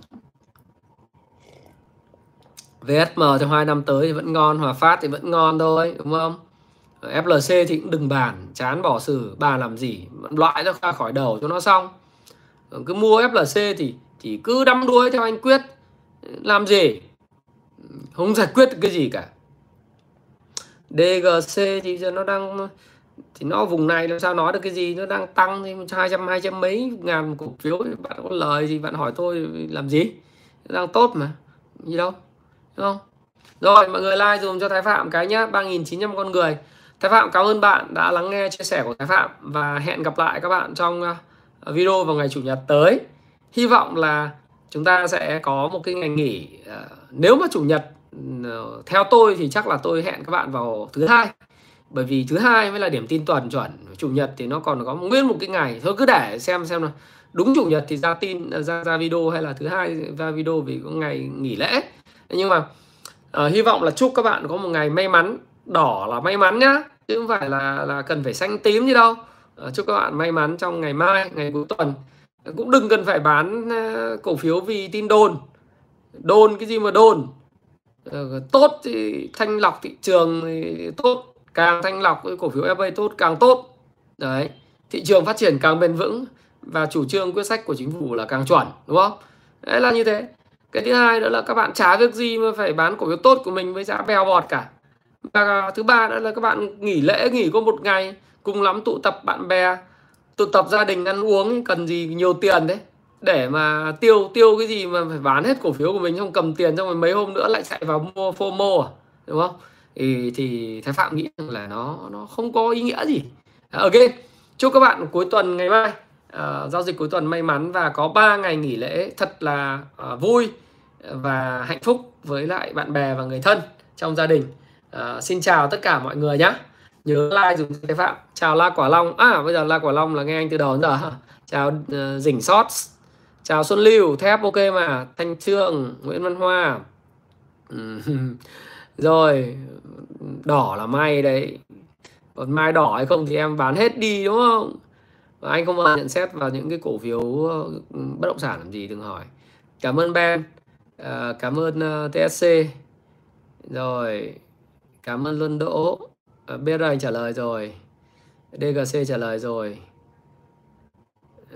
[SPEAKER 1] VSM trong hai năm tới thì vẫn ngon Hòa Phát thì vẫn ngon thôi đúng không FLC thì cũng đừng bàn, chán bỏ xử, bà làm gì, loại ra khỏi đầu cho nó xong. Cứ mua FLC thì thì cứ đắm đuối theo anh Quyết, làm gì, không giải quyết được cái gì cả. DGC thì giờ nó đang, thì nó vùng này làm sao nói được cái gì, nó đang tăng thì hai trăm hai trăm mấy ngàn cổ phiếu, bạn có lời gì, bạn hỏi tôi làm gì? Nó đang tốt mà gì đâu, đúng không? Rồi, mọi người like dùm cho Thái Phạm cái nhá 3.900 con người. Thái Phạm cảm ơn bạn đã lắng nghe chia sẻ của Thái Phạm và hẹn gặp lại các bạn trong ờ, video vào ngày chủ nhật tới. Hy vọng là chúng ta sẽ có một cái ngày nghỉ ờ, nếu mà chủ nhật ờ, theo tôi thì chắc là tôi hẹn các bạn vào thứ hai. Bởi vì thứ hai mới là điểm tin tuần chuẩn. Chủ nhật thì nó còn có nguyên một cái ngày. Thôi cứ để xem xem nào. Đúng chủ nhật thì ra tin ra ra video hay là thứ hai ra video vì có ngày nghỉ lễ. Nhưng mà uh, hy vọng là chúc các bạn có một ngày may mắn đỏ là may mắn nhá, chứ không phải là là cần phải xanh tím gì đâu. Ờ, chúc các bạn may mắn trong ngày mai, ngày cuối tuần. Ờ, cũng đừng cần phải bán ờ, cổ phiếu vì tin đồn. Đồn cái gì mà đồn? Tốt thì thanh lọc thị trường thì tốt, càng thanh lọc cái cổ phiếu FA tốt càng tốt. Đấy, thị trường phát triển càng bền vững và chủ trương quyết sách của chính phủ là càng chuẩn, đúng không? Đấy là như thế. Cái thứ hai nữa là các bạn chả việc gì mà phải bán cổ phiếu tốt của mình với giá bèo bọt cả và thứ ba nữa là các bạn nghỉ lễ nghỉ có một ngày cùng lắm tụ tập bạn bè tụ tập gia đình ăn uống cần gì nhiều tiền đấy. Để mà tiêu tiêu cái gì mà phải bán hết cổ phiếu của mình không cầm tiền xong rồi mấy hôm nữa lại chạy vào mua FOMO à đúng không? Thì thì thái phạm nghĩ rằng là nó nó không có ý nghĩa gì. À, ok chúc các bạn cuối tuần ngày mai uh, giao dịch cuối tuần may mắn và có 3 ngày nghỉ lễ thật là uh, vui và hạnh phúc với lại bạn bè và người thân trong gia đình à, xin chào tất cả mọi người nhé nhớ like dùng cái phạm chào la quả long. À bây giờ la quả long là nghe anh từ đầu đến giờ. Chào uh, dỉnh sót. Chào xuân lưu. Thép ok mà. Thanh trương nguyễn văn hoa. Rồi đỏ là may đấy. Còn mai đỏ hay không thì em bán hết đi đúng không? Và anh không bao nhận xét vào những cái cổ phiếu ờ, bất động sản làm gì đừng hỏi. Cảm ơn Ben. À, cảm ơn uh, TSC rồi cảm ơn Luân Đỗ. À, BR trả lời rồi. DGC trả lời rồi.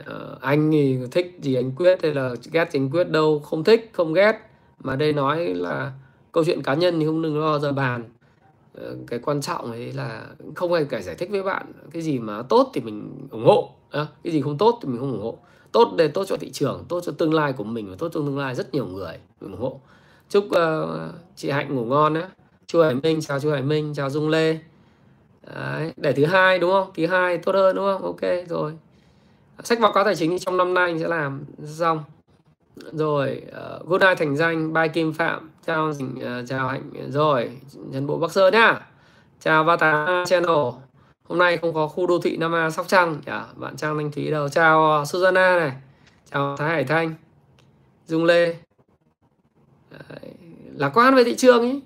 [SPEAKER 1] À, anh thì thích gì anh quyết hay là ghét gì anh quyết đâu. Không thích không ghét. Mà đây nói là câu chuyện cá nhân thì không đừng lo giờ bàn. Ờ, cái quan trọng ấy là không ai phải giải thích với bạn cái gì mà tốt thì mình ủng hộ. Ờ, cái gì không tốt thì mình không ủng hộ. Tốt để tốt cho thị trường tốt cho tương lai của mình và tốt cho tương lai rất nhiều người mình ủng hộ. Chúc uh, chị hạnh ngủ ngon nhé chú hải minh chào chú hải minh chào dung lê. Đấy, để thứ hai đúng không? Thứ hai tốt hơn đúng không? Ok rồi. Sách báo cáo tài chính trong năm nay sẽ làm xong. Rồi uh, good night thành danh bay kim phạm chào uh, chào hạnh. Rồi nhân bộ bắc sơn nhá. Chào vata channel. Hôm nay không có khu đô thị nam a sóc trăng. Yeah, bạn trang thanh thúy đâu? Chào uh, susanna này. Chào thái hải thanh. Dung lê. Đấy, lạc quan về thị trường ý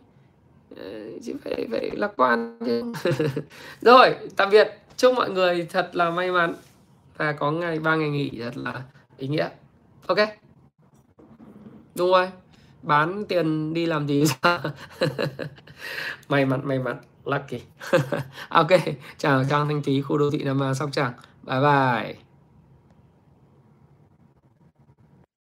[SPEAKER 1] chứ phải phải lạc quan rồi, tạm biệt. Chúc mọi người thật là may mắn. Và có ngày, ba ngày nghỉ thật là ý nghĩa. Ok. Đúng rồi. Bán tiền đi làm gì may mắn may mắn. Lucky. Ok. Chào trang thanh thúy, khu đô thị nam sóc trăng. Bye bye.